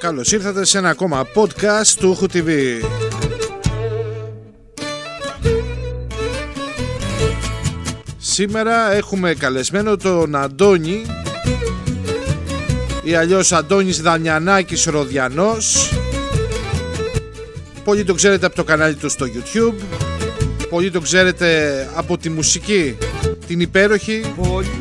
Καλώς ήρθατε σε ένα ακόμα podcast του Χου TV. Σήμερα έχουμε καλεσμένο τον Αντώνη. Ή αλλιώς Αντώνης Δανιανάκης Ροδιανός. Πολλοί το ξέρετε από το κανάλι του στο YouTube. Πολλοί το ξέρετε από τη μουσική την υπέροχη. Πολύ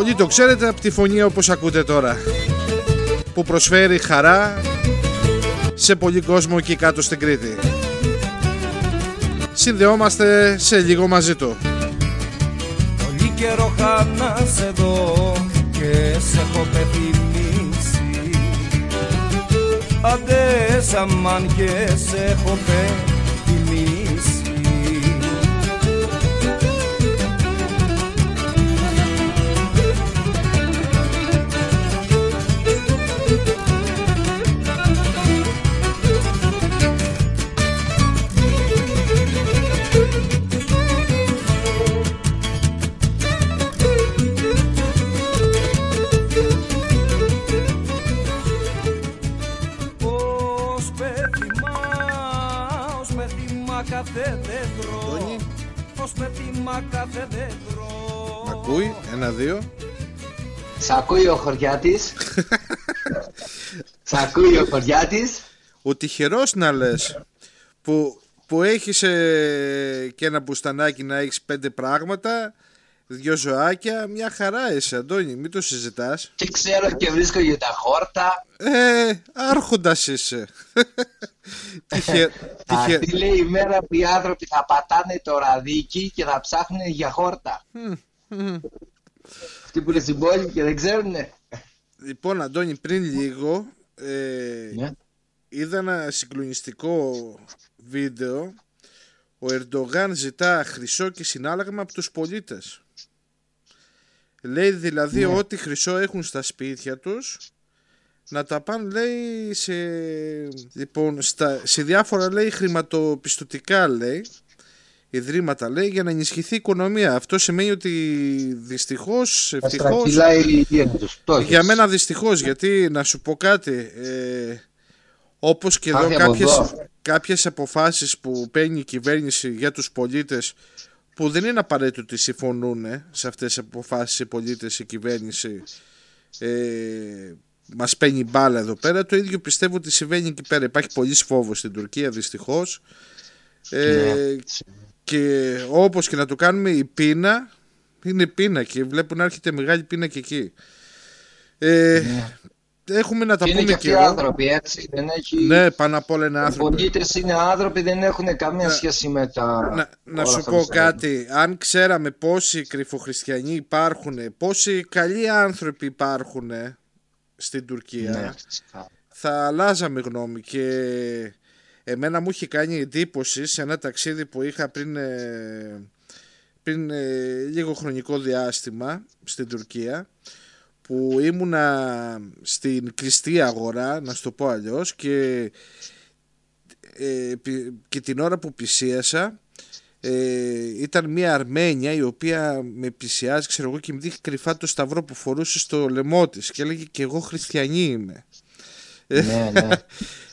Πολλοί το ξέρετε από τη φωνή όπως ακούτε τώρα Που προσφέρει χαρά σε πολύ κόσμο εκεί κάτω στην Κρήτη. Συνδεόμαστε σε λίγο μαζί του. Πολύ καιρό χάνας σε δω και σε έχω πεθυμίσει. Άντε σαμάν και σε έχω πεθυμίσει κάθε δέντρο Ακούει, ένα-δύο Σ' ακούει ο χωριάτης. Σ' ακούει ο χωριάτης. Ο τυχερός να λες Που, που έχεις ε, και ένα μπουστανάκι να έχεις πέντε πράγματα Δυο ζωάκια, μια χαρά είσαι Αντώνη, μην το συζητάς. Και ξέρω και βρίσκω για τα χόρτα. Ε, άρχοντας είσαι. Τυχε, Θα τυχε, έρθει λέει η μέρα που οι άνθρωποι θα πατάνε το ραδίκι και θα ψάχνουν για χόρτα. Αυτοί που είναι στην πόλη και δεν ξέρουνε. Λοιπόν Αντώνη πριν λίγο ε, Ναι. είδα ένα συγκλονιστικό βίντεο. Ο Ερντογάν ζητά χρυσό και συνάλλαγμα από τους πολίτες λέει δηλαδή Ναι. ό,τι χρυσό έχουν στα σπίτια τους να τα πάνε λέει σε, λοιπόν, στα, σε διάφορα λέει χρηματοπιστωτικά λέει ιδρύματα λέει για να ενισχυθεί η οικονομία αυτό σημαίνει ότι δυστυχώς Θα ευτυχώς στραγγυλάει η ίδια τους φτώχες. για μένα δυστυχώς γιατί να σου πω κάτι ε, όπως και εδώ Κάθε από κάποιες, εδώ. κάποιες αποφάσεις που παίρνει η κυβέρνηση για τους πολίτες που δεν είναι απαραίτητο ότι συμφωνούν ε, σε αυτές τις αποφάσεις οι πολίτες η κυβέρνηση ε, μας παίρνει μπάλα εδώ πέρα το ίδιο πιστεύω ότι συμβαίνει εκεί πέρα υπάρχει πολύ φόβος στην Τουρκία δυστυχώς ε, Ναι. και όπως και να το κάνουμε η πείνα είναι πείνα και βλέπω να έρχεται μεγάλη πείνα και εκεί ε, Ναι. Έχουμε να τα Και είναι και πούμε αυτοί και οι εδώ άνθρωποι έτσι δεν έχει... ναι πάνω απ' όλα είναι Οι άνθρωποι πολίτες είναι άνθρωποι δεν έχουν καμία σχέση με τα... να, να όλα σου αυτά πω που συμβαίνουν. κάτι αν ξέραμε πόσοι κρυφοχριστιανοί υπάρχουν πόσοι καλοί άνθρωποι υπάρχουν στην Τουρκία Ναι, φυσικά. θα αλλάζαμε γνώμη και εμένα μου είχε κάνει εντύπωση σε ένα ταξίδι που είχα πριν, ε, πριν ε, λίγο χρονικό διάστημα στην Τουρκία που ήμουνα στην κλειστή αγορά να σου το πω αλλιώς και, ε, πι- και την ώρα που πλησίασα ε, ήταν μια Αρμένια η οποία με πλησιάζει ξέρω εγώ και μου δείχνει κρυφά το σταυρό που φορούσε στο λαιμό της και έλεγε και εγώ χριστιανή είμαι ναι, ναι.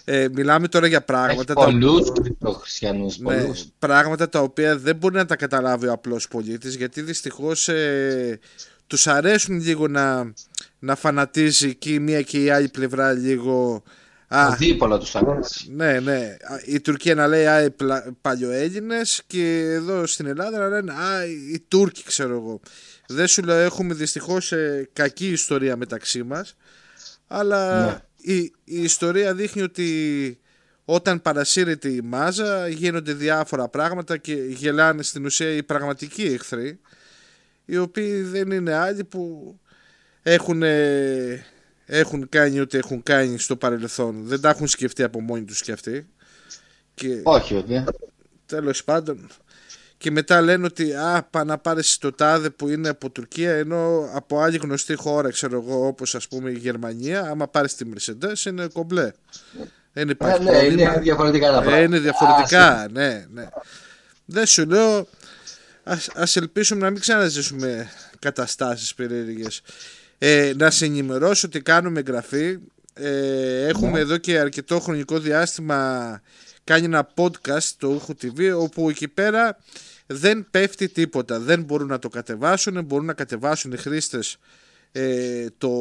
ε, μιλάμε τώρα για Έχει πράγματα τα, πολλούς κρυπτοχριστιανούς, ναι, πολλούς. πράγματα τα οποία δεν μπορεί να τα καταλάβει ο απλός πολίτης γιατί δυστυχώς ε, τους αρέσουν λίγο να, να φανατίζει και η μία και η άλλη πλευρά λίγο α, Ο δίπολα τους αρέσει. ναι, ναι. Α, Η Τουρκία να λέει Α, οι πλα- παλιοέλληνες και εδώ στην Ελλάδα να λένε Α, οι Τούρκοι, ξέρω εγώ. Δεν σου λέω, έχουμε δυστυχώς ε, κακή ιστορία μεταξύ μας. Αλλά Ναι. η, η ιστορία δείχνει ότι όταν παρασύρεται η μάζα γίνονται διάφορα πράγματα και γελάνε στην ουσία οι πραγματικοί εχθροί οι οποίοι δεν είναι άλλοι που έχουν, ε, έχουν κάνει ό,τι έχουν κάνει στο παρελθόν. Δεν τα έχουν σκεφτεί από μόνοι τους και αυτοί. Και Όχι, όχι. τέλος πάντων και μετά λένε ότι α, πά να πάρεις το τάδε που είναι από Τουρκία ενώ από άλλη γνωστή χώρα ξέρω εγώ όπως ας πούμε η Γερμανία άμα πάρεις τη Mercedes είναι κομπλέ δεν Ε, υπάρχει ναι, πρόβλημα είναι διαφορετικά τα Ε, πράγματα. είναι διαφορετικά ναι, ναι. δεν σου λέω ας, ας ελπίσουμε να μην ξαναζήσουμε καταστάσεις περίεργες. Ε, να σε ενημερώσω ότι κάνουμε εγγραφή. Ε, έχουμε Ναι. εδώ και αρκετό χρονικό διάστημα κάνει ένα podcast στο Ούχου TV όπου εκεί πέρα δεν πέφτει τίποτα. Δεν μπορούν να το κατεβάσουν, μπορούν να κατεβάσουν οι χρήστες ε, το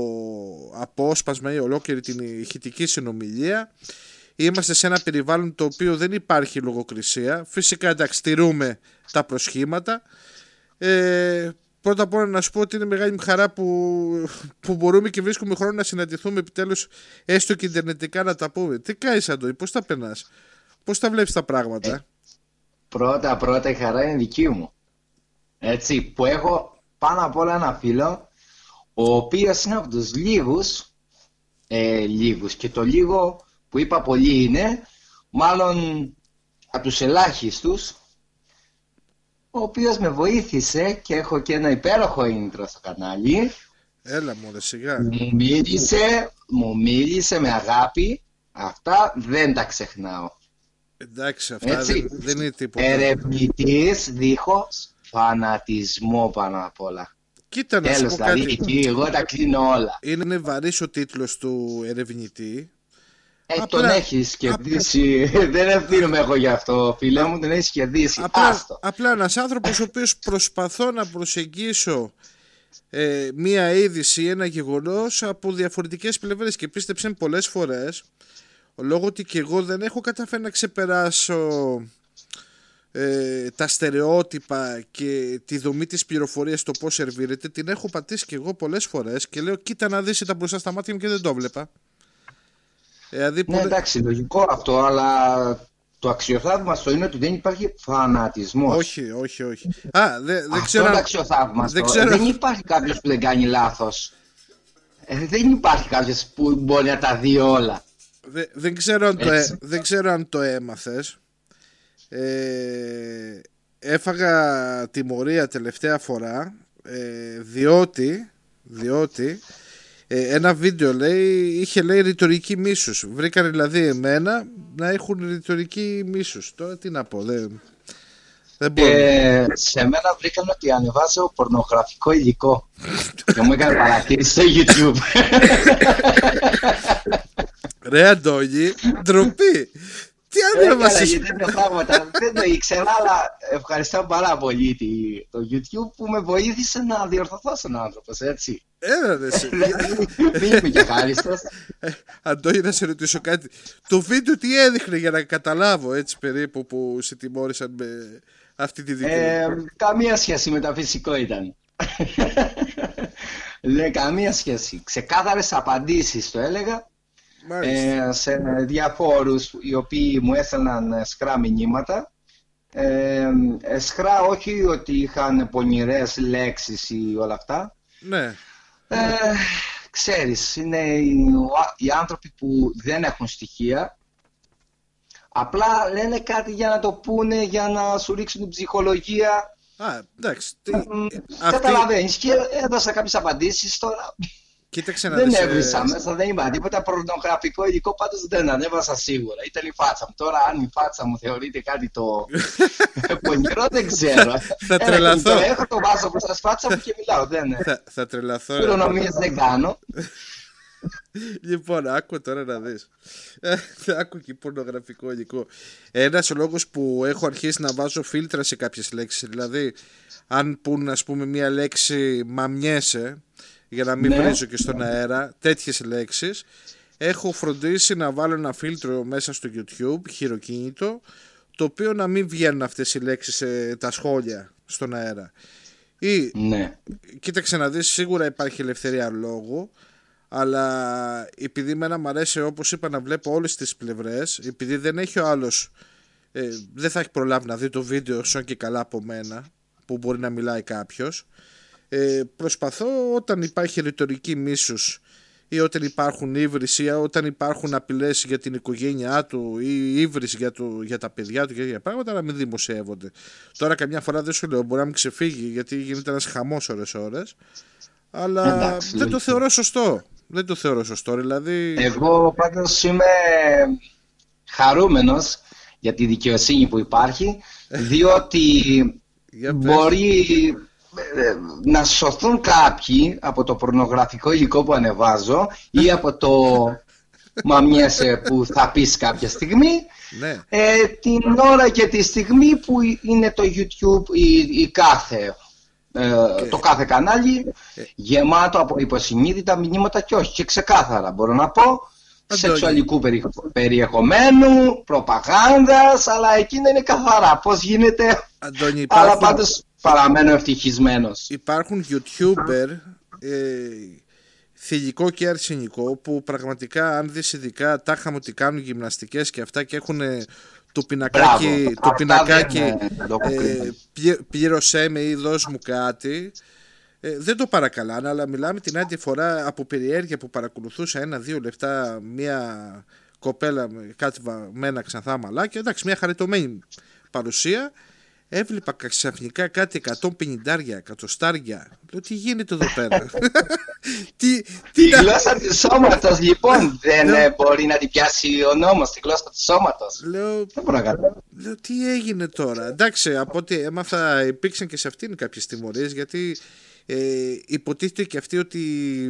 απόσπασμα ή ολόκληρη την ηχητική συνομιλία. Είμαστε σε ένα περιβάλλον το οποίο δεν υπάρχει λογοκρισία. Φυσικά εντάξει, στηρούμε τα προσχήματα. Ε, πρώτα απ' όλα να σου πω ότι είναι μεγάλη μου χαρά που, που μπορούμε και βρίσκουμε χρόνο να συναντηθούμε επιτέλους έστω και ιντερνετικά να τα πούμε. Τι κάνεις Αντώνη, πώς τα περνάς, πώς τα βλέπεις τα πράγματα; Πρώτα πρώτα η χαρά είναι δική μου. Έτσι, που έχω πάνω απ' όλα ένα φίλο, ο οποίος είναι από τους λίγους, ε, λίγους, και το λίγο που είπα πολύ είναι, μάλλον από τους ελάχιστους, ο οποίος με βοήθησε και έχω και ένα υπέροχο intro στο κανάλι. Έλα μου ρε σιγά. Μου μίλησε, μου μίλησε με αγάπη, αυτά δεν τα ξεχνάω. Εντάξει αυτά Έτσι. δεν, δεν είναι τίποτα. Ερευνητής δίχως φανατισμό πάνω απ' όλα. Κοίτα να σου Τέλος, πω δηλαδή κάτι. εκεί εγώ τα κλείνω όλα. Είναι βαρύς ο τίτλος του ερευνητή. Ε, Απλά- τον έχεις κερδίσει. δεν ευθύνομαι εγώ γι' αυτό, φίλε μου, τον έχεις κερδίσει. Απλά, Άστο. απλά ένας άνθρωπος ο οποίος προσπαθώ να προσεγγίσω ε, μία είδηση ή ένα γεγονός από διαφορετικές πλευρές και πίστεψε πολλές φορές λόγω ότι και εγώ δεν έχω καταφέρει να ξεπεράσω ε, τα στερεότυπα και τη δομή της πληροφορίας το πώς σερβίρεται την έχω πατήσει και εγώ πολλές φορές και λέω κοίτα να δεις ήταν μπροστά στα μάτια μου και δεν το βλέπα δηλαδή Ναι, πολλε- εντάξει, λογικό αυτό, αλλά το αξιοθαύμαστο είναι ότι δεν υπάρχει φανατισμός. όχι όχι όχι α δε- δεν Αυτό ξέρω είναι αν- αξιοθαύμαστο. δεν ξέρω- Δεν υπάρχει κάποιος που δεν κάνει λάθος. Ε, δεν υπάρχει κάποιος που μπορεί να τα δει όλα. Δε- δεν, ξέρω αν το, Έτσι. έ- δεν ξέρω αν το έμαθες. Ε, έφαγα τιμωρία τελευταία φορά ε, διότι, διότι ε, ένα βίντεο λέει, είχε λέει ρητορική μίσους. Βρήκαν δηλαδή εμένα να έχουν ρητορική μίσους. Τώρα τι να πω, δεν, δεν μπορώ. Ε, σε μένα βρήκαν ότι ανεβάζω πορνογραφικό υλικό και μου έκανε παρατήρηση στο YouTube. Ρε Αντώνη, ντροπή. Τι Έκανα ανέβασες. για τέτοια πράγματα. Δεν το ήξερα, αλλά ευχαριστώ πάρα πολύ τη- το YouTube που με βοήθησε να διορθωθώ σαν άνθρωπος, έτσι. Έλα ρε εσύ. Δηλαδή, Δεν είμαι και ευχάριστος. Ε, Αντώνη, να σε ρωτήσω κάτι. Το βίντεο τι έδειχνε για να καταλάβω έτσι περίπου που σε τιμώρησαν με αυτή τη δίκαιη. Ε, καμία σχέση με τα φυσικό ήταν. Λέει καμία σχέση. Ξεκάθαρες απαντήσεις το έλεγα Μάλιστα. Ε, σε διαφόρους οι οποίοι μου έστελναν ε, σκρά μηνύματα. Ε, ε, σκρά όχι ότι είχαν πονηρές λέξεις ή όλα αυτά. Ναι. Ε, ξέρεις, είναι οι, οι άνθρωποι που δεν έχουν στοιχεία. Απλά λένε κάτι για να το πούνε, για να σου ρίξουν την ψυχολογία. Α, εντάξει. Τι... Μ, Αυτή... Καταλαβαίνεις και έδωσα κάποιες απαντήσεις τώρα. Κοίταξε να Δεν δεις, ε, έβρισα μέσα, δεν είπα τίποτα πορνογραφικό υλικό, πάντως δεν ανέβασα σίγουρα. Ήταν η φάτσα μου. Τώρα αν η φάτσα μου θεωρείται κάτι το πονηρό δεν ξέρω. Θα Ένα τρελαθώ. κινητό Έχω το βάζω μπροστά στη φάτσα μου και μιλάω. Δεν Θα, θα τρελαθώ. ρε. Κληρονομίες δεν κάνω. Λοιπόν, άκου τώρα να δεις. Ε, άκου και πορνογραφικό υλικό. Ένας ο λόγος που έχω αρχίσει να βάζω φίλτρα σε κάποιες λέξεις, δηλαδή αν πούν ας πούμε μία λέξη μαμιέσαι, για να μην Ναι. βρίζω και στον αέρα, τέτοιες λέξεις, έχω φροντίσει να βάλω ένα φίλτρο μέσα στο YouTube, χειροκίνητο, το οποίο να μην βγαίνουν αυτές οι λέξεις σε τα σχόλια στον αέρα. Ή Ναι. κοίταξε να δεις σίγουρα υπάρχει ελευθερία λόγου αλλά επειδή εμένα μου αρέσει όπως είπα να βλέπω όλες τις πλευρές επειδή δεν έχει ο άλλος ε, δεν θα έχει προλάβει να δει το βίντεο σαν και καλά από μένα που μπορεί να μιλάει κάποιος ε, προσπαθώ όταν υπάρχει ρητορική μίσους ή όταν υπάρχουν ύβρις ή όταν υπάρχουν απειλές για την οικογένειά του ή ύβρις για, το, για τα παιδιά του και τέτοια πράγματα να μην δημοσιεύονται. Τώρα καμιά φορά δεν σου λέω μπορεί να μην ξεφύγει γιατί γίνεται ένας χαμός ώρες ώρες αλλά Εντάξει, δεν το λογικό. θεωρώ σωστό. Δεν το θεωρώ σωστό. Δηλαδή, Εγώ πάντως είμαι χαρούμενος για τη δικαιοσύνη που υπάρχει, διότι Για πες. μπορεί ε, να σωθούν κάποιοι από το πορνογραφικό υλικό που ανεβάζω ή από το μαμιέσαι που θα πεις κάποια στιγμή Ναι. ε, την ώρα και τη στιγμή που είναι το YouTube ή, ή κάθε ε, το κάθε κανάλι γεμάτο από υποσυνείδητα μηνύματα και όχι και ξεκάθαρα μπορώ να πω Αντώνη. σεξουαλικού περι- περιεχομένου, προπαγάνδας αλλά εκείνα είναι καθαρά πως γίνεται Αντώνη, αλλά υπάρχουν, πάντως παραμένω ευτυχισμένος υπάρχουν YouTuber ε, θηλυκό και αρσενικό που πραγματικά αν δεις ειδικά τα είχαμε ότι κάνουν γυμναστικές και αυτά και έχουν ε, το πινακάκι, Μπράβο. το Αυτά πινακάκι δεν, ε, το ε, κρίνω. πλη- πλήρωσέ με ή δώσ' μου κάτι ε, δεν το παρακαλάνε αλλά μιλάμε την άλλη φορά από περιέργεια που παρακολουθούσα ένα-δύο λεπτά μια κοπέλα με κάτι βαμμένα ξανθά μαλάκια εντάξει μια χαριτωμένη παρουσία έβλεπα ξαφνικά κάτι 150 εκατοστάρια λέω τι γίνεται εδώ πέρα; Τι, τι Η να- γλώσσα του σώματος λοιπόν δεν ε, μπορεί να την πιάσει ο νόμος, τη γλώσσα του σώματος. λέω Δεν μπορώ να καταλάβω. Λέω τι έγινε τώρα; Εντάξει, από ό,τι έμαθα υπήρξαν και σε αυτήν κάποιες τιμωρίες γιατί ε, υποτίθεται και αυτή ότι,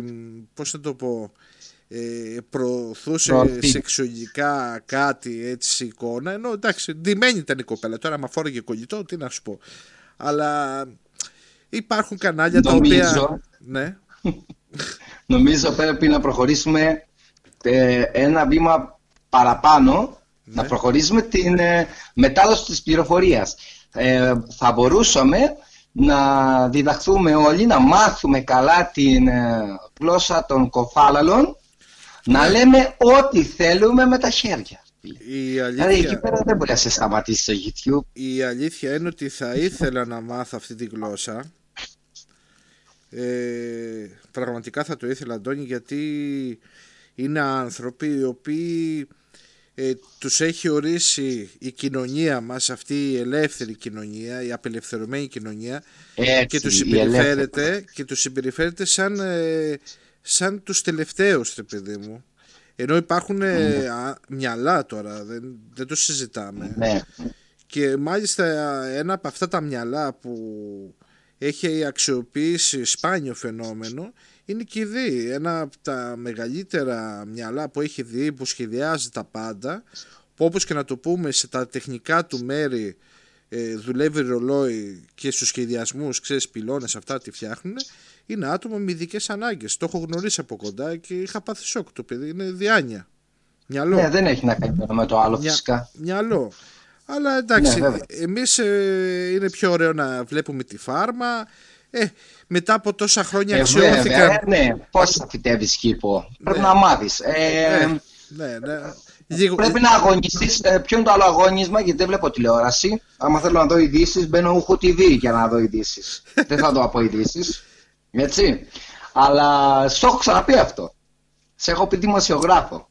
μ, πώς να το πω, ε, προωθούσε Προωθεί. σεξουαλικά κάτι έτσι εικόνα ενώ εντάξει ντυμένη ήταν η κοπέλα τώρα άμα φόρεγε κολλητό τι να σου πω αλλά υπάρχουν κανάλια τα οποία Νομίζω. ναι Νομίζω πρέπει να προχωρήσουμε ε, ένα βήμα παραπάνω, να Ναι. προχωρήσουμε την ε, μετάδοση της πληροφορίας. Ε, θα μπορούσαμε να διδαχθούμε όλοι, να μάθουμε καλά την ε, γλώσσα των κοφάλαλων, να λέμε ό,τι θέλουμε με τα χέρια. η Δηλαδή εκεί αλήθεια, πέρα δεν μπορεί να σε σταματήσει το YouTube. η αλήθεια είναι ότι θα ήθελα να μάθω αυτή τη γλώσσα ε, πραγματικά θα το ήθελα Αντώνη γιατί είναι άνθρωποι οι οποίοι ε, τους έχει ορίσει η κοινωνία μας αυτή η ελεύθερη κοινωνία η απελευθερωμένη κοινωνία Έτσι, και τους η ελεύθερη. συμπεριφέρεται και τους συμπεριφέρεται σαν, ε, σαν τους τελευταίους ρε παιδί μου ενώ υπάρχουν ε, α, μυαλά τώρα δεν, δεν το συζητάμε Ναι. και μάλιστα ένα από αυτά τα μυαλά που έχει αξιοποιήσει σπάνιο φαινόμενο είναι και η ΔΗ. Ένα από τα μεγαλύτερα μυαλά που έχει δει που σχεδιάζει τα πάντα που όπως και να το πούμε σε τα τεχνικά του μέρη ε, δουλεύει ρολόι και στους σχεδιασμούς, ξέρεις, πυλώνες αυτά τι φτιάχνουν είναι άτομα με ειδικές ανάγκες. Το έχω γνωρίσει από κοντά και είχα πάθει σοκ το παιδί. Είναι διάνοια. Μυαλό. ναι, δεν έχει να κάνει με το άλλο Μια- φυσικά. Μυαλό. Αλλά εντάξει, Ναι, βέβαια. εμείς ε, είναι πιο ωραίο να βλέπουμε τη φάρμα. Ε, μετά από τόσα χρόνια Ε, αξιώθηκαν. βέβαια, ναι, πώς θα φυτεύεις κήπο; Πρέπει Ναι. να μάθεις. Ε, Ε, ναι, ναι. Λίγο, Πρέπει να αγωνιστείς. Ε, ποιο είναι το άλλο αγώνισμα, γιατί δεν βλέπω τηλεόραση. Άμα θέλω να δω ειδήσεις, μπαίνω ούχο TV για να δω ειδήσεις. δεν θα δω από ειδήσεις. Έτσι. Αλλά στο έχω ξαναπεί αυτό. Σε έχω πει δημοσιογράφο.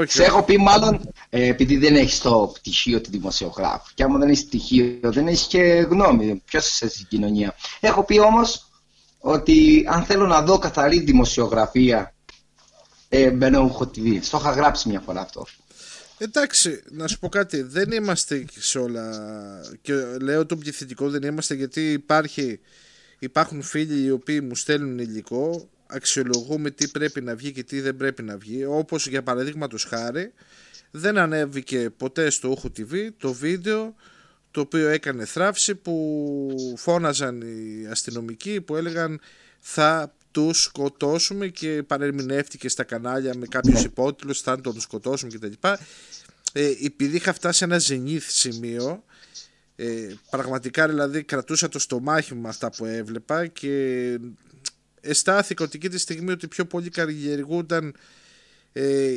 Όχι. Σε έχω πει μάλλον ε, επειδή δεν έχεις το πτυχίο του δημοσιογράφου. Και άμα δεν έχεις πτυχίο, δεν έχεις και γνώμη. Ποιος είσαι στην κοινωνία. Έχω πει όμως ότι αν θέλω να δω καθαρή δημοσιογραφία, ε, μπαίνω ούχο TV. Στο είχα γράψει μια φορά αυτό. Εντάξει, να σου πω κάτι. Δεν είμαστε σε όλα. Και λέω το πληθυντικό δεν είμαστε γιατί υπάρχει, υπάρχουν φίλοι οι οποίοι μου στέλνουν υλικό. Αξιολογούμε τι πρέπει να βγει και τι δεν πρέπει να βγει. Όπως για παραδείγματος χάρη, δεν ανέβηκε ποτέ στο Ούχο TV το βίντεο το οποίο έκανε θράψη που φώναζαν οι αστυνομικοί που έλεγαν θα τους σκοτώσουμε και παρερμηνεύτηκε στα κανάλια με κάποιους υπότιτλους θα τον σκοτώσουμε κτλ. Ε, επειδή είχα φτάσει σε ένα ζενήθ σημείο ε, πραγματικά δηλαδή κρατούσα το στομάχι μου με αυτά που έβλεπα και αισθάθηκα ότι εκεί τη στιγμή ότι πιο πολύ καλλιεργούνταν ε,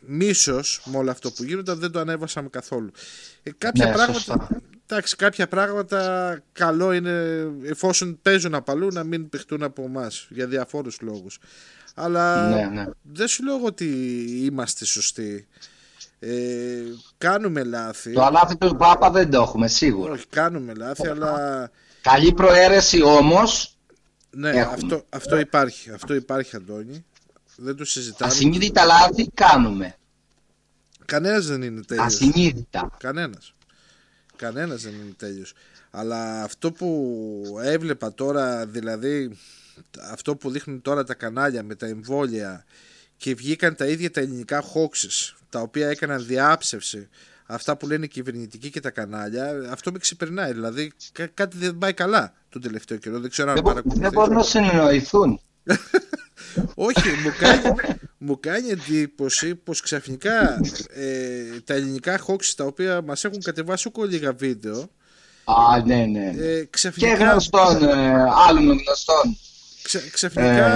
μίσος με όλο αυτό που γίνονταν δεν το ανέβασαμε καθόλου. Ε, κάποια, Ναι, πράγματα, σωστά. εντάξει, κάποια πράγματα καλό είναι εφόσον παίζουν απαλού να μην παιχτούν από εμάς για διαφόρους λόγους. Αλλά Ναι, ναι. δεν σου λέω ότι είμαστε σωστοί. Ε, κάνουμε λάθη. Το αλάθη του Πάπα δεν το έχουμε σίγουρα. Όχι, κάνουμε λάθη, αλλά Καλή προαίρεση όμως, ναι, Έχουμε. αυτό, αυτό υπάρχει. Αυτό υπάρχει, Αντώνη. Δεν το συζητάμε. ασυνείδητα λάθη κάνουμε. Κανένας δεν είναι τέλειος. Ασυνείδητα. Κανένας. Κανένας δεν είναι τέλειος. Αλλά αυτό που έβλεπα τώρα, δηλαδή αυτό που δείχνουν τώρα τα κανάλια με τα εμβόλια και βγήκαν τα ίδια τα ελληνικά hoaxes τα οποία έκαναν διάψευση αυτά που λένε οι κυβερνητικοί και τα κανάλια, αυτό με ξεπερνάει. Δηλαδή κά- κάτι δεν πάει καλά τον τελευταίο καιρό. Δεν ξέρω αν Δεν, μπο- παρακολουθείς. δεν μπορούν να συνεννοηθούν. Όχι, μου κάνει, μου κάνει εντύπωση πως ξαφνικά ε, τα ελληνικά hoaxes τα οποία μας έχουν κατεβάσει όκο λίγα βίντεο Α, ναι, ναι. ε, Και ξαφνικά, γνωστών, ε, άλλων γνωστών. ξα, ξαφνικά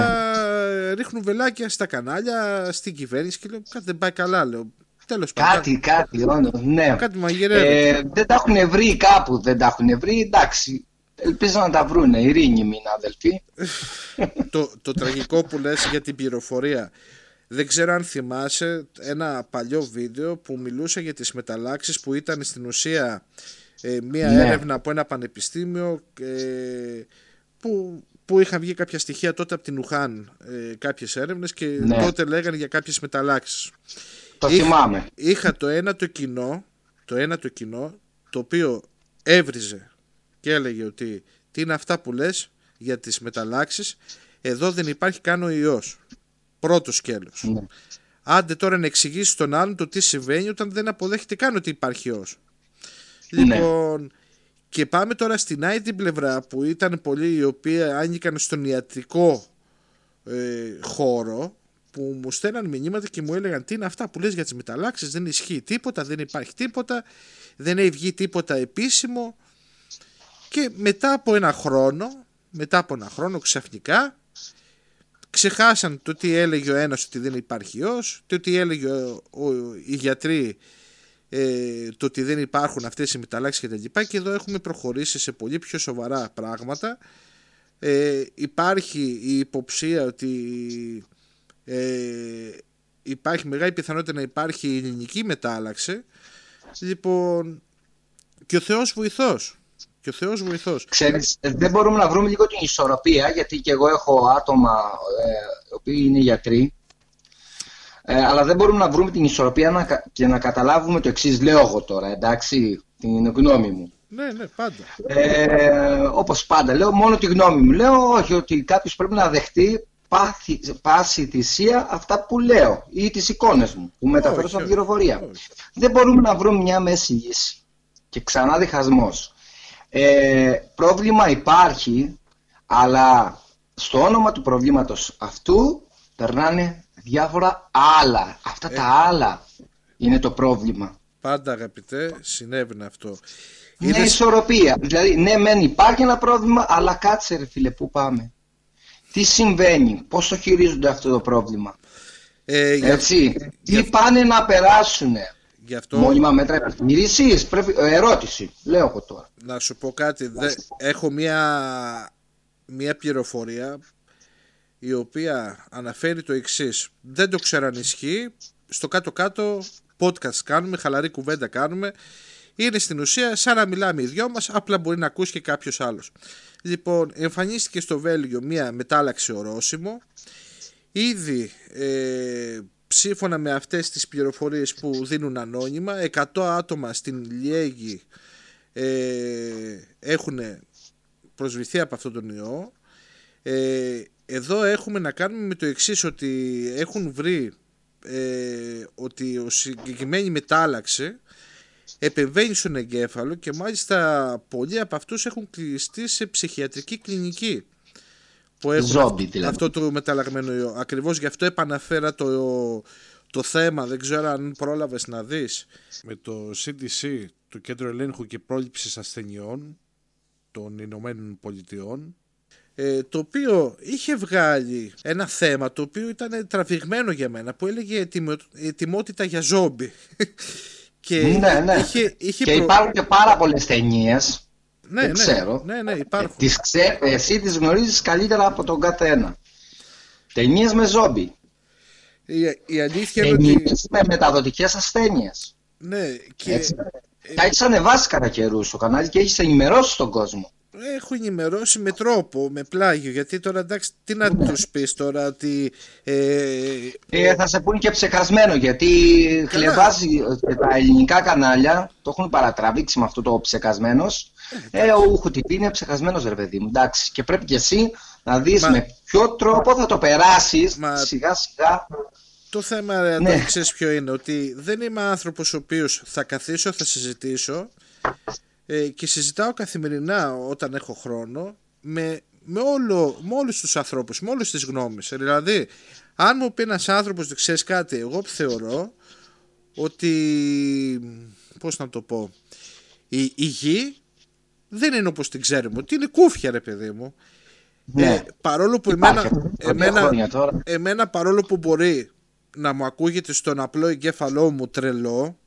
ρίχνουν βελάκια στα κανάλια, στην κυβέρνηση και λέω κάτι δεν πάει καλά. Λέω. Τέλος πάντων. Κάτι, κάτι, όντως, ναι. Κάτι μαγειρεύει. Ε, δεν τα έχουν βρει κάπου, δεν τα έχουν βρει, εντάξει. Ελπίζω να τα βρούνε, ειρήνη μην αδελφοί. το, το τραγικό που λες για την πληροφορία δεν ξέρω αν θυμάσαι ένα παλιό βίντεο που μιλούσε για τις μεταλλάξεις που ήταν στην ουσία ε, μία Ναι. έρευνα από ένα πανεπιστήμιο ε, που, που είχαν βγει κάποια στοιχεία τότε από την Ουχάν ε, κάποιες έρευνες και Ναι. τότε λέγανε για κάποιες μεταλλάξεις. Το Είχα- θυμάμαι. Είχα το ένα το κοινό, το ένα το κοινό, το οποίο έβριζε και έλεγε ότι τι είναι αυτά που λες για τις μεταλλάξεις, εδώ δεν υπάρχει καν ο ιός. Πρώτος σκέλος. Ναι. Άντε τώρα να εξηγήσεις τον άλλον το τι συμβαίνει όταν δεν αποδέχεται καν ότι υπάρχει ιός. Ναι. Λοιπόν, και πάμε τώρα στην άλλη την πλευρά που ήταν πολλοί οι οποίοι άνοικαν στον ιατρικό ε, χώρο που μου στέλναν μηνύματα και μου έλεγαν τι είναι αυτά που λες για τις μεταλλάξεις δεν ισχύει τίποτα, δεν υπάρχει τίποτα δεν έχει βγει τίποτα επίσημο και μετά από ένα χρόνο μετά από ένα χρόνο ξαφνικά ξεχάσαν το τι έλεγε ο ένας ότι δεν υπάρχει ιός το τι έλεγε ο, ο, οι γιατροί ε, το ότι δεν υπάρχουν αυτές οι μεταλλάξεις και τα λοιπά. Και εδώ έχουμε προχωρήσει σε πολύ πιο σοβαρά πράγματα. Ε, υπάρχει η υποψία ότι ε, υπάρχει μεγάλη πιθανότητα να υπάρχει η ελληνική μετάλλαξη. Λοιπόν και ο Θεός βοηθός. Και ο Θεός βοηθός. Ξέρεις, ε, δεν μπορούμε να βρούμε λίγο την ισορροπία, γιατί και εγώ έχω άτομα ε, οι οποίοι είναι γιατροί, ε, αλλά δεν μπορούμε να βρούμε την ισορροπία να, κα- και να καταλάβουμε το εξής, λέω εγώ τώρα, εντάξει, την γνώμη μου. ναι ναι πάντα Ε, όπως πάντα λέω, μόνο τη γνώμη μου λέω, όχι ότι κάποιος πρέπει να δεχτεί πάθη, πάση θυσία αυτά που λέω ή τις εικόνες μου που μεταφέρω Όχι, σαν όχι, πληροφορία. όχι. Δεν μπορούμε να βρούμε μια μέση λύση. Και ξανά διχασμός. Ε, πρόβλημα υπάρχει, αλλά στο όνομα του προβλήματος αυτού περνάνε διάφορα άλλα. Αυτά τα άλλα είναι το πρόβλημα. πάντα αγαπητέ συνέβαινε αυτό Είναι Είναι- ισορροπία. Δηλαδή, ναι, μεν υπάρχει ένα πρόβλημα, αλλά κάτσε ρε φίλε, πού πάμε. Τι συμβαίνει, πώς το χειρίζονται αυτό το πρόβλημα. ε, γι' Έτσι, τι γι' πάνε να περάσουν. γι' αυτό Μόνιμα μέτρα επιχειρήσεις, πρέπει, ε, ερώτηση, λέω εγώ τώρα. να σου πω κάτι. Δε, έχω μία, μία πληροφορία η οποία αναφέρει το εξής. Δεν το ξέρω αν ισχύει. Στο κάτω-κάτω podcast κάνουμε, χαλαρή κουβέντα κάνουμε. Είναι στην ουσία σαν να μιλάμε οι δυο μας, απλά μπορεί να ακούσει και κάποιος άλλος. Λοιπόν, εμφανίστηκε στο Βέλγιο μία μετάλλαξη ορόσημο. Ήδη ε, σύμφωνα με αυτές τις πληροφορίες που δίνουν ανώνυμα 100 άτομα στην Λιέγη ε, έχουν προσβληθεί από αυτόν τον ιό ε, εδώ έχουμε να κάνουμε με το εξής ότι έχουν βρει ε, ότι ο συγκεκριμένη μετάλλαξη επεμβαίνει στον εγκέφαλο και μάλιστα πολλοί από αυτούς έχουν κλειστεί σε ψυχιατρική κλινική που έχουν Ζόμπι, αυ- δηλαδή. αυτό το μεταλλαγμένο ιό. Ακριβώς γι' αυτό επαναφέρα το, το θέμα, δεν ξέρω αν πρόλαβες να δεις. Με το CDC, το Κέντρο Ελέγχου και Πρόληψης Ασθενειών των Ηνωμένων Πολιτειών, ε, το οποίο είχε βγάλει ένα θέμα το οποίο ήταν τραβηγμένο για μένα που έλεγε ετοιμο- ετοιμότητα για ζόμπι και ναι, ναι. είχε, είχε και προ- υπάρχουν και πάρα πολλές ταινίες, ναι, δεν ναι, ξέρω. ναι, ναι, υπάρχουν. τις ξέ, εσύ τις γνωρίζεις καλύτερα από τον κάθε ένα. Ταινίες με ζόμπι, Η, η αλήθεια είναι ότι ταινίες με μεταδοτικές ασθένειες. ναι, και Έτσι. Τα έχεις ανεβάσει κατά καιρούς στο κανάλι και έχεις ενημερώσει τον κόσμο. Έχω ενημερώσει με τρόπο, με πλάγιο. Γιατί τώρα εντάξει, τι να τους πεις τώρα ότι. Ε, Ε, θα σε πούνε και ψεκασμένο γιατί χλεβάζει ε, τα ελληνικά κανάλια, το έχουν παρατραβήξει με αυτό το ψεκασμένος. Ε, ο Ουχουτιπή είναι ψεκασμένος ρε παιδί μου. Εντάξει, και πρέπει και εσύ να δεις Μα- με ποιο τρόπο θα το περάσεις Μα- σιγά σιγά. Το θέμα, ρε, Ναι. Αντώνη, ξέρεις ποιο είναι, ότι δεν είμαι άνθρωπος ο οποίος θα καθίσω, θα συζητήσω ε, και συζητάω καθημερινά όταν έχω χρόνο με, με, όλο, με όλους τους ανθρώπους, με όλες τις γνώμες. Δηλαδή, αν μου πει ένας άνθρωπος ότι ξέρεις κάτι, εγώ θεωρώ ότι, πώς να το πω, η, η γη δεν είναι όπως την ξέρουμε, ότι είναι κούφια ρε παιδί μου. Ναι. Ε, παρόλο που Υπάρχει εμένα, αυτό, δύο εμένα, χρόνια τώρα. εμένα παρόλο που μπορεί να μου ακούγεται στον απλό εγκέφαλό μου τρελό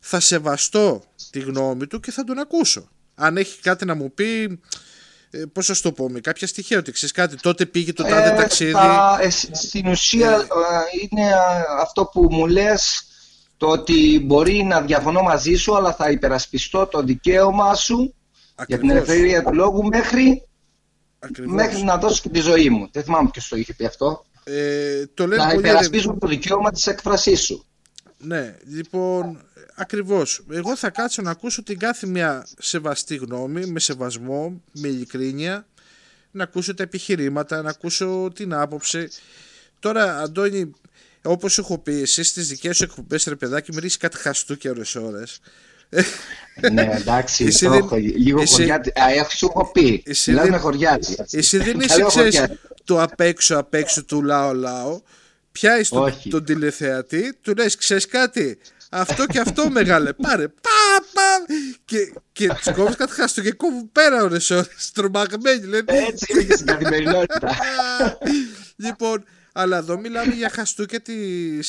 θα σεβαστώ τη γνώμη του και θα τον ακούσω αν έχει κάτι να μου πει ε, πώς θα σου το πω με κάποια στοιχεία ότι ξέρεις κάτι τότε πήγε το τάδε Ε, ταξίδι θα- ε, σ- στην ουσία ε, είναι ε, αυτό που μου λες το ότι μπορεί να διαφωνώ μαζί σου αλλά θα υπερασπιστώ το δικαίωμά σου για την Ακριβώς. ελευθερία του λόγου μέχρι, Ακριβώς. μέχρι να δώσω και τη ζωή μου. Δεν θυμάμαι ποιος το είχε πει αυτό. Ε, το λένε Να πολύ ρε- υπερασπίζουμε το δικαίωμα της έκφρασής σου. Ναι, λοιπόν, ακριβώς. Εγώ θα κάτσω να ακούσω την κάθε μια σεβαστή γνώμη, με σεβασμό, με ειλικρίνεια, να ακούσω τα επιχειρήματα, να ακούσω την άποψη. Τώρα, Αντώνη, όπως έχω πει, εσύ στις δικές σου εκπομπές, ρε παιδάκι, μου ρίξεις κάτι χαστούκια ώρες ώρες. ναι, εντάξει, Εσύ το δεν- έχω, λίγο εσύ- χωριάτι. Α, έχω σου έχω πει. Εσύ Μιλάς δεν- με χωριάτι. Εσύ δεν Τα είσαι, λέω ξέρεις, χωριάτι. το απ' έξω απ' έξω του λαό λαό. Πιάσεις τον, Όχι. τον τηλεθεατή, του λες, ξέρεις κάτι, αυτό και αυτό μεγάλε, πάρε, πα, πα, και, και τους κόβεις κάτι χάστο και κόβουν πέρα ώρες ώρες, τρομαγμένοι, λένε. Έτσι είναι και στην καθημερινότητα. λοιπόν, αλλά εδώ μιλάμε για χαστούκια τη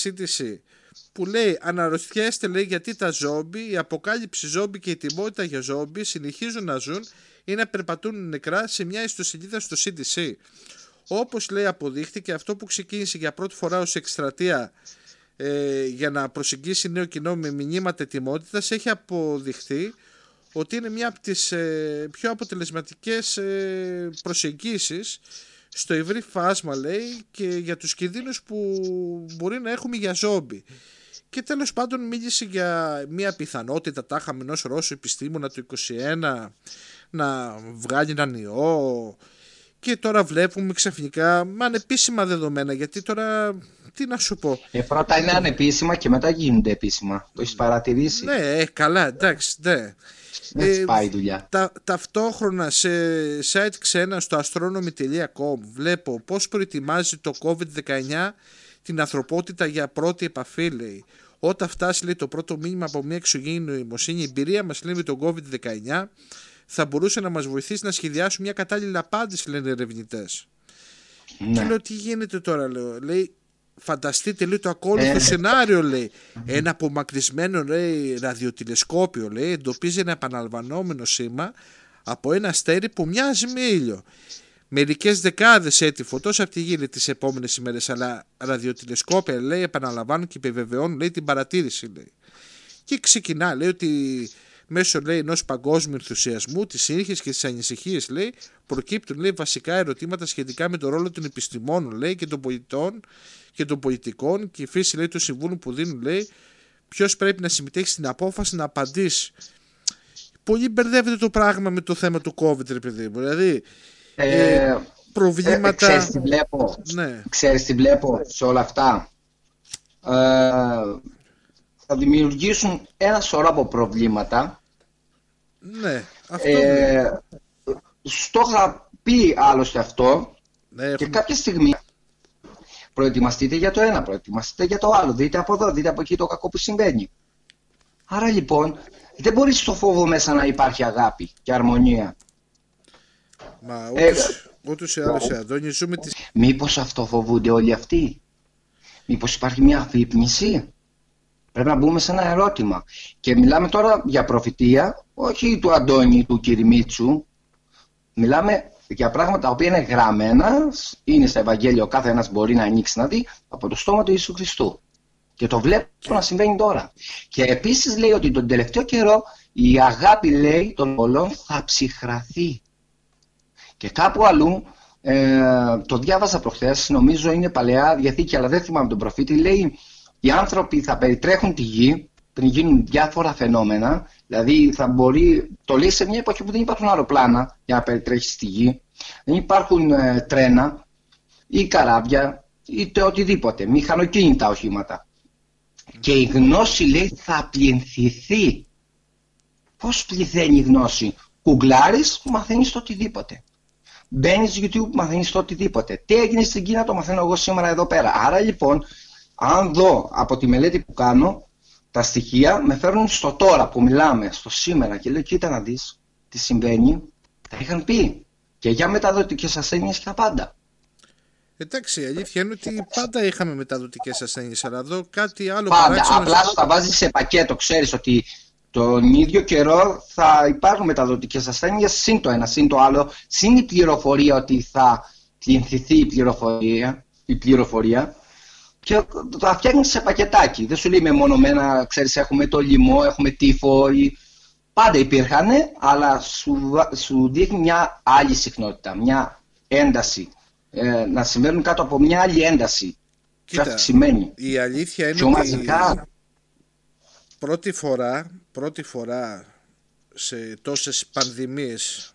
CTC που λέει αναρωτιέστε λέει γιατί τα ζόμπι, η αποκάλυψη ζόμπι και η τιμότητα για ζόμπι συνεχίζουν να ζουν ή να περπατούν νεκρά σε μια ιστοσελίδα στο CDC. Όπως λέει αποδείχθηκε αυτό που ξεκίνησε για πρώτη φορά ως εκστρατεία ε, για να προσεγγίσει νέο κοινό με μηνύματα ετοιμότητας έχει αποδειχθεί ότι είναι μια από τις ε, πιο αποτελεσματικές ε, προσεγγίσεις στο ευρύ φάσμα λέει και για τους κινδύνους που μπορεί να έχουμε για ζόμπι. Και τέλος πάντων μίλησε για μια πιθανότητα τάχα ενός Ρώσου επιστήμονα του 21 να βγάλει έναν ιό και τώρα βλέπουμε ξαφνικά με ανεπίσημα δεδομένα γιατί τώρα τι να σου πω Ε, πρώτα είναι ανεπίσημα και μετά γίνονται επίσημα. Το έχεις παρατηρήσει; ναι ε, καλά εντάξει ναι Έτσι Ε, πάει η δουλειά. τα, ταυτόχρονα σε site ξένα στο astronomy.com βλέπω πώς προετοιμάζει το COVID-19 την ανθρωπότητα για πρώτη επαφή λέει. Όταν φτάσει λέει, το πρώτο μήνυμα από μια εξωγήινη νοημοσύνη, η εμπειρία μας λέει με τον COVID-19 θα μπορούσε να μας βοηθήσει να σχεδιάσουμε μια κατάλληλη απάντηση λένε ερευνητές. Και Ναι. λέω τι γίνεται τώρα λέω. Λέει φανταστείτε λέει το ακόλουθο Ε. σενάριο λέει. Ένα απομακρυσμένο λέει ραδιοτηλεσκόπιο λέει εντοπίζει ένα επαναλαμβανόμενο σήμα από ένα αστέρι που μοιάζει με ήλιο. Μερικές δεκάδες έτη φωτός από τη γη λέει, τις επόμενες ημέρες αλλά ραδιοτηλεσκόπια λέει επαναλαμβάνουν και επιβεβαιώνουν λέει την παρατήρηση λέει. Και ξεκινά, λέει ότι μέσω λέει, ενός παγκόσμιου ενθουσιασμού, τις ήρχες και τις ανησυχίες, λέει, προκύπτουν λέει, βασικά ερωτήματα σχετικά με τον ρόλο των επιστημόνων λέει, και των πολιτών και των πολιτικών και η φύση λέει, των συμβούλων που δίνουν, λέει, ποιος πρέπει να συμμετέχει στην απόφαση να απαντήσει. Πολύ μπερδεύεται το πράγμα με το θέμα του COVID, ρε παιδί μου. Δηλαδή, Ε, ε, ε, προβλήματα. ξέρεις τι βλέπω; ναι, Ξέρεις τι βλέπω σε όλα αυτά; Ε, θα δημιουργήσουν ένα σωρό από προβλήματα. ναι, αυτό ναι. Ε, στο είχα πει άλλωστε αυτό ναι, και έχουμε- κάποια στιγμή προετοιμαστείτε για το ένα, προετοιμαστείτε για το άλλο. Δείτε από εδώ, δείτε από εκεί το κακό που συμβαίνει. Άρα λοιπόν δεν μπορείς στο φόβο μέσα να υπάρχει αγάπη και αρμονία. Μα Ε, ούτως, ούτως ή άλλως, Αντώνη, ζούμε τις Μήπως αυτό φοβούνται όλοι αυτοί; Μήπως υπάρχει μια αφύπνιση; Πρέπει να μπούμε σε ένα ερώτημα. Και μιλάμε τώρα για προφητεία, όχι του Αντώνη, του Κυριμίτσου. Μιλάμε για πράγματα τα οποία είναι γραμμένα, είναι στα Ευαγγέλιο, ο κάθε ένας μπορεί να ανοίξει να δει από το στόμα του Ιησού Χριστού. Και το βλέπω να συμβαίνει τώρα. Και επίσης λέει ότι τον τελευταίο καιρό η αγάπη λέει των πολλών θα ψυχραθεί. Και κάπου αλλού, ε, το διάβαζα προχθές, νομίζω είναι παλαιά διαθήκη, αλλά δεν θυμάμαι τον προφήτη, λέει οι άνθρωποι θα περιτρέχουν τη γη πριν γίνουν διάφορα φαινόμενα, δηλαδή θα μπορεί, το λέει σε μια εποχή που δεν υπάρχουν αεροπλάνα για να περιτρέχει στη γη, δεν υπάρχουν ε, τρένα ή καράβια είτε οτιδήποτε, μηχανοκίνητα οχήματα. Και η γνώση λέει θα πληθυνθεί. Πώς πληθαίνει η γνώση; Κουγκλάρεις, μαθαίνεις το οτιδήποτε. Μπαίνεις YouTube, μαθαίνεις το οτιδήποτε. Τι έγινε στην Κίνα το μαθαίνω εγώ σήμερα εδώ πέρα. Άρα λοιπόν, αν δω από τη μελέτη που κάνω, τα στοιχεία με φέρνουν στο τώρα που μιλάμε, στο σήμερα και λέω κοίτα να δεις τι συμβαίνει. Τα είχαν πει και για μεταδοτικές ασθένειες και τα πάντα. Εντάξει, η αλήθεια είναι ότι πάντα είχαμε μεταδοτικές ασθένειες, αλλά εδώ κάτι άλλο Πάντα. παράξενο- Απλά σου τα βάζεις σε πακέτο. Ξέρεις ότι τον ίδιο καιρό θα υπάρχουν μεταδοτικές ασθένειες συν το ένα, συν το άλλο, συν η πληροφορία ότι θα πληθυνθεί η πληροφορία, η πληροφορία και τα φτιάχνεις σε πακετάκι. Δεν σου λέει μεμονωμένα, ξέρεις, έχουμε το λοιμό, έχουμε τύφο. Ή... Πάντα υπήρχαν, αλλά σου, βα- σου δείχνει μια άλλη συχνότητα, μια ένταση. Ε, να συμβαίνουν κάτω από μια άλλη ένταση. Πιο Κοίτα, αυξημένη. η αλήθεια είναι Πιο ότι μαζικά. πρώτη φορά, πρώτη φορά σε τόσες πανδημίες,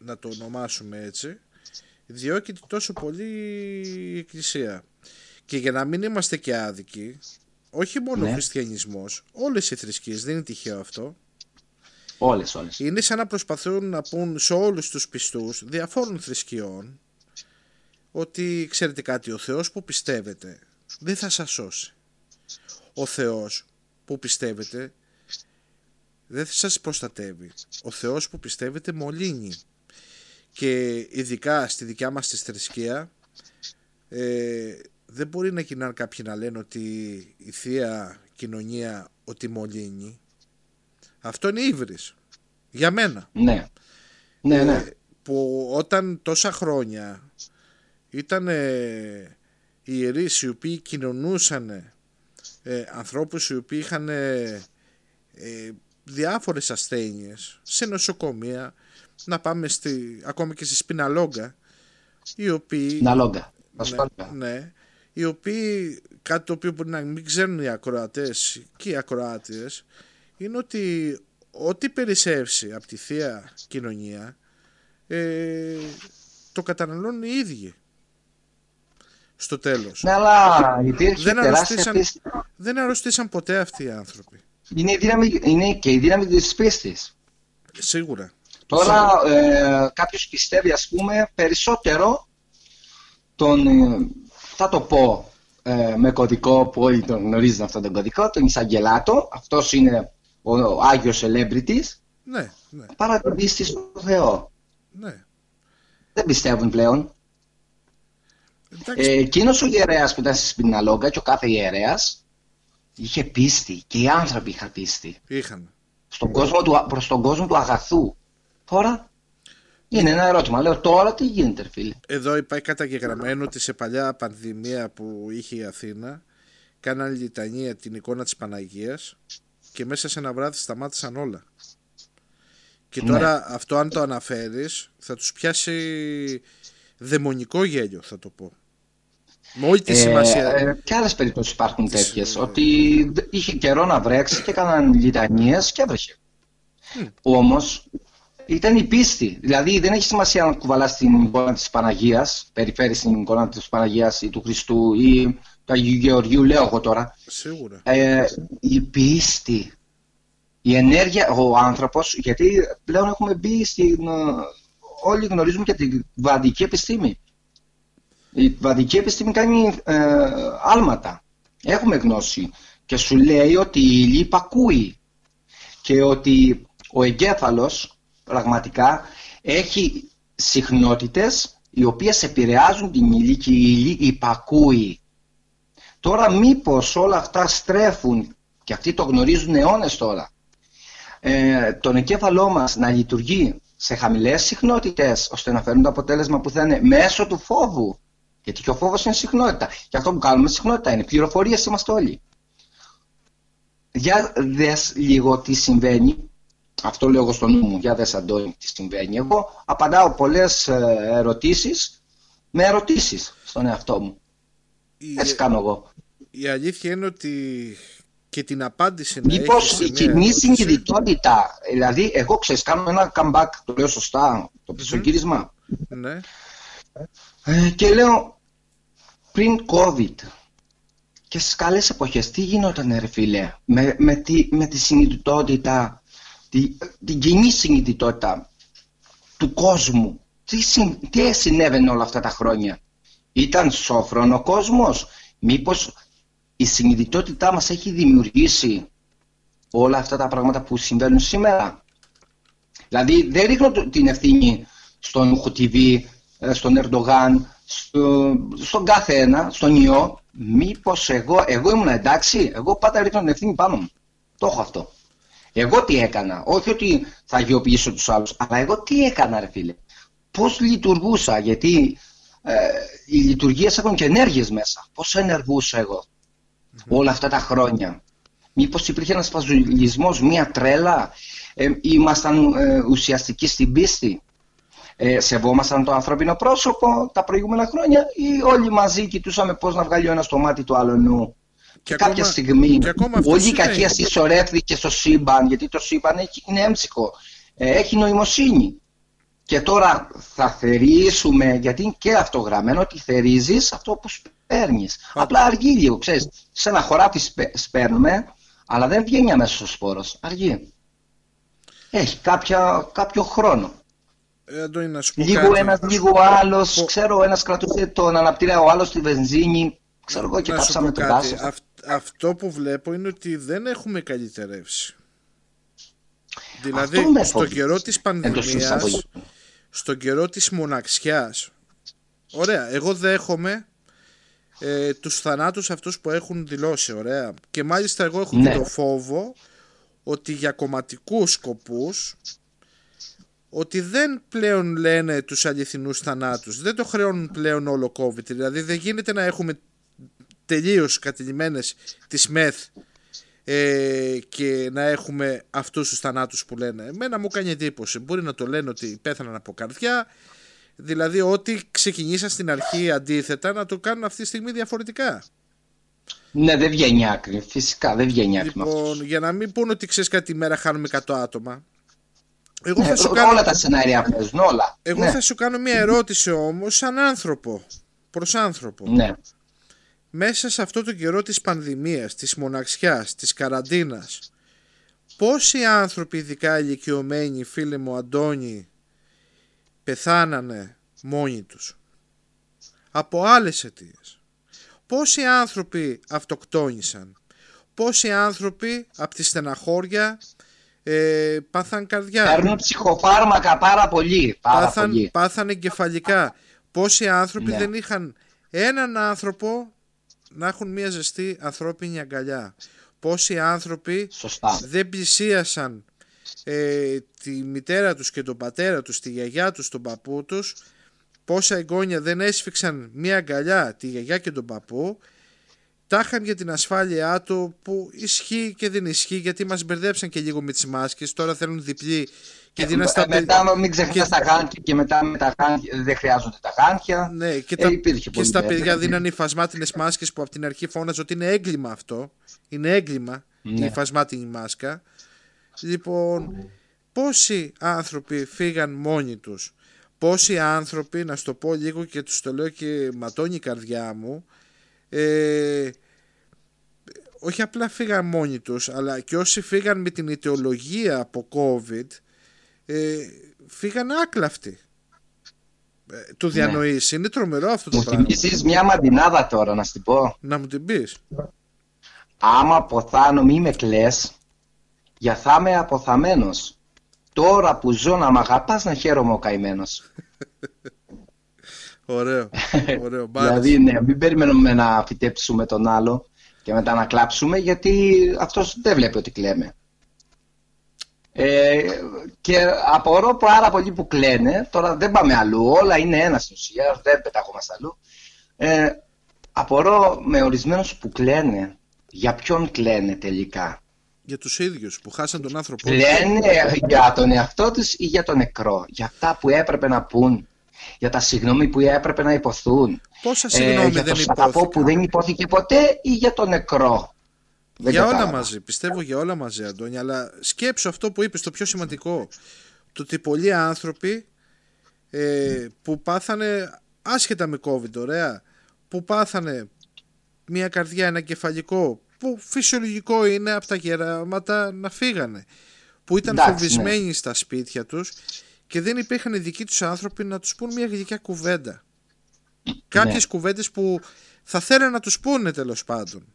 να το ονομάσουμε έτσι, διώκεται τόσο πολύ η Εκκλησία. Και για να μην είμαστε και άδικοι, όχι μόνο ο Ναι. χριστιανισμός, όλες οι θρησκείες, δεν είναι τυχαίο αυτό, Όλες, όλες. είναι σαν να προσπαθούν να πούν σε όλους τους πιστούς διαφόρων θρησκειών ότι ξέρετε κάτι, ο Θεός που πιστεύετε δεν θα σας σώσει. Ο Θεός που πιστεύετε δεν θα σας προστατεύει. Ο Θεός που πιστεύετε μολύνει. Και ειδικά στη δικιά μας τη θρησκεία ε, δεν μπορεί να κοινάνε κάποιοι να λένε ότι η Θεία Κοινωνία ότι μολύνει. Αυτό είναι ύβρις. Για μένα. Ναι. Ναι, ναι. Ε, που όταν τόσα χρόνια ήταν ε, οι ιερείς οι οποίοι κοινωνούσαν ε, ανθρώπους οι οποίοι είχαν ε, ε, διάφορες ασθένειες σε νοσοκομεία να πάμε στη, ακόμα και στη Σπιναλόγκα οι οποίοι Να λόγκα. ναι, ναι, οι οποίοι κάτι το οποίο μπορεί να μην ξέρουν οι ακροατές και οι ακροάτες είναι ότι ό,τι περισσεύσει από τη Θεία Κοινωνία ε, το καταναλώνουν οι ίδιοι στο τέλος. Ναι, αλλά υπήρχε Δεν τεράστια αρρωστήσαν, πίστη. δεν αρρωστήσαν ποτέ αυτοί οι άνθρωποι. Είναι, η δύναμη, είναι και η δύναμη της πίστης. Σίγουρα. Τώρα ε, κάποιος πιστεύει ας πούμε περισσότερο τον, ε, θα το πω ε, με κωδικό που όλοι τον γνωρίζουν αυτόν τον κωδικό, τον Ισαγγελάτο, αυτός είναι ο, ο Άγιος Celebrities, Ναι, ναι, παρά την πίστη στο Θεό. ναι. Δεν πιστεύουν πλέον. Εντάξει, Ε, εκείνος ο ιερέας που ήταν στη Σπιναλόγκα και ο κάθε ιερέας είχε πίστη και οι άνθρωποι είχαν πίστη είχαν. στον κόσμο του, προς τον κόσμο του αγαθού. Τώρα είναι ένα ερώτημα. Λέω τώρα τι γίνεται ρε φίλε; Εδώ υπάρχει καταγεγραμμένο ότι σε παλιά πανδημία που είχε η Αθήνα κάναν λιτανία την εικόνα της Παναγίας και μέσα σε ένα βράδυ σταμάτησαν όλα. Και Ναι. τώρα αυτό αν το αναφέρεις θα τους πιάσει δαιμονικό γέλιο θα το πω. Με όλη τη σημασία. Ε, ε, και άλλες περιπτώσεις υπάρχουν Τις, τέτοιες. ε, Ότι δ- είχε καιρό να βρέξει και έκαναν λιτανίες και έβρεχε. Όμως ήταν η πίστη. Δηλαδή δεν έχει σημασία να κουβαλάς την εικόνα της Παναγίας, περιφέρεις την εικόνα της Παναγίας ή του Χριστού ή του Αγίου Γεωργίου, λέω εγώ τώρα. Σίγουρα. Ε, η πίστη, η ενέργεια, ο άνθρωπος, γιατί πλέον έχουμε μπει στην... ε, Όλοι γνωρίζουμε και την βαδική επιστήμη. Η βαδική επιστήμη κάνει ε, άλματα. Έχουμε γνώση. Και σου λέει ότι η ύλη υπακούει. Και ότι ο εγκέφαλος πραγματικά έχει συχνότητες οι οποίες επηρεάζουν την ύλη και η ύλη υπακούει. Τώρα μήπως όλα αυτά στρέφουν, και αυτοί το γνωρίζουν αιώνες τώρα, ε, τον εγκέφαλό μας να λειτουργεί σε χαμηλές συχνότητες, ώστε να φέρουν το αποτέλεσμα που θα είναι μέσω του φόβου. Γιατί και ο φόβος είναι συχνότητα. Και αυτό που κάνουμε συχνότητα είναι. Πληροφορίες είμαστε όλοι. Για δες λίγο τι συμβαίνει Αυτό λέω εγώ στο νου μου, για δες Αντώνη τι συμβαίνει. Εγώ απαντάω πολλές ε, ερωτήσεις με ερωτήσεις στον εαυτό μου. Η, Έτσι κάνω εγώ. η αλήθεια είναι ότι και την απάντηση να Μήπως έχεις σε η μια κοινή ερώτηση- συνειδητότητα, δηλαδή εγώ ξέρεις κάνω ένα comeback, το λέω σωστά, το πισωγύρισμα. Ναι. Ε, και λέω πριν COVID και στις καλές εποχές τι γινόταν ρε φίλε με, με, τη, με τη συνειδητότητα τη, την κοινή συνειδητότητα του κόσμου τι, συν- τι συνέβαινε όλα αυτά τα χρόνια; Ήταν σόφρον ο κόσμος; Μήπως η συνειδητότητά μας έχει δημιουργήσει όλα αυτά τα πράγματα που συμβαίνουν σήμερα; Δηλαδή δεν ρίχνω το- την ευθύνη στον Χουτιβί, ε, στον Ερντογάν, στο, στον κάθε ένα, στον ιό. Μήπως εγώ, εγώ ήμουν εντάξει, εγώ πάντα ρίχνω την ευθύνη πάνω μου. Το έχω αυτό. Εγώ τι έκανα, όχι ότι θα αγιοποιήσω τους άλλους, αλλά εγώ τι έκανα ρε φίλε. Πώς λειτουργούσα, γιατί ε, οι λειτουργίες έχουν και ενέργειες μέσα. Πώς ενεργούσα εγώ όλα αυτά τα χρόνια. Μήπως υπήρχε ένας παζουλισμός, μία τρέλα, ε, ήμασταν ε, ουσιαστικοί στην πίστη. Ε, σεβόμασταν το ανθρώπινο πρόσωπο τα προηγούμενα χρόνια ή όλοι μαζί κοιτούσαμε πώς να βγάλει ο ένας το μάτι του άλλου Και, Και κάποια ακόμα- στιγμή και ακόμα αυτό όλη η συμβαίνει. κακία συσσωρεύτηκε στο σύμπαν γιατί το σύμπαν έχει, είναι έμψυχο, ε, έχει νοημοσύνη. Και τώρα θα θερήσουμε, γιατί είναι και αυτό γραμμένο, ότι θερίζεις αυτό που παίρνεις. Απλά αργεί λίγο, ξέρεις. Σε ένα χωράφι σπε- σπέρνουμε, αλλά δεν βγαίνει αμέσως ο σπόρος. Αργεί. Έχει κάποια, κάποιο χρόνο. Ε, Αντώνη, να σου πω Λίγο κάτι. ένας, λίγο άλλος. Πω- Ξέρω, ο ένας κρατούσε τον αναπτήρα, ο άλλος τη βενζίνη. Ξέρω εγώ και να σου κάψαμε πω τον κάτι. τάσο. Αυ- αυτό που βλέπω είναι ότι δεν έχουμε καλυτερεύσει. Δηλαδή, με στο φοβίζει. καιρό της Εντός πανδημίας, εισαγωγικών. στον καιρό της μοναξιάς, ωραία, εγώ δέχομαι ε, τους θανάτους αυτούς που έχουν δηλώσει, ωραία. Και μάλιστα εγώ έχω Ναι. και το φόβο ότι για κομματικούς σκοπούς ότι δεν πλέον λένε τους αληθινούς θανάτους. Δεν το χρεώνουν πλέον όλο COVID. Δηλαδή δεν γίνεται να έχουμε τελείως κατηλημένες τις ΜΕΘ ε, και να έχουμε αυτούς τους θανάτους που λένε. Εμένα μου κάνει εντύπωση. Μπορεί να το λένε ότι πέθαναν από καρδιά. Δηλαδή ό,τι ξεκινήσαν στην αρχή αντίθετα να το κάνουν αυτή τη στιγμή διαφορετικά. Ναι, δεν βγαίνει άκρη. Φυσικά δεν βγαίνει άκρη με αυτό. Λοιπόν, για να μην πούνε ότι ξέρεις κάτι μέρα χάνουμε 100 άτομα. Εγώ, Ναι, θα, σου ό- κάνω, Όλα τα σενάρια παίζουν, όλα. εγώ ναι. θα σου κάνω μια ερώτηση όμως σαν άνθρωπο. Προς άνθρωπο. ναι. Μέσα σε αυτό το καιρό της πανδημίας, της μοναξιάς, της καραντίνας πόσοι άνθρωποι ειδικά ηλικιωμένοι φίλε μου Αντώνη πεθάνανε μόνοι τους από άλλες αιτίες πόσοι άνθρωποι αυτοκτόνησαν πόσοι άνθρωποι από τη στεναχώρια ε, πάθαν καρδιά Παίρνουν ψυχοφάρμακα πάρα πολύ. Πάρα πάθαν, πολύ. πάθαν εγκεφαλικά. Πόσοι άνθρωποι Ναι. δεν είχαν έναν άνθρωπο να έχουν μια ζεστή ανθρώπινη αγκαλιά. Πόσοι άνθρωποι Σωστά. δεν πλησίασαν ε, τη μητέρα τους και τον πατέρα τους, τη γιαγιά τους, τον παππού τους. Πόσα εγγόνια δεν έσφιξαν μια αγκαλιά τη γιαγιά και τον παππού. Τα είχαν για την ασφάλειά του που ισχύει και δεν ισχύει γιατί μας μπερδέψαν και λίγο με τις μάσκες. Τώρα θέλουν διπλή και δίναν στα Ε, μετά μην ξεχνάς και- τα γάντια και μετά με τα γάντια δεν χρειάζονται τα γάντια. Ναι, και, Ε, τα, υπήρχε και πολύ στα βέβαια. παιδιά δίνανε υφασμάτινες μάσκες που από την αρχή φώναζε ότι είναι έγκλημα αυτό. Είναι έγκλημα η Ναι. υφασμάτινη μάσκα. Λοιπόν, πόσοι άνθρωποι φύγαν μόνοι τους; Πόσοι άνθρωποι, να σου το πω λίγο και τους το λέω και ματώνει η καρδιά μου, ε, όχι απλά φύγαν μόνοι τους, αλλά και όσοι φύγαν με την ιδεολογία από COVID, ε, φύγαν άκλαυτοι. Ε, το διανοείς. Είναι τρομερό αυτό το Ναι. Μου πράγμα. θυμίζεις μια μαντινάδα τώρα να σου την πω. Να μου την πεις. Άμα αποθάνω μη με κλαις, για θα είμαι αποθαμένος. Τώρα που ζω να μ' αγαπάς να χαίρομαι ο καημένος. Ωραίο. Ωραίο. Μ' άρεσε. δηλαδή, ναι, μην περιμένουμε να φυτέψουμε τον άλλο και μετά να κλάψουμε, γιατί αυτός δεν βλέπει ότι κλαίμε. Ε, και απορώ πάρα πολλοί που κλαίνε, τώρα δεν πάμε αλλού, όλα είναι ένα στην ουσία, δεν πετάχομαστε αλλού. Ε, απορώ με ορισμένους που κλαίνε, για ποιον κλαίνε τελικά; Για τους ίδιους που χάσαν τον άνθρωπο. Λένε για τον εαυτό τους ή για τον νεκρό; Για αυτά που έπρεπε να πούν. Για τα συγγνώμη που έπρεπε να υποθούν. Πόσα συγγνώμη για δεν το σ' αγαπώ που υπόθηκαν; δεν υπόθηκε ποτέ ή για τον νεκρό; Δεν για όλα κατάλαβα. μαζί, πιστεύω για όλα μαζί Αντώνη, αλλά σκέψου αυτό που είπες το πιο σημαντικό. Το ότι πολλοί άνθρωποι ε, που πάθανε άσχετα με COVID, ωραία, που πάθανε μια καρδιά, ένα κεφαλικό, που φυσιολογικό είναι από τα γεράματα να φύγανε, που ήταν Εντάξει, φοβισμένοι στα σπίτια τους και δεν υπήρχαν οι δικοί τους άνθρωποι να τους πούν μια γλυκιά κουβέντα. Κάποιες κουβέντες που θα θέλανε να τους πούνε τέλος πάντων.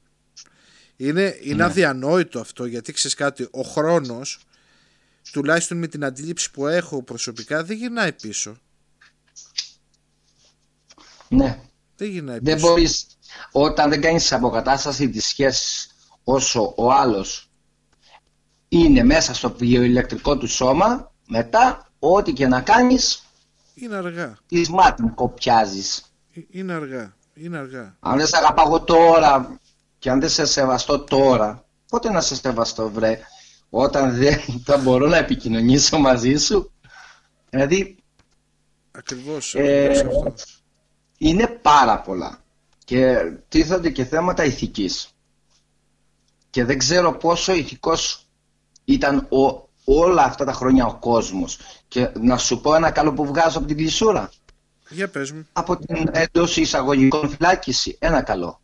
Είναι, είναι αδιανόητο αυτό γιατί ξέρεις κάτι, ο χρόνος τουλάχιστον με την αντίληψη που έχω προσωπικά δεν γυρνάει πίσω. Ναι. Δεν γυρνάει Δεν πίσω. μπορείς, όταν δεν κάνεις αποκατάσταση της σχέσης όσο ο άλλος είναι μέσα στο βιοηλεκτρικό του σώμα, μετά ό,τι και να κάνεις, Είναι αργά. της μάτιν κοπιάζεις. Ε, Είναι αργά. Είναι αργά. Αν δεν σε αγαπάω τώρα και αν δεν σε σεβαστώ τώρα, πότε να σε σεβαστώ βρε, όταν δεν θα μπορώ να επικοινωνήσω μαζί σου; Δηλαδή Ακριβώς, Ε, ακριβώς αυτό. είναι πάρα πολλά και τίθονται και θέματα ηθικής και δεν ξέρω πόσο ηθικός ήταν ο, όλα αυτά τα χρόνια ο κόσμος και να σου πω ένα καλό που βγάζω από την κλεισούρα Για πες μου. από την εντός εισαγωγικών φυλάκιση ένα καλό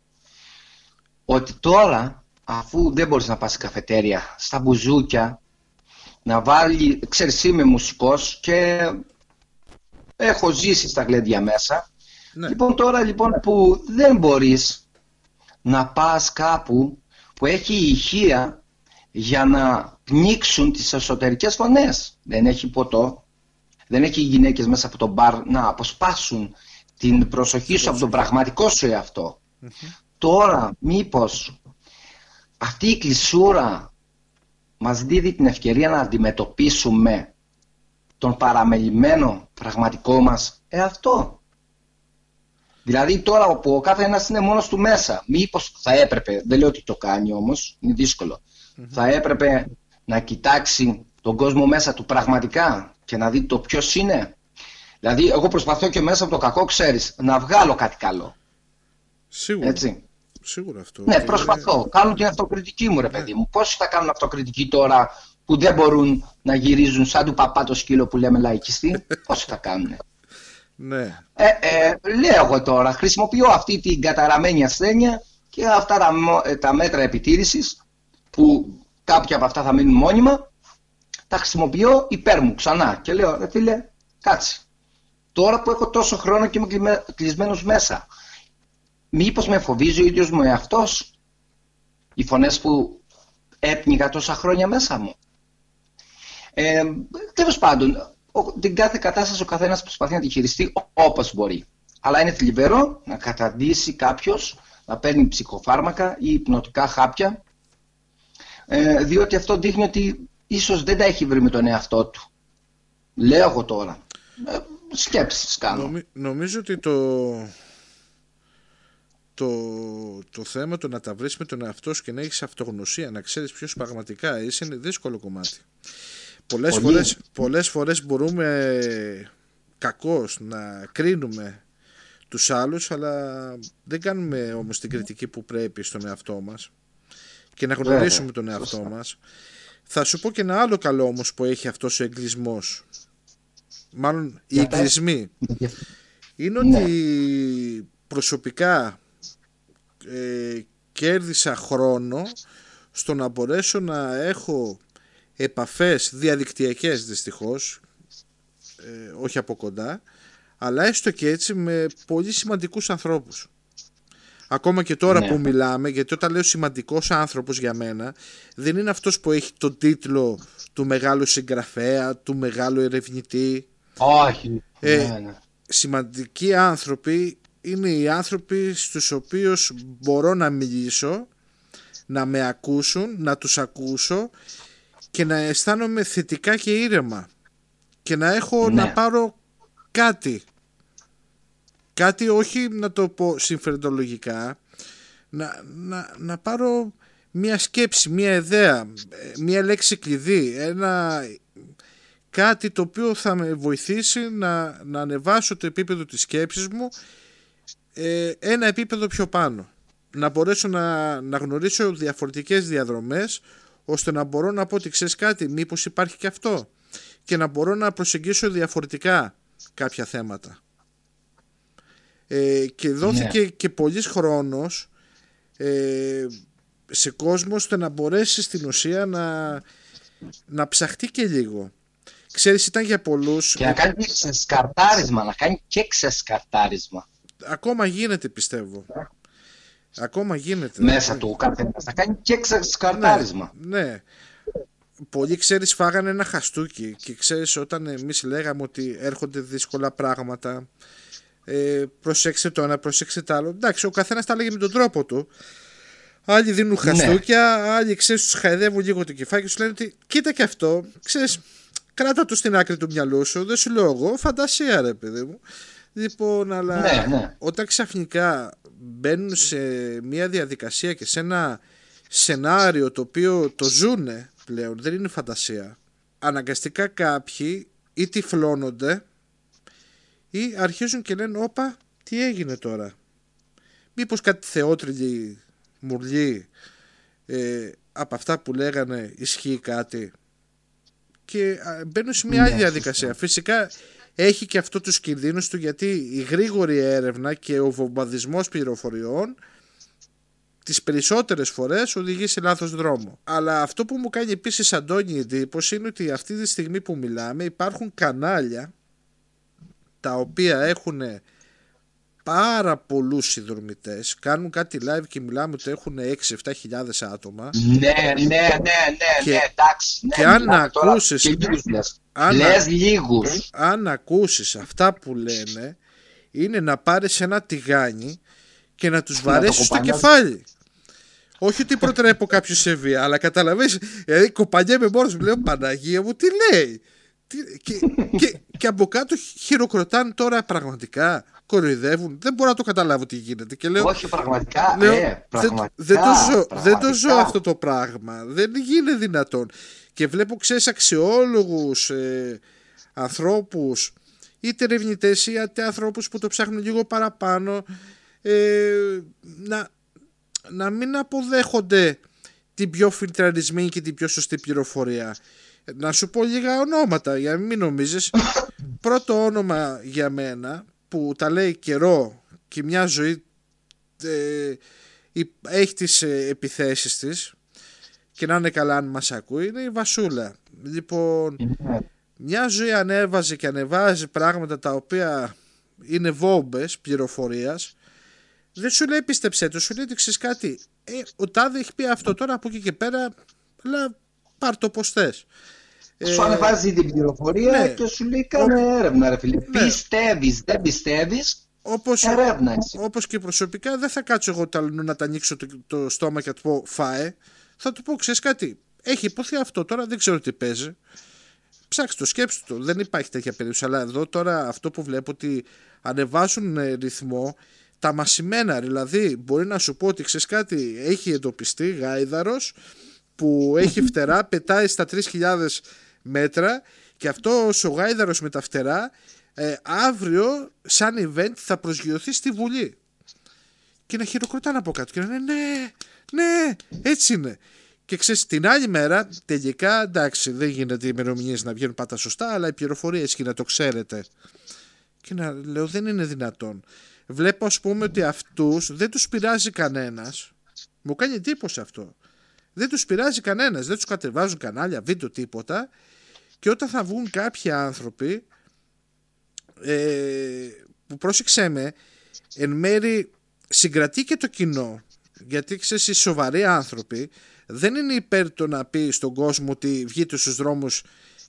ότι τώρα αφού δεν μπορείς να πας στην καφετέρια στα μπουζούκια να βάλει, ξέρεις είμαι μουσικός και έχω ζήσει στα γλέντια μέσα Ναι. Λοιπόν τώρα λοιπόν που δεν μπορείς να πας κάπου που έχει ηχεία για να πνίξουν τις εσωτερικές φωνές. Δεν έχει ποτό, δεν έχει γυναίκες μέσα από το μπαρ να αποσπάσουν την προσοχή σου από τον πραγματικό σου εαυτό. Τώρα μήπως αυτή η κλεισούρα μας δίδει την ευκαιρία να αντιμετωπίσουμε τον παραμελημένο πραγματικό μας εαυτό. Δηλαδή τώρα που ο κάθε ένας είναι μόνος του μέσα, μήπως θα έπρεπε, δεν λέω ότι το κάνει όμως, είναι δύσκολο, θα έπρεπε να κοιτάξει τον κόσμο μέσα του πραγματικά και να δει το ποιος είναι. Δηλαδή εγώ προσπαθώ και μέσα από το κακό, ξέρεις, να βγάλω κάτι καλό. Σίγουρα. Έτσι. Σίγουρα αυτό. Ναι, Και- προσπαθώ. Κάνω την αυτοκριτική μου, ρε παιδί μου. Πόσοι θα κάνουν αυτοκριτική τώρα που δεν μπορούν να γυρίζουν σαν του παπά το σκύλο που λέμε λαϊκιστή; Πόσοι θα κάνουν. Ναι. Ε, ε, λέω εγώ τώρα, χρησιμοποιώ αυτή την καταραμένη ασθένεια και αυτά τα, μο- ε, τα μέτρα επιτήρησης που κάποια από αυτά θα μείνουν μόνιμα, τα χρησιμοποιώ υπέρ μου ξανά και λέω, ρε φίλε, κάτσε. Τώρα που έχω τόσο χρόνο και είμαι κλεισμένος μέσα, μήπως με φοβίζει ο ίδιος μου εαυτός, οι φωνές που έπνιγα τόσα χρόνια μέσα μου. Ε, Τέλος πάντων, ο- την κάθε κατάσταση ο καθένας προσπαθεί να τη χειριστεί όπως μπορεί. Αλλά είναι θλιβερό να καταντήσει κάποιος να παίρνει ψυχοφάρμακα ή υπνοτικά χάπια, ε, διότι αυτό δείχνει ότι ίσως δεν τα έχει βρει με τον εαυτό του. Λέω εγώ τώρα. Ε, σκέψεις κάνω. Νομι- νομίζω ότι το, το, το θέμα το να τα βρεις με τον εαυτό σου και να έχεις αυτογνωσία, να ξέρεις ποιος πραγματικά είσαι, είναι δύσκολο κομμάτι. Πολλές Πολύ. φορές, πολλές φορές μπορούμε κακώς να κρίνουμε τους άλλους, αλλά δεν κάνουμε όμως την κριτική που πρέπει στον εαυτό μας και να Βέβαια, γνωρίσουμε τον εαυτό σωστά. μας. Θα σου πω και ένα άλλο καλό όμως που έχει αυτός ο εγκλισμός. Μάλλον οι Για πες. εγκλισμοί είναι Ναι. ότι προσωπικά ε, κέρδισα χρόνο στο να μπορέσω να έχω επαφές διαδικτυακές δυστυχώς ε, όχι από κοντά αλλά έστω και έτσι με πολύ σημαντικούς ανθρώπους ακόμα και τώρα Ναι. που μιλάμε γιατί όταν λέω σημαντικός άνθρωπος για μένα δεν είναι αυτός που έχει τον τίτλο του μεγάλου συγγραφέα του μεγάλου ερευνητή Όχι. Ε, ναι, ναι. σημαντικοί άνθρωποι είναι οι άνθρωποι στους οποίους μπορώ να μιλήσω, να με ακούσουν, να τους ακούσω και να αισθάνομαι θετικά και ήρεμα και να έχω Ναι. να πάρω κάτι. Κάτι όχι να το πω συμφεροντολογικά, να, να, να πάρω μία σκέψη, μία ιδέα, ε, μία λέξη κλειδί, ένα, κάτι το οποίο θα με βοηθήσει να, να ανεβάσω το επίπεδο της σκέψης μου ε, ένα επίπεδο πιο πάνω. Να μπορέσω να, να γνωρίσω διαφορετικές διαδρομές ώστε να μπορώ να πω ότι ξέρεις κάτι, μήπως υπάρχει και αυτό και να μπορώ να προσεγγίσω διαφορετικά κάποια θέματα. Ε, και δόθηκε ναι. και πολύς χρόνος ε, σε κόσμο ώστε να μπορέσει στην ουσία να, να ψαχτεί και λίγο. Ξέρεις ήταν για πολλούς... Και να κάνει και ξεσκαρτάρισμα, να κάνει και ξεσκαρτάρισμα. Ακόμα γίνεται πιστεύω. Ακόμα γίνεται. Μέσα του καθένας. Να κάνει και ξεσκαρτάρισμα. Ναι, ναι. Πολλοί ξέρεις φάγανε ένα χαστούκι και ξέρεις όταν εμείς λέγαμε ότι έρχονται δύσκολα πράγματα ε, προσέξτε το ένα, προσέξτε το άλλο. Εντάξει, ο καθένας τα λέγει με τον τρόπο του. Άλλοι δίνουν ναι. χαστούκια, ναι. άλλοι ξέρεις, τους χαϊδεύουν λίγο το κεφάλι και σου λένε ότι κοίτα και αυτό, ξέρεις, κράτα το στην άκρη του μυαλού σου. Δεν σου λέω εγώ, φαντασία ρε παιδί μου. Λοιπόν, αλλά ναι, ναι. όταν ξαφνικά μπαίνουν σε μια διαδικασία και σε ένα σενάριο το οποίο το ζούνε πλέον, δεν είναι φαντασία. Αναγκαστικά κάποιοι ή τυφλώνονται ή αρχίζουν και λένε όπα τι έγινε τώρα; Μήπως κάτι θεότριλη μουρλή ε, από αυτά που λέγανε ισχύει κάτι; Και μπαίνουν σε μια άλλη ναι, διαδικασία φυσικά έχει και αυτό τους κινδύνους του γιατί η γρήγορη έρευνα και ο βομβαδισμός πληροφοριών τις περισσότερες φορές οδηγεί σε λάθος δρόμο. Αλλά αυτό που μου κάνει επίσης Αντώνη εντύπωση είναι ότι αυτή τη στιγμή που μιλάμε υπάρχουν κανάλια τα οποία έχουν πάρα πολλούς συνδρομητές κάνουν κάτι live και μιλάμε ότι έχουν 6-7 χιλιάδες άτομα ναι ναι ναι ναι, και, ναι εντάξει ναι, και αν ακούσεις αν, λες λίγους αν ακούσεις αυτά που λένε είναι να πάρεις ένα τηγάνι και να τους βαρέσεις στο κεφάλι όχι ότι προτρέπω κάποιο σε βία, αλλά καταλαβαίνεις, δηλαδή κοπανιέμαι μόνος μου, λέω Παναγία μου, τι λέει; Και, και, και από κάτω χειροκροτάνε τώρα πραγματικά. Κοροϊδεύουν. Δεν μπορώ να το καταλάβω τι γίνεται. Και λέω, Όχι, πραγματικά. Λέω, ε, πραγματικά δεν, το ζω, δεν το ζω αυτό το πράγμα. Δεν γίνεται δυνατόν. Και βλέπω, ξέρεις, αξιόλογους ε, ανθρώπους, είτε ερευνητές είτε ανθρώπους που το ψάχνουν λίγο παραπάνω, ε, να, να μην αποδέχονται την πιο φιλτραρισμένη και την πιο σωστή πληροφορία. Να σου πω λίγα ονόματα για να μην νομίζεις. Πρώτο όνομα για μένα που τα λέει καιρό και μια ζωή ε, έχει τις ε, επιθέσεις της και να είναι καλά αν μας ακούει είναι η Βασούλα. Λοιπόν, μια ζωή ανέβαζε και ανεβάζει πράγματα τα οποία είναι βόμπες πληροφορίας δεν σου λέει πίστεψέ το, σου λέει ότι κάτι. Ε, ο Τάδε έχει πει αυτό τώρα από εκεί και πέρα, αλλά πάρ το πως θες. Σου ανεβάζει την πληροφορία ναι. και σου λέει κάνε έρευνα ρε φίλε. Ναι. Πιστεύεις, δεν πιστεύεις, όπως, έρευνα εσύ. Όπως και προσωπικά δεν θα κάτσω εγώ ταλνού να τα ανοίξω το, το στόμα και να του πω φάε. Θα του πω ξέρεις κάτι, έχει υποθεί αυτό τώρα δεν ξέρω τι παίζει. Ψάξτε το, σκέψτε το. Δεν υπάρχει τέτοια περίπτωση. Αλλά εδώ τώρα αυτό που βλέπω ότι ανεβάζουν ε, ρυθμό τα μασημένα. Δηλαδή μπορεί να σου πω ότι ξέρεις κάτι, έχει εντοπιστεί γάιδαρος που έχει φτερά, πετάει στα 3.000 μέτρα και αυτό ο γάιδαρος με τα φτερά ε, αύριο σαν event θα προσγειωθεί στη Βουλή και να χειροκροτάνε από κάτω και να λένε ναι, ναι, έτσι είναι. Και ξέρεις, την άλλη μέρα, τελικά εντάξει, δεν γίνεται οι ημερομηνίες να βγαίνουν πάντα σωστά, αλλά οι πληροφορίες και να το ξέρετε. Και να λέω, δεν είναι δυνατόν. Βλέπω, ας πούμε, ότι αυτούς δεν τους πειράζει κανένας. Μου κάνει εντύπωση αυτό. Δεν τους πειράζει κανένας. Δεν τους κατεβάζουν κανάλια, βίντεο, τίποτα και όταν θα βγουν κάποιοι άνθρωποι ε, που πρόσεξέ με εν μέρη συγκρατεί και το κοινό γιατί ξέρεις οι σοβαροί άνθρωποι δεν είναι υπέρ το να πει στον κόσμο ότι βγείτε στους δρόμους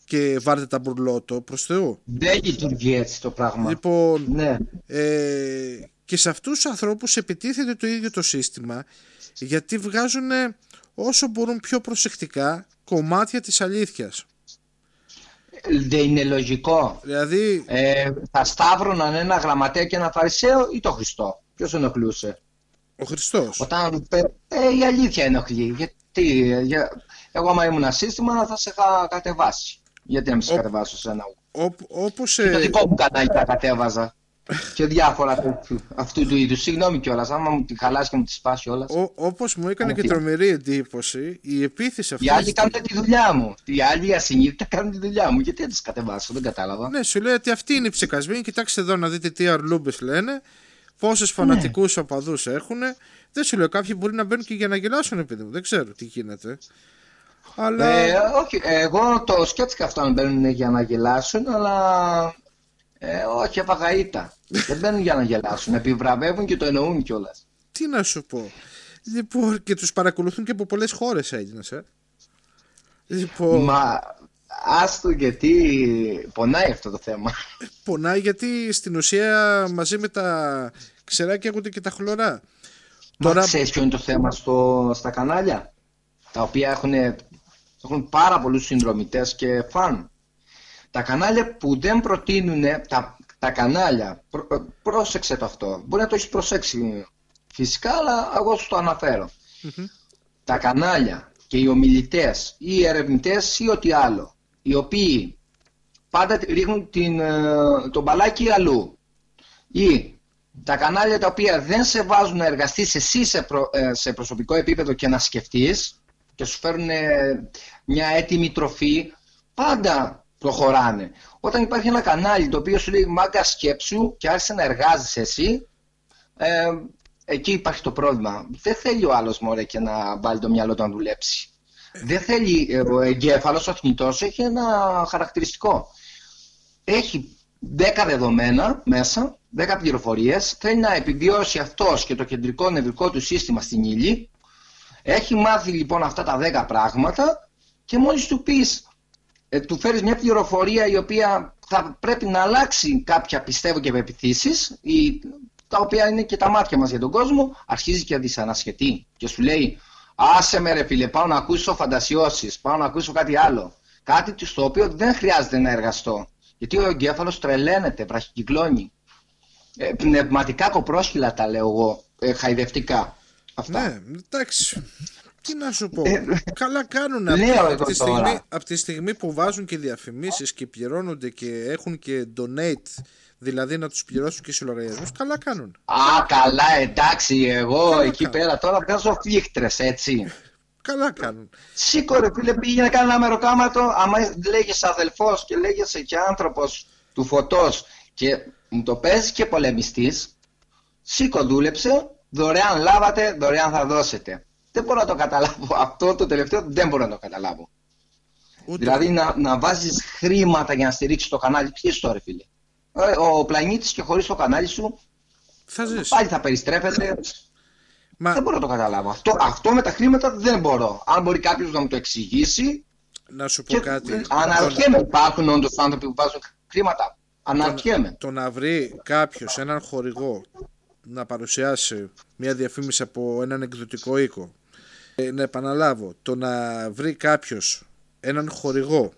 και βάρτε τα μπουρλότο προς Θεού. Δεν λειτουργεί έτσι το πράγμα. Λοιπόν, ναι. ε, και σε αυτούς τους ανθρώπους επιτίθεται το ίδιο το σύστημα γιατί βγάζουν όσο μπορούν πιο προσεκτικά κομμάτια της αλήθειας. Δεν είναι λογικό. Δηλαδή... Ε, θα σταύρωναν ένα γραμματέα και ένα φαρισαίο ή το Χριστό. Ποιος ενοχλούσε; Ο Χριστός. Όταν, ε, η αλήθεια ενοχλεί. Γιατί, ε, για, εγώ άμα ήμουν σύστημα θα σε είχα κατεβάσει. Γιατί να μην σε Ο- κατεβάσω σε ένα Όπο- όπως, Και το ε, δικό μου κανάλι τα κατέβαζα. και διάφορα τέτοιου- αυτού του είδους. Συγγνώμη κιόλας, άμα μου τη χαλάσει και μου τη σπάσει όλας. ο- όπως μου έκανε και τι. τρομερή εντύπωση η επίθεση αυτή Οι άλλοι κάνουν τη δουλειά μου. Οι άλλοι ασυνείδητα κάνουν τη δουλειά μου. Γιατί δεν τις κατεβάσω, δεν κατάλαβα. Ναι, σου λέει ότι αυτοί είναι οι ψεκασμένοι. Κοιτάξτε εδώ να δείτε τι αρλούμπες λένε. Πόσες Ναι. φανατικούς οπαδούς έχουν. Δεν σου λέω, κάποιοι μπορεί να μπαίνουν και για να γελάσουν, επειδή μου. Δεν ξέρω τι γίνεται. Αλλά. Ε, όχι, εγώ το σκέφτηκα αυτό αν μπαίνουν για να γελάσουν, αλλά. Ε, όχι, έπαγα ήττα. δεν μπαίνουν για να γελάσουν. Επιβραβεύουν και το εννοούν κιόλας. Τι να σου πω. Λοιπόν, και τους παρακολουθούν και από πολλές χώρες έγινε. Ε. Λοιπόν, Μα άστο γιατί πονάει αυτό το θέμα. πονάει γιατί στην ουσία μαζί με τα ξεράκια έχονται και τα χλωρά. Τώρα... Τώρα, Ξέρεις ποιο είναι το θέμα στο, στα κανάλια; Τα οποία έχουν, έχουν πάρα πολλούς συνδρομητές και φαν. Τα κανάλια που δεν προτείνουν τα, τα κανάλια, πρό- ε, πρόσεξε το αυτό, μπορεί να το έχεις προσέξει φυσικά αλλά εγώ σου το αναφέρω. Τα κανάλια και οι ομιλητές ή οι ερευνητές ή ό,τι άλλο οι οποίοι πάντα ρίχνουν την, ε, το μπαλάκι αλλού ή τα κανάλια τα οποία δεν σε βάζουν να εργαστείς εσύ σε, προ- ε, σε προσωπικό επίπεδο και να σκεφτείς και σου φέρνουν ε, μια έτοιμη τροφή, πάντα προχωράνε. Όταν υπάρχει ένα κανάλι το οποίο σου λέει μάγκα σκέψου και άρχισε να εργάζεσαι εσύ, ε, εκεί υπάρχει το πρόβλημα. Δεν θέλει ο άλλος μωρέ και να βάλει το μυαλό του να δουλέψει. Δεν θέλει, ε, ο εγκέφαλος, ο θνητός έχει ένα χαρακτηριστικό έχει 10 δεδομένα μέσα, 10 πληροφορίες, θέλει να επιβιώσει αυτός και το κεντρικό νευρικό του σύστημα στην ύλη. Έχει μάθει λοιπόν αυτά τα 10 πράγματα και μόλις του πεις, ε, του φέρεις μια πληροφορία η οποία θα πρέπει να αλλάξει κάποια πιστεύω και πεπιθήσεις, ή, τα οποία είναι και τα μάτια μας για τον κόσμο, αρχίζει και δυσανασχετεί και σου λέει άσε με ρε φίλε, πάω να ακούσω φαντασιώσεις, πάω να ακούσω κάτι άλλο. Κάτι στο οποίο δεν χρειάζεται να εργαστώ. Γιατί ο εγκέφαλος τρελαίνεται, βραχικυκλώνει. Ε, πνευματικά κοπρόσχυλα τα λέω εγώ, ε, χαϊδευτικά. Αυτά. ναι, εντάξει. Τι να σου πω. Ε, Καλά κάνουν λέω από, εγώ τη τώρα. στιγμή, από τη στιγμή που βάζουν και διαφημίσεις και πληρώνονται και έχουν και donate, δηλαδή να τους πληρώσουν και σε λογαριασμούς, καλά κάνουν. Α, καλά, εντάξει, εγώ Καλά εκεί κάνω. πέρα τώρα βγάζω φλίχτρες, έτσι. Καλά κάνουν. Σήκω ρε φίλε, πήγε να κάνει ένα μεροκάματο, άμα λέγεσαι αδελφός και λέγεσαι και άνθρωπος του φωτός και μου το παίζεις και πολεμιστής, σήκω δούλεψε, δωρεάν λάβατε, δωρεάν θα δώσετε. Δεν μπορώ να το καταλάβω. Αυτό το τελευταίο δεν μπορώ να το καταλάβω. Ούτε Δηλαδή να, να βάζεις χρήματα για να στηρίξεις το κανάλι. Τι είσαι τώρα φίλε; Ε, Ο πλανήτης και χωρίς το κανάλι σου θα ζεις. πάλι θα περιστρέφεται. Μα Δεν μπορώ να το καταλάβω. Αυτό, αυτό με τα χρήματα δεν μπορώ. Αν μπορεί κάποιος να μου το εξηγήσει. να σου πω Και κάτι. αναρωτιέμαι, υπάρχουν όντως άνθρωποι που βάζουν χρήματα; Αναρωτιέμαι. Το να βρει κάποιος έναν χορηγό να παρουσιάσει μια διαφήμιση από έναν εκδοτικό οίκο. Ε, να επαναλάβω, το να βρει κάποιος έναν χορηγό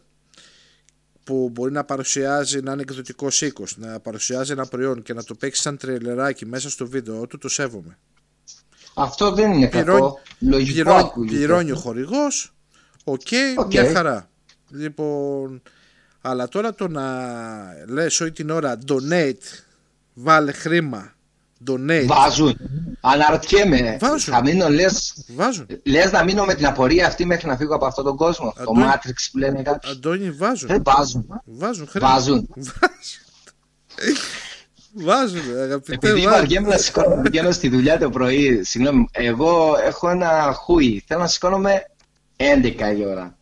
που μπορεί να παρουσιάζει να είναι εκδοτικό οίκος, να παρουσιάζει ένα προϊόν και να το παίξει σαν τρειλεράκι μέσα στο βίντεο του, το σέβομαι. Αυτό δεν είναι Πληρώνει, κακό. Λογικό πληρώνει, ακούγεται. πληρώνει ο χορηγός, OK, OK. μια χαρά. Λοιπόν, αλλά τώρα το να λες όλη την ώρα donate, βάλε χρήμα, donate, Βάζουν. Αναρωτιέμαι. Βάζουν. Θα μείνω, λες, βάζουν. λες να μείνω με την απορία αυτή μέχρι να φύγω από αυτόν τον κόσμο; Το Αντώνη. Matrix που λένε κάποιοι. Αντώνη, βάζουν. Δεν βάζουν. Βάζουν χρήμα. Βάζουν. Βάζουν, αγαπητέ, Επειδή βάζουν. βαριέμαι να σηκώνω να πηγαίνω στη δουλειά το πρωί, συγγνώμη, εγώ έχω ένα χούι. Θέλω να σηκώνομαι 11 η ώρα.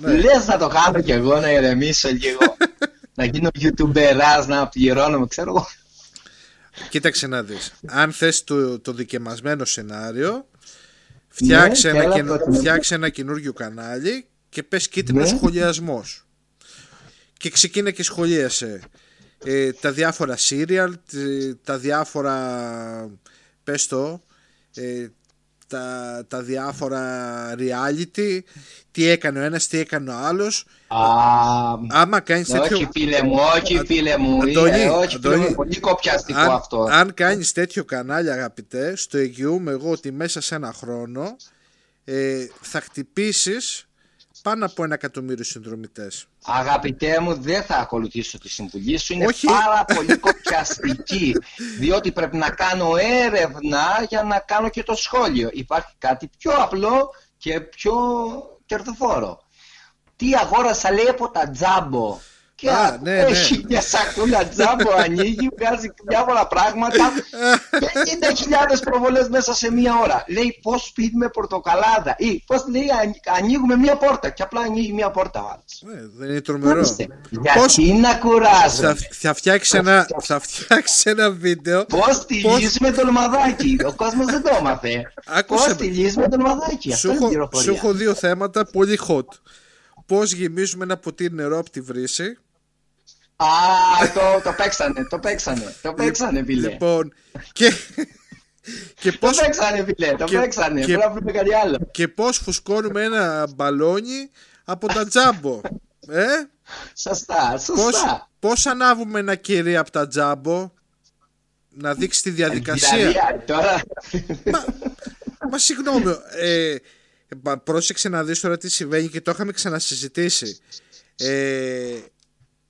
Ναι. Λες να το κάνω κι εγώ να ηρεμήσω λίγο. να γίνω youtuberάς, να πληρώνομαι, ξέρω εγώ. Κοίταξε να δεις. Αν θες το, το δικαιμασμένο σενάριο, φτιάξε, Ναι, ένα, έλα, καινο- προτείνω. φτιάξε ένα καινούριο κανάλι και πες κίτρινο Ναι. σχολιασμός. Και ξεκίνα και σχολίασε ε, τα διάφορα serial, τε- τα διάφορα, πες το, ε, τα, τα διάφορα reality, τι έκανε ο ένας, τι έκανε ο άλλος. Α, Άμα κάνεις ναι, τέτοιο... όχι φίλε μου, όχι φίλε μου. Αντώνη, ε, όχι φίλε Αντώνη, μου, πολύ κοπιαστικό αν, αυτό. αν κάνεις τέτοιο κανάλι αγαπητέ, στο εγγυούμε εγώ ότι μέσα σε ένα χρόνο ε, θα χτυπήσεις πάνω από ένα εκατομμύριο συνδρομητές. Αγαπητέ μου, δεν θα ακολουθήσω τη συμβουλή σου. Είναι Όχι. πάρα πολύ κοπιαστική. διότι πρέπει να κάνω έρευνα για να κάνω και το σχόλιο. Υπάρχει κάτι πιο απλό και πιο κερδοφόρο. Τι αγόρασα λέει από τα τζάμπο. Και Α, ναι, ναι. έχει μια σακούλα τζάμπο, ανοίγει, βγάζει διάφορα πράγματα. 50.000 προβολές μέσα σε μία ώρα. Λέει πώς πίνουμε πορτοκαλάδα. Ή πώς λέει «Α- ανοίγουμε μία πόρτα. Και απλά ανοίγει μία πόρτα ο άλλος. Ε, δεν είναι τρομερό. Ορίστε. Γιατί Πώς- να Θα, κουράζω. θα, φτιάξεις ένα, θα φτιάξεις ένα βίντεο Πώς στυλίζουμε το λμαδάκι. Ο κόσμος δεν το έμαθε. Πώς Άκουσε με. στυλίζουμε το λμαδάκι. Σου Αυτό είναι έχω, πληροφορία. σου έχω δύο θέματα πολύ hot. Πώς γεμίζουμε ένα ποτήρι νερό από τη βρύση; Α, το, το παίξανε, το παίξανε. Το παίξανε, φίλε. Λοιπόν, και, και, Το πώς, παίξανε, φίλε. Το και- παίξανε. και- Πρέπει να βρούμε κάτι άλλο. και πώς φουσκώνουμε ένα μπαλόνι από τα τζάμπο. Ε; Σωστά, Πώς, σωστά. πώς ανάβουμε ένα κερί από τα τζάμπο να δείξει τη διαδικασία; Δηλαδή, τώρα. Μα, μα συγγνώμη, ε, μα, πρόσεξε να δεις τώρα τι συμβαίνει και το είχαμε ξανασυζητήσει. Ε,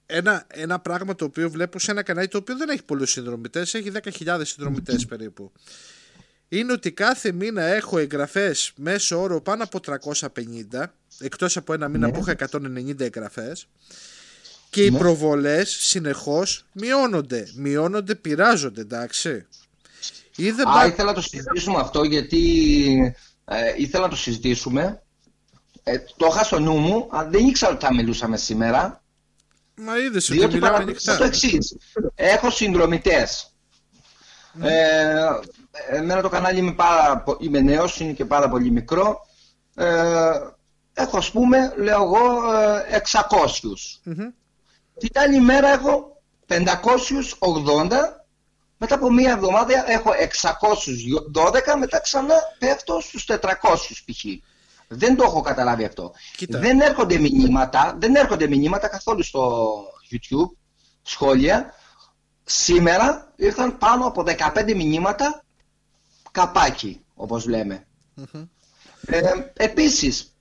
ένα, ένα πράγμα το οποίο βλέπω σε ένα κανάλι το οποίο δεν έχει πολλούς συνδρομητές, έχει 10.000 συνδρομητές περίπου. Είναι ότι κάθε μήνα έχω εγγραφές μέσω όρο πάνω από 350, εκτός από ένα μήνα Ναι. που είχα 190 εγγραφές και οι Ναι. προβολές συνεχώς μειώνονται. Μειώνονται, πειράζονται, εντάξει. Ή δεν Α, πά- ήθελα να το συζητήσουμε αυτό γιατί ε, ήθελα να το συζητήσουμε. Ε, το είχα στο νου μου, αλλά δεν ήξερα ότι θα μιλούσαμε σήμερα. Μα είδες ότι Διότι μιλάμε παρατήρησα ανοιχτά. το εξής. Έχω συνδρομητές. Ε, εμένα το κανάλι είμαι, πάρα, πο- είμαι νέος, είναι και πάρα πολύ μικρό. Ε, έχω ας πούμε, λέω εγώ, ε, 600. Μμμ. Την άλλη μέρα έχω 580. Μετά από μία εβδομάδα έχω 612, μετά ξανά πέφτω στους 400 π.χ. Δεν το έχω καταλάβει αυτό. Κοίτα. Δεν έρχονται μηνύματα, δεν έρχονται μηνύματα καθόλου στο YouTube, σχόλια. Σήμερα ήρθαν πάνω από 15 μηνύματα καπάκι, όπως λέμε. Ε, επίσης,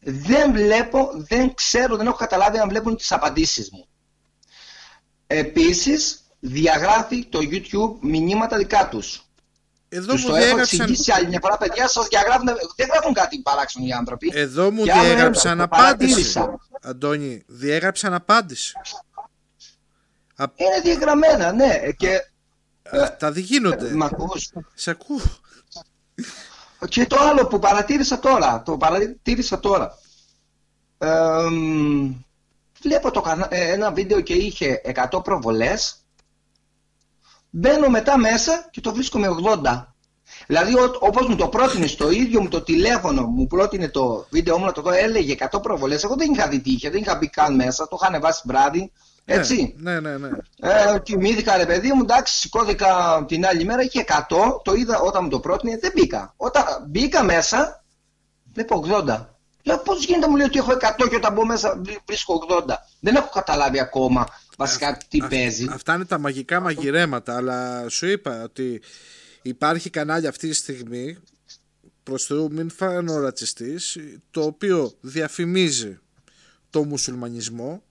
δεν βλέπω, δεν ξέρω, δεν έχω καταλάβει αν βλέπουν τις απαντήσεις μου. Επίσης, διαγράφει το YouTube μηνύματα δικά τους. Εδώ Τους μου το έχω διέγραψαν, εξηγήσει άλλη μια φορά, παιδιά, σας διαγράφουν, δεν γράφουν κάτι παράξενο οι άνθρωποι. εδώ μου Και άλλο ένα, διέγραψαν το απάντηση. παρατήρησα. Αντώνη, διέγραψαν απάντηση. Α, Είναι διαγραμμένα, ναι, και Αυτά δεν γίνονται. μ' ακούς. Σε ακούω. Και το άλλο που παρατήρησα τώρα, το παρατήρησα τώρα. Ε, μ, βλέπω το κανα- ε, ένα βίντεο και είχε 100 προβολές. Μπαίνω μετά μέσα και το βρίσκω με 80. Δηλαδή ο- όπως μου το πρότεινες στο ίδιο μου το τηλέφωνο, μου πρότεινε το βίντεο μου να το δω, έλεγε 100 προβολές. Εγώ δεν είχα δει τι είχε, δεν είχα μπει καν μέσα, το είχα ανεβάσει βράδυ. Έτσι. Ναι, ναι, ναι. Ε, κοιμήθηκα ρε παιδί μου, εντάξει, σηκώθηκα την άλλη μέρα, είχε 100, το είδα όταν μου το πρότεινε, δεν μπήκα. Όταν μπήκα μέσα, βλέπω 80. Λέω πώς γίνεται μου λέει ότι έχω 100 και όταν μπω μέσα βρι- βρίσκω 80. Δεν έχω καταλάβει ακόμα βασικά τι Α- παίζει. Αυτά είναι τα μαγικά μαγειρέματα, αλλά σου είπα ότι υπάρχει κανάλι αυτή τη στιγμή, προς Θεού μην φανώ ρατσιστής, το οποίο διαφημίζει το μουσουλμανισμό.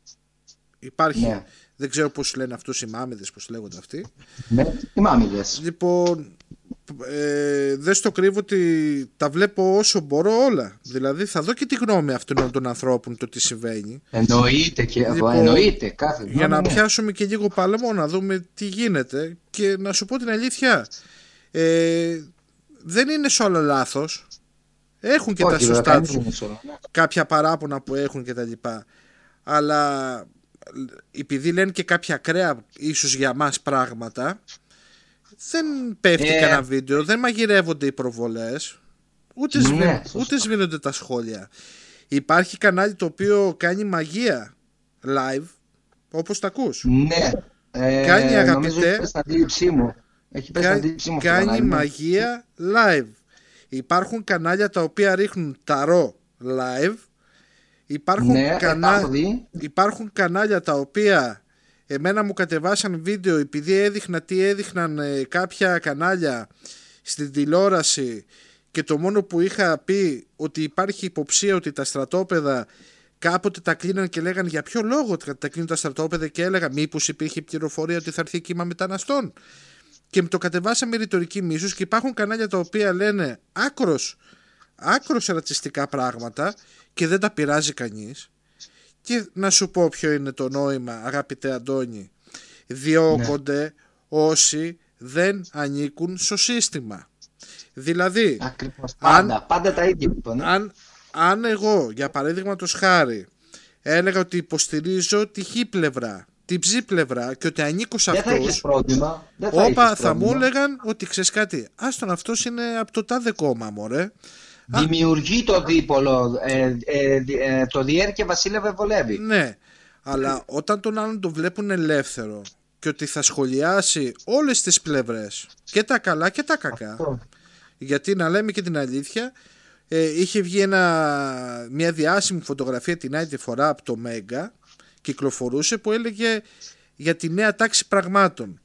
Υπάρχει, Ναι. δεν ξέρω πώς λένε αυτούς οι μάμιδες, πώς λέγονται αυτοί. Ναι, τι μάμιδες. Λοιπόν, ε, δεν στο κρύβω ότι τα βλέπω όσο μπορώ όλα. Δηλαδή θα δω και τη γνώμη αυτών των ανθρώπων το τι συμβαίνει. Εννοείται και Λοιπόν, εννοείται κάθε Για να ναι. πιάσουμε και λίγο παλμό, να δούμε τι γίνεται και να σου πω την αλήθεια. Ε, δεν είναι σε όλα λάθος. Έχουν και τα Όχι, βέβαια, σωστά κανείς τους δεν είναι σωστό. κάποια παράπονα που έχουν και τα λοιπά. Αλλά επειδή λένε και κάποια ακραία ίσως για μας πράγματα δεν πέφτει Ε. κανένα βίντεο, δεν μαγειρεύονται οι προβολές ούτε, Ναι, σβήνουν- σωστά. ούτε σβήνονται τα σχόλια. Υπάρχει κανάλι το οποίο κάνει μαγεία live όπως τα ακούς. Ναι. Ε, Κάνει, νομίζω αγαπητέ. έχει πέσει στην αντίληψή μου. Έχει πέσει στην Κα- αντίληψή μου αυτό το κάνει κανάλι, ναι. μαγεία live. Υπάρχουν κανάλια τα οποία ρίχνουν ταρό live. Υπάρχουν, Ναι, κανα... τα έχω δει. υπάρχουν κανάλια τα οποία εμένα μου κατεβάσαν βίντεο επειδή έδειχνα τι έδειχναν ε, κάποια κανάλια στην τηλεόραση και το μόνο που είχα πει ότι υπάρχει υποψία ότι τα στρατόπεδα κάποτε τα κλείναν και λέγαν για ποιο λόγο τα τα κλείνουν τα στρατόπεδα και έλεγα μήπως υπήρχε πληροφορία ότι θα έρθει κύμα μεταναστών και με το κατεβάσαμε ρητορική μίσους και υπάρχουν κανάλια τα οποία λένε άκρος, άκρος ρατσιστικά πράγματα και δεν τα πειράζει κανείς και να σου πω ποιο είναι το νόημα αγαπητέ Αντώνη διώκονται όσοι δεν ανήκουν στο σύστημα δηλαδή Ακριβώς. Αν- Πάντα, πάντα τα ίδια λοιπόν. αν, αν εγώ για παράδειγμα το χάρη έλεγα ότι υποστηρίζω τη χ πλευρά την ψ πλευρά και ότι ανήκω σε Δεν θα αυτούς έχεις πρόβλημα. Δεν θα Όπα, έχεις θα μου πρόβλημα. έλεγαν ότι ξέρεις κάτι. Άστον αυτός είναι από το τάδε κόμμα, μωρέ. Δημιουργεί το δίπολο. Ε, ε, δι- ε, το διέρ και βασίλευε βολεύει. Ναι, αλλά όταν τον άλλον το βλέπουν ελεύθερο και ότι θα σχολιάσει όλες τις πλευρές και τα καλά και τα κακά Αυτό. γιατί να λέμε και την αλήθεια ε, είχε βγει ένα, μια διάσημη φωτογραφία την άλλη τη φορά από το Μέγκα κυκλοφορούσε που έλεγε για τη νέα τάξη πραγμάτων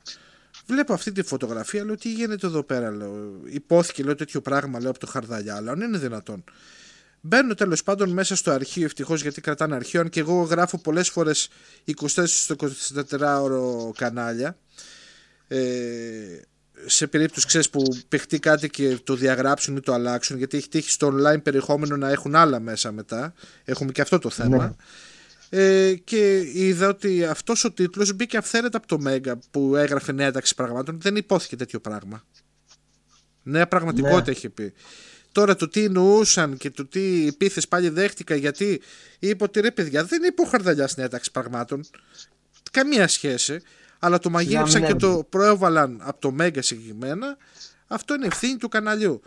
Βλέπω αυτή τη φωτογραφία, λέω τι γίνεται εδώ πέρα. Λέω. Υπόθηκε λέω, τέτοιο πράγμα λέω, από το χαρδαλιά, αλλά αν είναι δυνατόν. Μπαίνω τέλος πάντων μέσα στο αρχείο, ευτυχώς γιατί κρατάνε αρχείο, αν και εγώ γράφω πολλές φορές 24 στο 24ωρο κανάλια. Ε, σε περίπτωση ξέρεις που παιχτεί κάτι και το διαγράψουν ή το αλλάξουν γιατί έχει τύχει στο online περιεχόμενο να έχουν άλλα μέσα μετά έχουμε και αυτό το θέμα ε, και είδα ότι αυτός ο τίτλος μπήκε αυθαίρετα από το Μέγκα που έγραφε νέα τάξη πραγμάτων. Δεν υπόθηκε τέτοιο πράγμα. Νέα πραγματικότητα Ναι. είχε πει. Τώρα το τι εννοούσαν και το τι επίθεση πάλι δέχτηκα γιατί είπε ότι ρε παιδιά δεν είπε ο Χαρδαλιάς νέα τάξη πραγμάτων. Καμία σχέση. Αλλά το μαγείρεψαν Ναι, και ναι. το προέβαλαν από το Μέγκα συγκεκριμένα. Αυτό είναι ευθύνη του καναλιού.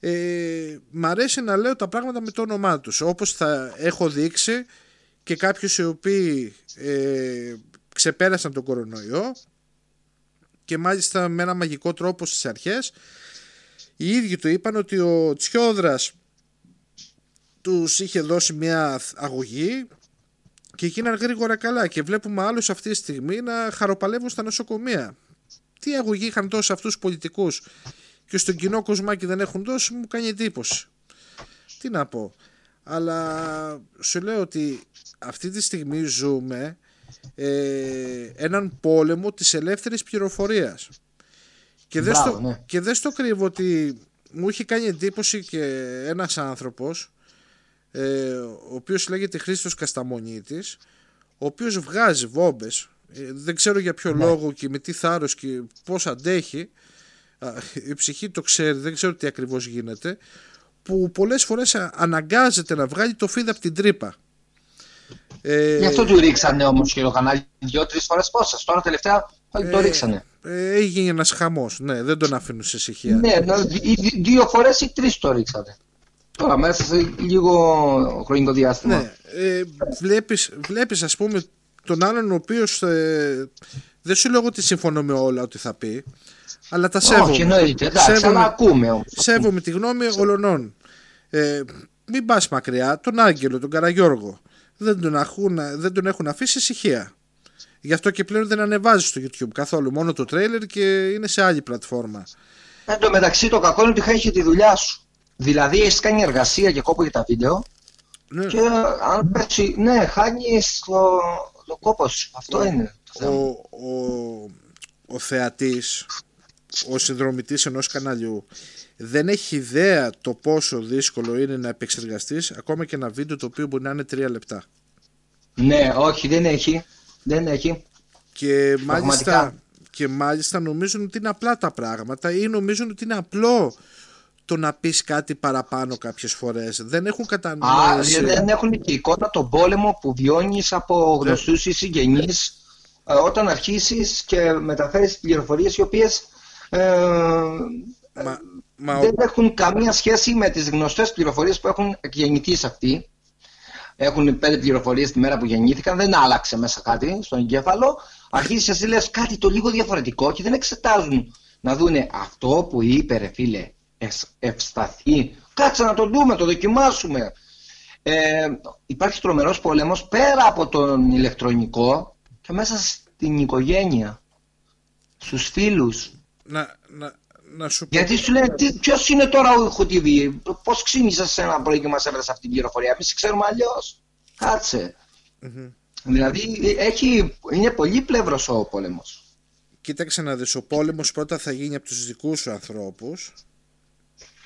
Ε, μ' αρέσει να λέω τα πράγματα με το όνομά τους. Όπως θα έχω δείξει και κάποιους οι οποίοι ε, ξεπέρασαν τον κορονοϊό και μάλιστα με ένα μαγικό τρόπο στις αρχές οι ίδιοι του είπαν ότι ο Τσιόδρας τους είχε δώσει μια αγωγή και γίναν γρήγορα καλά και βλέπουμε άλλους αυτή τη στιγμή να χαροπαλεύουν στα νοσοκομεία. Τι αγωγή είχαν δώσει αυτούς τους πολιτικούς και στον κοινό κοσμάκι δεν έχουν δώσει μου κάνει εντύπωση. Τι να πω. Αλλά σου λέω ότι αυτή τη στιγμή ζούμε ε, έναν πόλεμο της ελεύθερης πληροφορίας. Και δεν, Μπράβο, στο, ναι. και δεν στο κρύβω ότι μου έχει κάνει εντύπωση και ένας άνθρωπος ε, ο οποίος λέγεται Χρήστος Κασταμονίτης ο οποίος βγάζει βόμπες ε, δεν ξέρω για ποιο Ναι. λόγο και με τι θάρρος και πώς αντέχει Α, η ψυχή το ξέρει δεν ξέρω τι ακριβώς γίνεται που πολλές φορές α- αναγκάζεται να βγάλει το φίδι από την τρύπα ε, Γι' αυτό του ρίξανε όμως και το κανάλι δύο-τρεις φορές πόσες. Τώρα τελευταία πάλι το Ε, ρίξανε. ε, έγινε ένας χαμός ναι δεν τον αφήνουν σε ησυχία Ναι, ναι, δι- δι- δύο φορές ή τρεις το ρίξανε. Τώρα μέσα σε λίγο χρονικό διάστημα. Ναι, ε, βλέπεις, βλέπεις ας πούμε τον άλλον ο οποίος ε, δεν σου λέω ότι συμφωνώ με όλα ότι θα πει αλλά τα σέβομαι. Όχι, εννοείται. Εντάξει, Σέβομαι- αλλά ακούμε όμως. Σέβομαι τη γνώμη όλων. Ε, μην πας μακριά, τον Άγγελο, τον Καραγιώργο δεν τον, έχουν, δεν τον έχουν αφήσει ησυχία. Γι' αυτό και πλέον δεν ανεβάζει στο YouTube καθόλου, μόνο το τρέιλερ και είναι σε άλλη πλατφόρμα. Εν τω μεταξύ το κακό είναι ότι χάσει τη δουλειά σου. Δηλαδή έχεις κάνει εργασία και κόπο για τα βίντεο Ναι. και αν πέσει, ναι, χάνεις το, το κόπο σου. Αυτό είναι το θέμα. Ο, ο, ο θεατής, ο συνδρομητής ενός καναλιού δεν έχει ιδέα το πόσο δύσκολο είναι να επεξεργαστείς ακόμα και ένα βίντεο το οποίο μπορεί να είναι τρία λεπτά. Ναι, όχι, δεν έχει. Δεν έχει. Και μάλιστα, Πραγματικά. και μάλιστα νομίζουν ότι είναι απλά τα πράγματα ή νομίζουν ότι είναι απλό το να πεις κάτι παραπάνω κάποιες φορές. Δεν έχουν Α, κατανοήσει. δεν έχουν και εικόνα τον πόλεμο που βιώνεις από γνωστούς ή συγγενείς ε, όταν αρχίσεις και μεταφέρεις πληροφορίες οι οποίες ε, Μα, μα, δεν έχουν καμία σχέση με τις γνωστές πληροφορίες που έχουν γεννηθεί αυτοί. Έχουν πέντε πληροφορίες τη μέρα που γεννήθηκαν, δεν άλλαξε μέσα κάτι στον εγκέφαλο. Αρχίζεις εσύ λες κάτι το λίγο διαφορετικό και δεν εξετάζουν να δούνε αυτό που είπε ρε φίλε ευσταθεί. Κάτσε να το δούμε, το δοκιμάσουμε. Ε, υπάρχει τρομερός πόλεμος πέρα από τον ηλεκτρονικό και μέσα στην οικογένεια, στους φίλους. Να, να, να σου πω... Γιατί σου λένε τι, ποιος είναι τώρα ο ηχοτιβή, πώς ξύνησες ένα πρωί και μας έβρες αυτή την πληροφορία, εμείς ξέρουμε αλλιώς. Κάτσε. Δηλαδή έχει, είναι πολύ πλευρός ο πόλεμος. Κοίταξε να δεις, ο πόλεμος πρώτα θα γίνει από τους δικούς σου ανθρώπους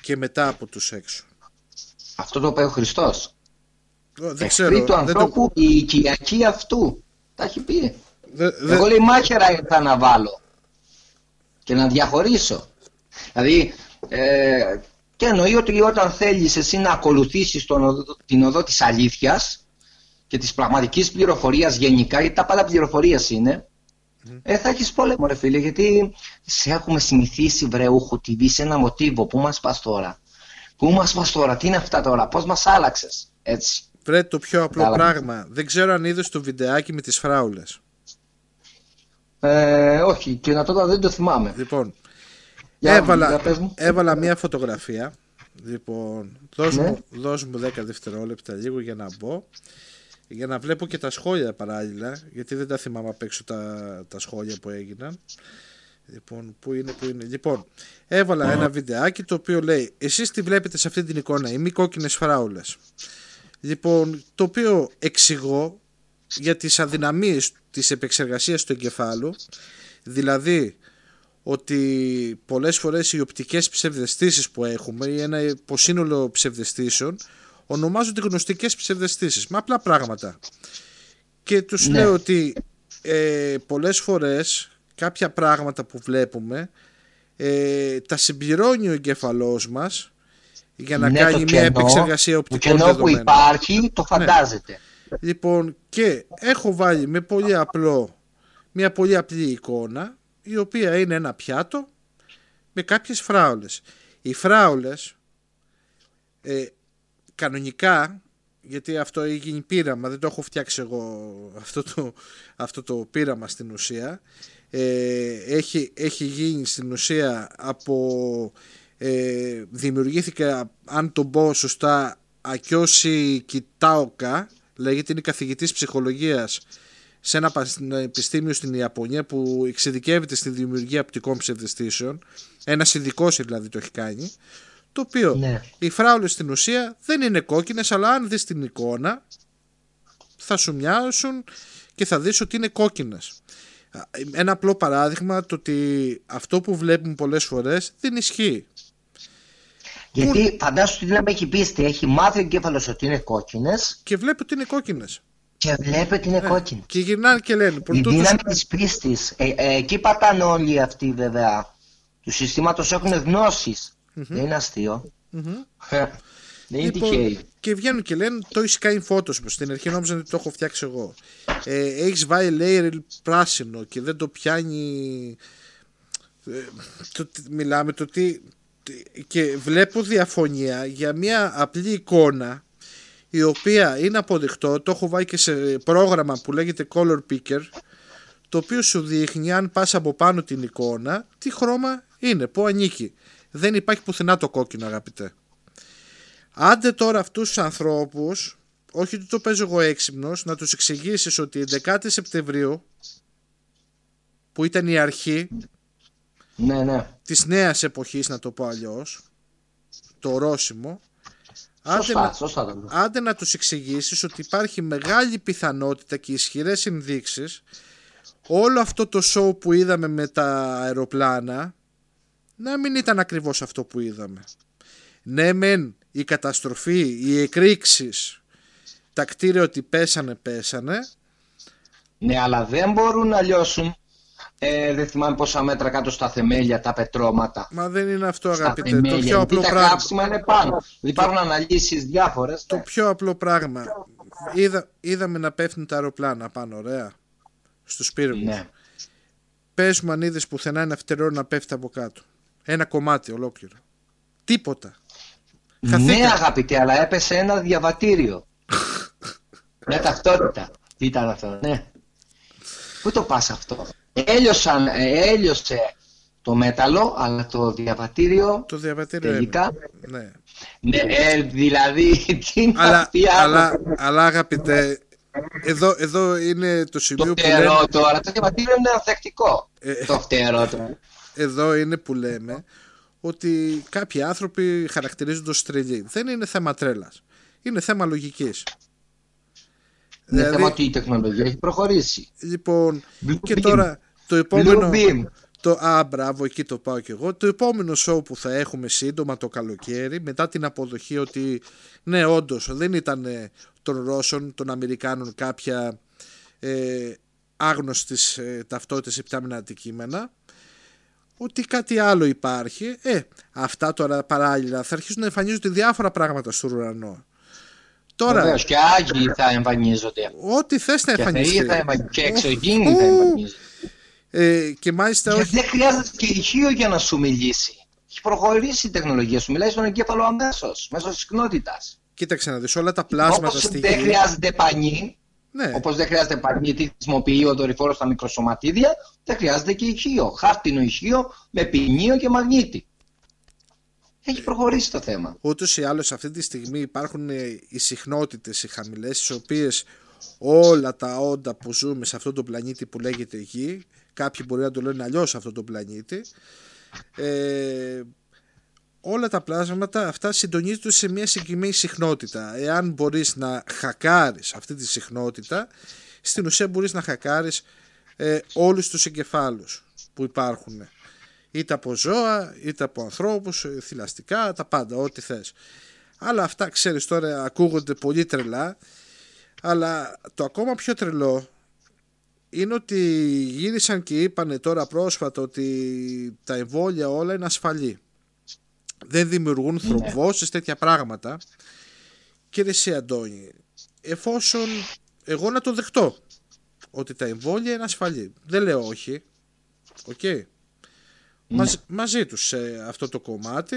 και μετά από τους έξω. Αυτό το είπε ο Χριστός. Ω, Δεν Εχθροί ξέρω. του δεν ανθρώπου η οικιακή αυτού. Τα έχει πει. Δε- δε- Εγώ λέει μάχαιρα ήρθα να βάλω και να διαχωρίσω. Δηλαδή, ε, και εννοεί ότι όταν θέλεις εσύ να ακολουθήσεις τον οδό- την οδό της αλήθειας και της πραγματικής πληροφορίας γενικά, γιατί τα πάντα πληροφορίας είναι, ε, θα έχεις πόλεμο ρε φίλε, γιατί σε έχουμε συνηθίσει βρεούχο TV σε ένα μοτίβο. Πού μας πας τώρα, πού μας πας τώρα, τι είναι αυτά τώρα, πώς μας άλλαξες, έτσι. Βρε το πιο απλό Καλά. πράγμα. Δεν ξέρω αν είδες το βιντεάκι με τις φράουλες. Ε, όχι, και να τώρα δεν το θυμάμαι. Λοιπόν, Για- έβαλα, για πες μου. έβαλα μια φωτογραφία. Λοιπόν, δώσ' Ναι. μου, δώσ' μου 10 δευτερόλεπτα λίγο για να μπω. Για να βλέπω και τα σχόλια παράλληλα, γιατί δεν τα θυμάμαι απ' έξω τα, τα σχόλια που έγιναν. Λοιπόν, πού είναι, πού είναι. Λοιπόν, έβαλα ένα βιντεάκι το οποίο λέει Εσείς τι βλέπετε σε αυτή την εικόνα, οι μη κόκκινες φράουλες. Λοιπόν, το οποίο εξηγώ για τις αδυναμίες της επεξεργασίας του εγκεφάλου, δηλαδή ότι πολλές φορές οι οπτικές ψευδεστήσεις που έχουμε ή ένα υποσύνολο ψευδεστήσεων ονομάζονται γνωστικές ψευδεστήσεις με απλά πράγματα και τους Ναι. λέω ότι ε, πολλές φορές κάποια πράγματα που βλέπουμε ε, τα συμπληρώνει ο εγκεφαλός μας για να Ναι, κάνει το μια κενό, επεξεργασία Το οπτικών κενό που δεδομένων. υπάρχει το φαντάζεται. Λοιπόν, και έχω βάλει με πολύ απλό, μια πολύ απλή εικόνα, η οποία είναι ένα πιάτο με κάποιες φράουλες. Οι φράουλες, ε, κανονικά, γιατί αυτό έγινε πείραμα, δεν το έχω φτιάξει εγώ αυτό το, αυτό το πείραμα στην ουσία, ε, έχει, έχει γίνει στην ουσία από ε, δημιουργήθηκε αν το πω σωστά Ακιώση Κιτάοκα λέγεται είναι καθηγητής ψυχολογίας σε ένα πανεπιστήμιο στην Ιαπωνία που εξειδικεύεται στη δημιουργία οπτικών ψευδεστήσεων ένας ειδικός δηλαδή το έχει κάνει το οποίο Ναι. οι φράουλες στην ουσία δεν είναι κόκκινες αλλά αν δεις την εικόνα θα σου μοιάσουν και θα δεις ότι είναι κόκκινες. Α, Ένα απλό παράδειγμα το ότι αυτό που βλέπουμε πολλές φορές δεν ισχύει. Γιατί φαντάσου τι λέμε έχει πίστη, έχει μάθει ο εγκέφαλος ότι είναι κόκκινες Και βλέπει ότι είναι κόκκινες. και βλέπει ότι είναι κόκκινες. Και γυρνάνε και λένε. Η «Προτού δύναμη τους- της πίστης, ε, ε, εκεί πατάνε όλοι αυτοί βέβαια του συστήματος έχουν γνώσεις. Δεν είναι αστείο. Ε, Δεν είναι Λοιπόν, τυχαίοι. και βγαίνουν και λένε το έχεις κάνει φώτος στην αρχή νόμιζαν ότι το έχω φτιάξει εγώ ε, έχεις βάλει layer πράσινο και δεν το πιάνει ε, το, τι- μιλάμε το τι τι- και βλέπω διαφωνία για μια απλή εικόνα η οποία είναι αποδεικτό το έχω βάλει και σε πρόγραμμα που λέγεται color picker το οποίο σου δείχνει αν πας από πάνω την εικόνα τι χρώμα είναι, πού ανήκει δεν υπάρχει πουθενά το κόκκινο αγαπητέ Άντε τώρα αυτούς τους ανθρώπους, όχι ότι το παίζω εγώ έξυπνος, να τους εξηγήσεις ότι 11 Σεπτεμβρίου, που ήταν η αρχή Ναι, ναι. Της νέας εποχής, να το πω αλλιώς, το ορόσημο, άντε Σωστά, να, σωστά το λέω. άντε να τους εξηγήσεις ότι υπάρχει μεγάλη πιθανότητα και ισχυρές ενδείξεις όλο αυτό το show που είδαμε με τα αεροπλάνα να μην ήταν ακριβώς αυτό που είδαμε. Ναι μεν η καταστροφή, οι εκρήξεις, τα κτίρια ότι πέσανε πέσανε Ναι, αλλά δεν μπορούν να λιώσουν. Ε, δεν θυμάμαι πόσα μέτρα κάτω στα θεμέλια, τα πετρώματα. μα δεν είναι αυτό Στα αγαπητέ το θεμέλια. πιο Γιατί απλό τα πράγμα κάψιμα είναι πάνω. Υπάρχουν αναλύσεις διάφορες. το ναι. πιο απλό πράγμα Είδα, είδαμε να πέφτουν τα αεροπλάνα πάνω ωραία στους πύργους Ναι. πες μου αν είδες πουθενά ένα φτερό να πέφτει από κάτω ένα κομμάτι ολόκληρο τίποτα Χαθήκα. Ναι, αγαπητέ, αλλά έπεσε ένα διαβατήριο. Μια ταυτότητα. Τι ήταν αυτό, ναι. Πού το πας αυτό; Έλειωσαν, ε, έλειωσε το μέταλλο, αλλά το διαβατήριο Το διαβατήριο τελικά. έμεινε. Ναι. Ναι, ε, δηλαδή, τι είναι αλλά, αυτή η αλλά, άποψη. αλλά αγαπητέ, εδώ, εδώ είναι το Το σημείο που λέμε, φτερό τώρα, το διαβατήριο είναι ανθεκτικό. Ε, Το φτερό τώρα. εδώ είναι που λέμε ότι κάποιοι άνθρωποι χαρακτηρίζονται ως τρελοί. Δεν είναι θέμα τρέλας. Είναι θέμα λογικής. Είναι Δηλαδή- θέμα ότι η τεχνολογία έχει προχωρήσει. Λοιπόν, Blue και beam. τώρα το επόμενο... Blue beam. Το, α, μπράβο, εκεί το πάω κι εγώ. Το επόμενο show που θα έχουμε σύντομα το καλοκαίρι, μετά την αποδοχή ότι ναι, όντως δεν ήταν ε, των Ρώσων, των Αμερικάνων κάποια ε, άγνωστης ε, ταυτότητες υπτάμενα αντικείμενα, ότι κάτι άλλο υπάρχει. Ε, αυτά τώρα παράλληλα θα αρχίσουν να εμφανίζονται διάφορα πράγματα στον ουρανό. Τώρα, Βεβαίως και άγιοι θα εμφανίζονται. ό,τι θες να Και θεοί εμφανιστεί. θα εμφανίζονται. Και εξωγήινοι θα Ου, εμφανίζονται. Ε, και μάλιστα Και όχι δεν χρειάζεται και ηχείο για να σου μιλήσει. Έχει προχωρήσει η τεχνολογία σου. Μιλάει στον εγκέφαλο αμέσως, μέσω της συχνότητας. Κοίταξε να δεις όλα τα πλάσματα Όπως στη δεν γη. χρειάζεται πανί, Ναι, όπως δεν χρειάζεται πανί γιατί χρησιμοποιεί ο δορυφόρος στα μικροσωματίδια, δεν χρειάζεται και ηχείο. Χάρτινο ηχείο με ποινίο και μαγνήτη. Έχει προχωρήσει το θέμα. ούτως ή άλλως αυτή τη στιγμή υπάρχουν ε, οι συχνότητες οι χαμηλές στις οποίες όλα τα όντα που ζούμε σε αυτό το πλανήτη που λέγεται Γη κάποιοι μπορεί να το λένε αλλιώς αυτό το πλανήτη. Ε, όλα τα πλάσματα αυτά συντονίζονται σε μια συγκεκριμένη συχνότητα. Εάν μπορείς να χακάρεις αυτή τη συχνότητα στην ουσία μπορείς να χακάρεις ε, όλους τους εγκεφάλους που υπάρχουν. Είτε από ζώα, είτε από ανθρώπους, ε, θηλαστικά, τα πάντα, ό,τι θες. Αλλά αυτά, ξέρεις τώρα, ακούγονται πολύ τρελά, αλλά το ακόμα πιο τρελό είναι ότι γύρισαν και είπανε τώρα πρόσφατα ότι τα εμβόλια όλα είναι ασφαλή. Δεν δημιουργούν θρομβώσεις, τέτοια πράγματα. Κύριε εσύ Αντώνη, εφόσον εγώ να το δεχτώ ότι τα εμβόλια είναι ασφαλή, δεν λέω όχι, οκ. Μαζ- μαζί τους σε αυτό το κομμάτι.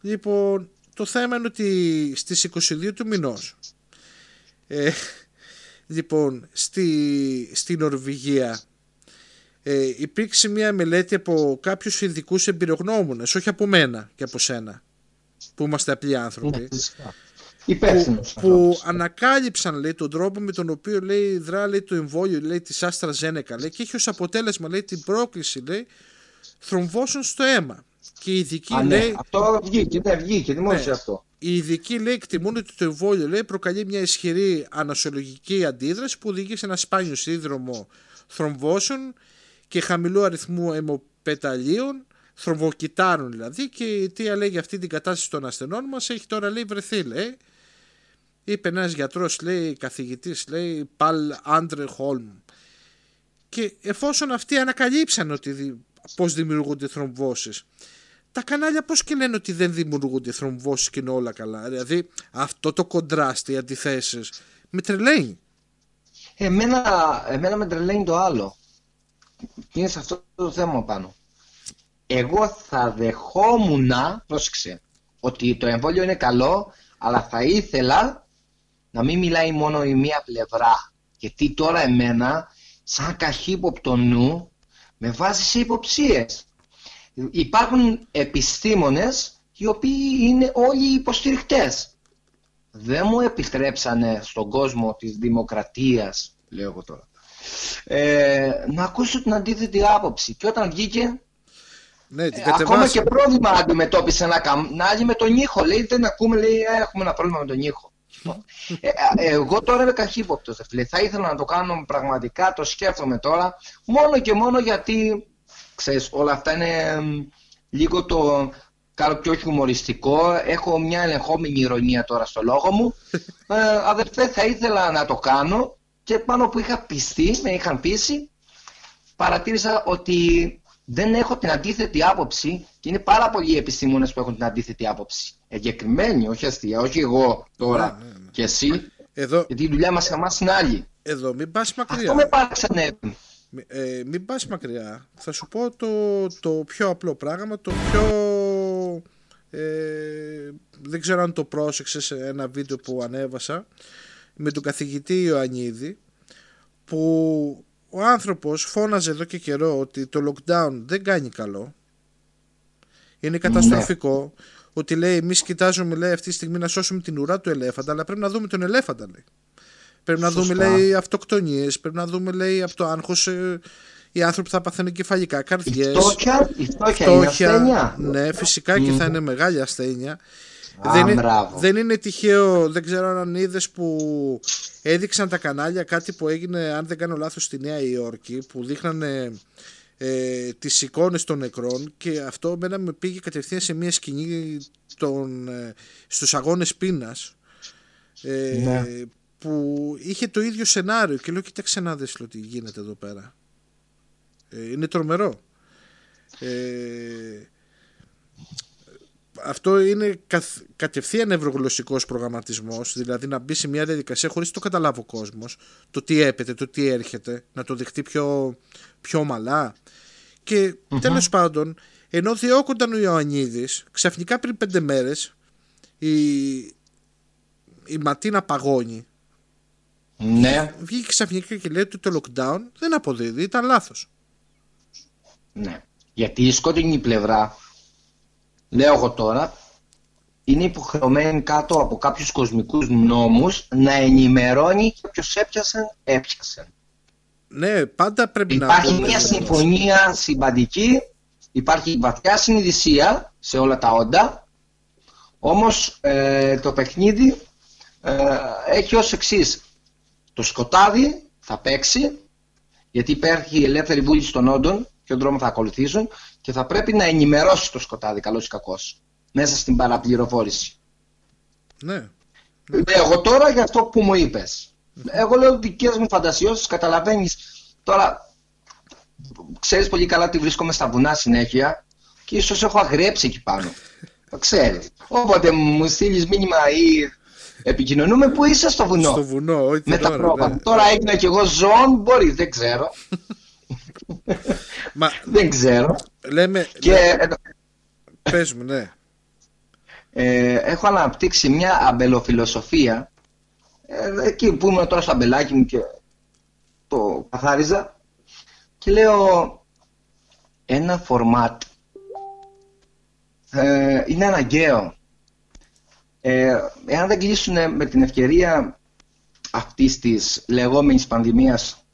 Λοιπόν, το θέμα είναι ότι στις 22 του μηνός ε, λοιπόν, στη, στη Νορβηγία ε, υπήρξε μια μελέτη από κάποιους ειδικούς εμπειρογνώμονες, όχι από μένα και από σένα, που είμαστε απλοί άνθρωποι, Υπεύθυνος. που, που ανακάλυψαν λέει, τον τρόπο με τον οποίο λέει, δρά λέει, το εμβόλιο λέει, της Άστρα Ζένεκα λέει, και έχει ως αποτέλεσμα λέει, την πρόκληση λέει, θρομβώσεων στο αίμα. Και οι ειδικοί Α, ναι, λέει, αυτό βγήκε, ναι, βγήκε, δημόσια Ναι. αυτό. Οι ειδικοί λέει, εκτιμούν ότι το εμβόλιο λέει, προκαλεί μια ισχυρή ανασολογική αντίδραση που οδηγεί σε ένα σπάνιο σύνδρομο θρομβώσεων και χαμηλού αριθμού αιμοπεταλίων, θρομβοκυτάρων δηλαδή και η αιτία λέει για αυτή την κατάσταση των ασθενών μας έχει τώρα λέει βρεθεί λέει. Είπε ένας γιατρός λέει, καθηγητής λέει, Παλ Άντρε Χόλμ. Και εφόσον αυτοί ανακαλύψαν ότι δη- πώς δημιουργούνται θρομβώσεις, τα κανάλια πώς και λένε ότι δεν δημιουργούνται θρομβώσεις και είναι όλα καλά. Δηλαδή αυτό το κοντράστι, οι αντιθέσεις, με τρελαίνει. Εμένα, εμένα με τρελαίνει το άλλο. Και είναι σε αυτό το θέμα πάνω. Εγώ θα δεχόμουν, πρόσεξε, ότι το εμβόλιο είναι καλό, αλλά θα ήθελα να μην μιλάει μόνο η μία πλευρά. Γιατί τώρα εμένα, σαν καχύποπτο νου, με βάζεις σε υποψίες. Υπάρχουν επιστήμονες οι οποίοι είναι όλοι υποστηριχτές. Δεν μου επιστρέψανε στον κόσμο της δημοκρατίας, λέω εγώ τώρα, ε, να ακούσω την αντίθετη άποψη. Και όταν βγήκε, Ναι, την ε, ακόμα κατεβάσει. και πρόβλημα αντιμετώπισε ένα κανάλι με τον ήχο. Λέει, δεν ακούμε, λέει, «Ε, έχουμε ένα πρόβλημα με τον ήχο. Ε, ε, εγώ τώρα είμαι καχύποπτος, ρε φίλε. Θα ήθελα να το κάνω πραγματικά, το σκέφτομαι τώρα, μόνο και μόνο γιατί, ξέρεις, όλα αυτά είναι μ, λίγο το κάνω πιο χιουμοριστικό. Έχω μια ελεγχόμενη ηρωνία τώρα στο λόγο μου. Ε, αδερφέ, θα ήθελα να το κάνω και πάνω που είχα πιστεί, με είχαν πείσει, παρατήρησα ότι δεν έχω την αντίθετη άποψη και είναι πάρα πολλοί οι επιστήμονες που έχουν την αντίθετη άποψη. Εγκεκριμένοι, όχι αστεία, όχι εγώ τώρα Ναι, ναι, ναι. και εσύ, Εδώ, γιατί η δουλειά μας εμάς είναι άλλη. εδώ μην πας μακριά. Αυτό με πάρεξανε. Μη- Ε, μην πας μακριά. Θα σου πω το, το πιο απλό πράγμα, το πιο... Ε, δεν ξέρω αν το πρόσεξες σε ένα βίντεο που ανέβασα με τον καθηγητή Ιωαννίδη που ο άνθρωπος φώναζε εδώ και καιρό ότι το lockdown δεν κάνει καλό. Είναι καταστροφικό. Ότι λέει, εμείς κοιτάζουμε λέει, αυτή τη στιγμή να σώσουμε την ουρά του ελέφαντα, αλλά πρέπει να δούμε τον ελέφαντα. Λέει. Πρέπει να δούμε, λέει, αυτοκτονίες. Πρέπει να δούμε, λέει, από το άγχος ε, οι άνθρωποι θα παθαίνουν κεφαλικά καρδιές. Η φτώχεια, η φτώχεια είναι ασθένεια. Ναι, φυσικά και θα είναι μεγάλη ασθένεια. Α, δεν, είναι, μπράβο. δεν είναι τυχαίο, δεν ξέρω αν είδες που έδειξαν τα κανάλια κάτι που έγινε, αν δεν κάνω λάθος, στη Νέα Υόρκη, που δείχνανε ε, τις εικόνες των νεκρών και αυτό μένα με πήγε κατευθείαν σε μια σκηνή των, ε, στους αγώνες πείνας ε, Ναι. Που είχε το ίδιο σενάριο και λέω κοίταξε να δεις λέω, τι γίνεται εδώ πέρα ε, είναι τρομερό. Ε, αυτό είναι καθ, κατευθείαν ευρωγλωσσικός προγραμματισμός δηλαδή να μπει σε μια διαδικασία χωρίς το καταλάβει ο κόσμος το τι έπεται, το τι έρχεται να το δεχτεί πιο, πιο ομαλά. Και τέλος πάντων ενώ διώκονταν ο Ιωαννίδης ξαφνικά πριν πέντε μέρες η, η Ματίνα παγώνει Ναι, βγήκε ξαφνικά και λέει ότι το lockdown δεν αποδίδει, ήταν λάθος ναι. Γιατί η σκότεινη πλευρά, λέω εγώ τώρα, είναι υποχρεωμένη κάτω από κάποιους κοσμικούς νόμους να ενημερώνει και ποιος έπιασε, έπιασε. ναι πάντα πρέπει να Υπάρχει πούμε, μια δηλαδή. συμφωνία συμπαντική, υπάρχει βαθιά συνειδησία σε όλα τα όντα, όμως ε, το παιχνίδι ε, έχει ως εξής. Το σκοτάδι θα παίξει, γιατί υπάρχει η ελεύθερη βούληση των όντων, ποιον δρόμο θα ακολουθήσουν, και θα πρέπει να ενημερώσει το σκοτάδι, καλός ή κακός, μέσα στην παραπληροφόρηση. ναι. Λέω εγώ τώρα για αυτό που μου είπες. Εγώ λέω δικές μου φαντασιώσεις, καταλαβαίνεις. Τώρα, ξέρεις πολύ καλά ότι βρίσκομαι στα βουνά συνέχεια και ίσως έχω αγρέψει εκεί πάνω. Το ξέρεις. Όποτε μου στείλεις μήνυμα ή επικοινωνούμε, πού είσαι στο βουνό. στο βουνό όχι Με την τα ώρα, πρόβατα. ναι. Τώρα έγινα κι εγώ ζώων, μπορεί, δεν ξέρω. Μα δεν ξέρω. λέμε, Και ε, πες μου ναι ε, έχω αναπτύξει μια αμπελοφιλοσοφία ε, εκεί που ήμουν τώρα στο αμπελάκι μου και το καθάριζα και λέω ένα φορμάτ ε, είναι αναγκαίο ε, εάν δεν κλείσουν με την ευκαιρία αυτής της λεγόμενης πανδημίας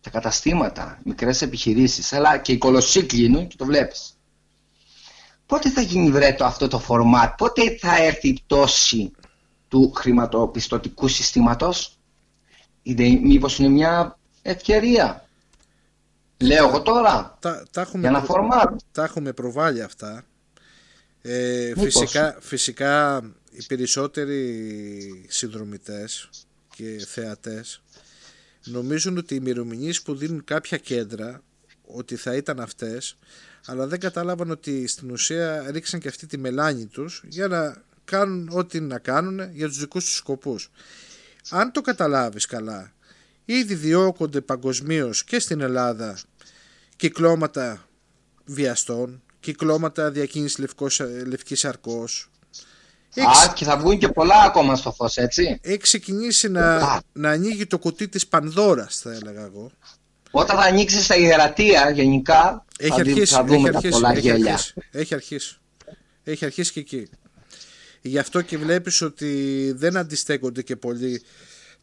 τα καταστήματα, μικρές επιχειρήσεις αλλά και οι κολοσσοί κλείνουν και το βλέπεις πότε θα γίνει βρέτο αυτό το φορμάτ, πότε θα έρθει η πτώση του χρηματοπιστωτικού συστήματος; Είναι, μήπως είναι μια ευκαιρία; Λέω εγώ τώρα, τα, τα, έχουμε, για ένα προ- φορμάτ. τα έχουμε προβάλει αυτά ε, Μήπως. φυσικά, φυσικά οι περισσότεροι συνδρομητές και θεατές νομίζουν ότι οι ημερομηνίες που δίνουν κάποια κέντρα ότι θα ήταν αυτές αλλά δεν κατάλαβαν ότι στην ουσία ρίξαν και αυτή τη μελάνη τους για να κάνουν ό,τι να κάνουν για τους δικούς τους σκοπούς. Αν το καταλάβεις καλά, ήδη διώκονται παγκοσμίως και στην Ελλάδα κυκλώματα βιαστών, κυκλώματα διακίνησης λευκός, λευκής αρκός. Έχεις, Α, και θα βγουν και πολλά ακόμα στο φως, έτσι. έχει ξεκινήσει να, να ανοίγει το κουτί της Πανδώρας θα έλεγα εγώ. Όταν θα ανοίξει στα υγερατεία γενικά, Έχει θα, δει- αρχίσει, θα δούμε έχει τα αρχίσει, πολλά έχει γέλια. αρχίσει, έχει αρχίσει. Έχει αρχίσει και εκεί. Γι' αυτό και βλέπεις ότι δεν αντιστέκονται και πολύ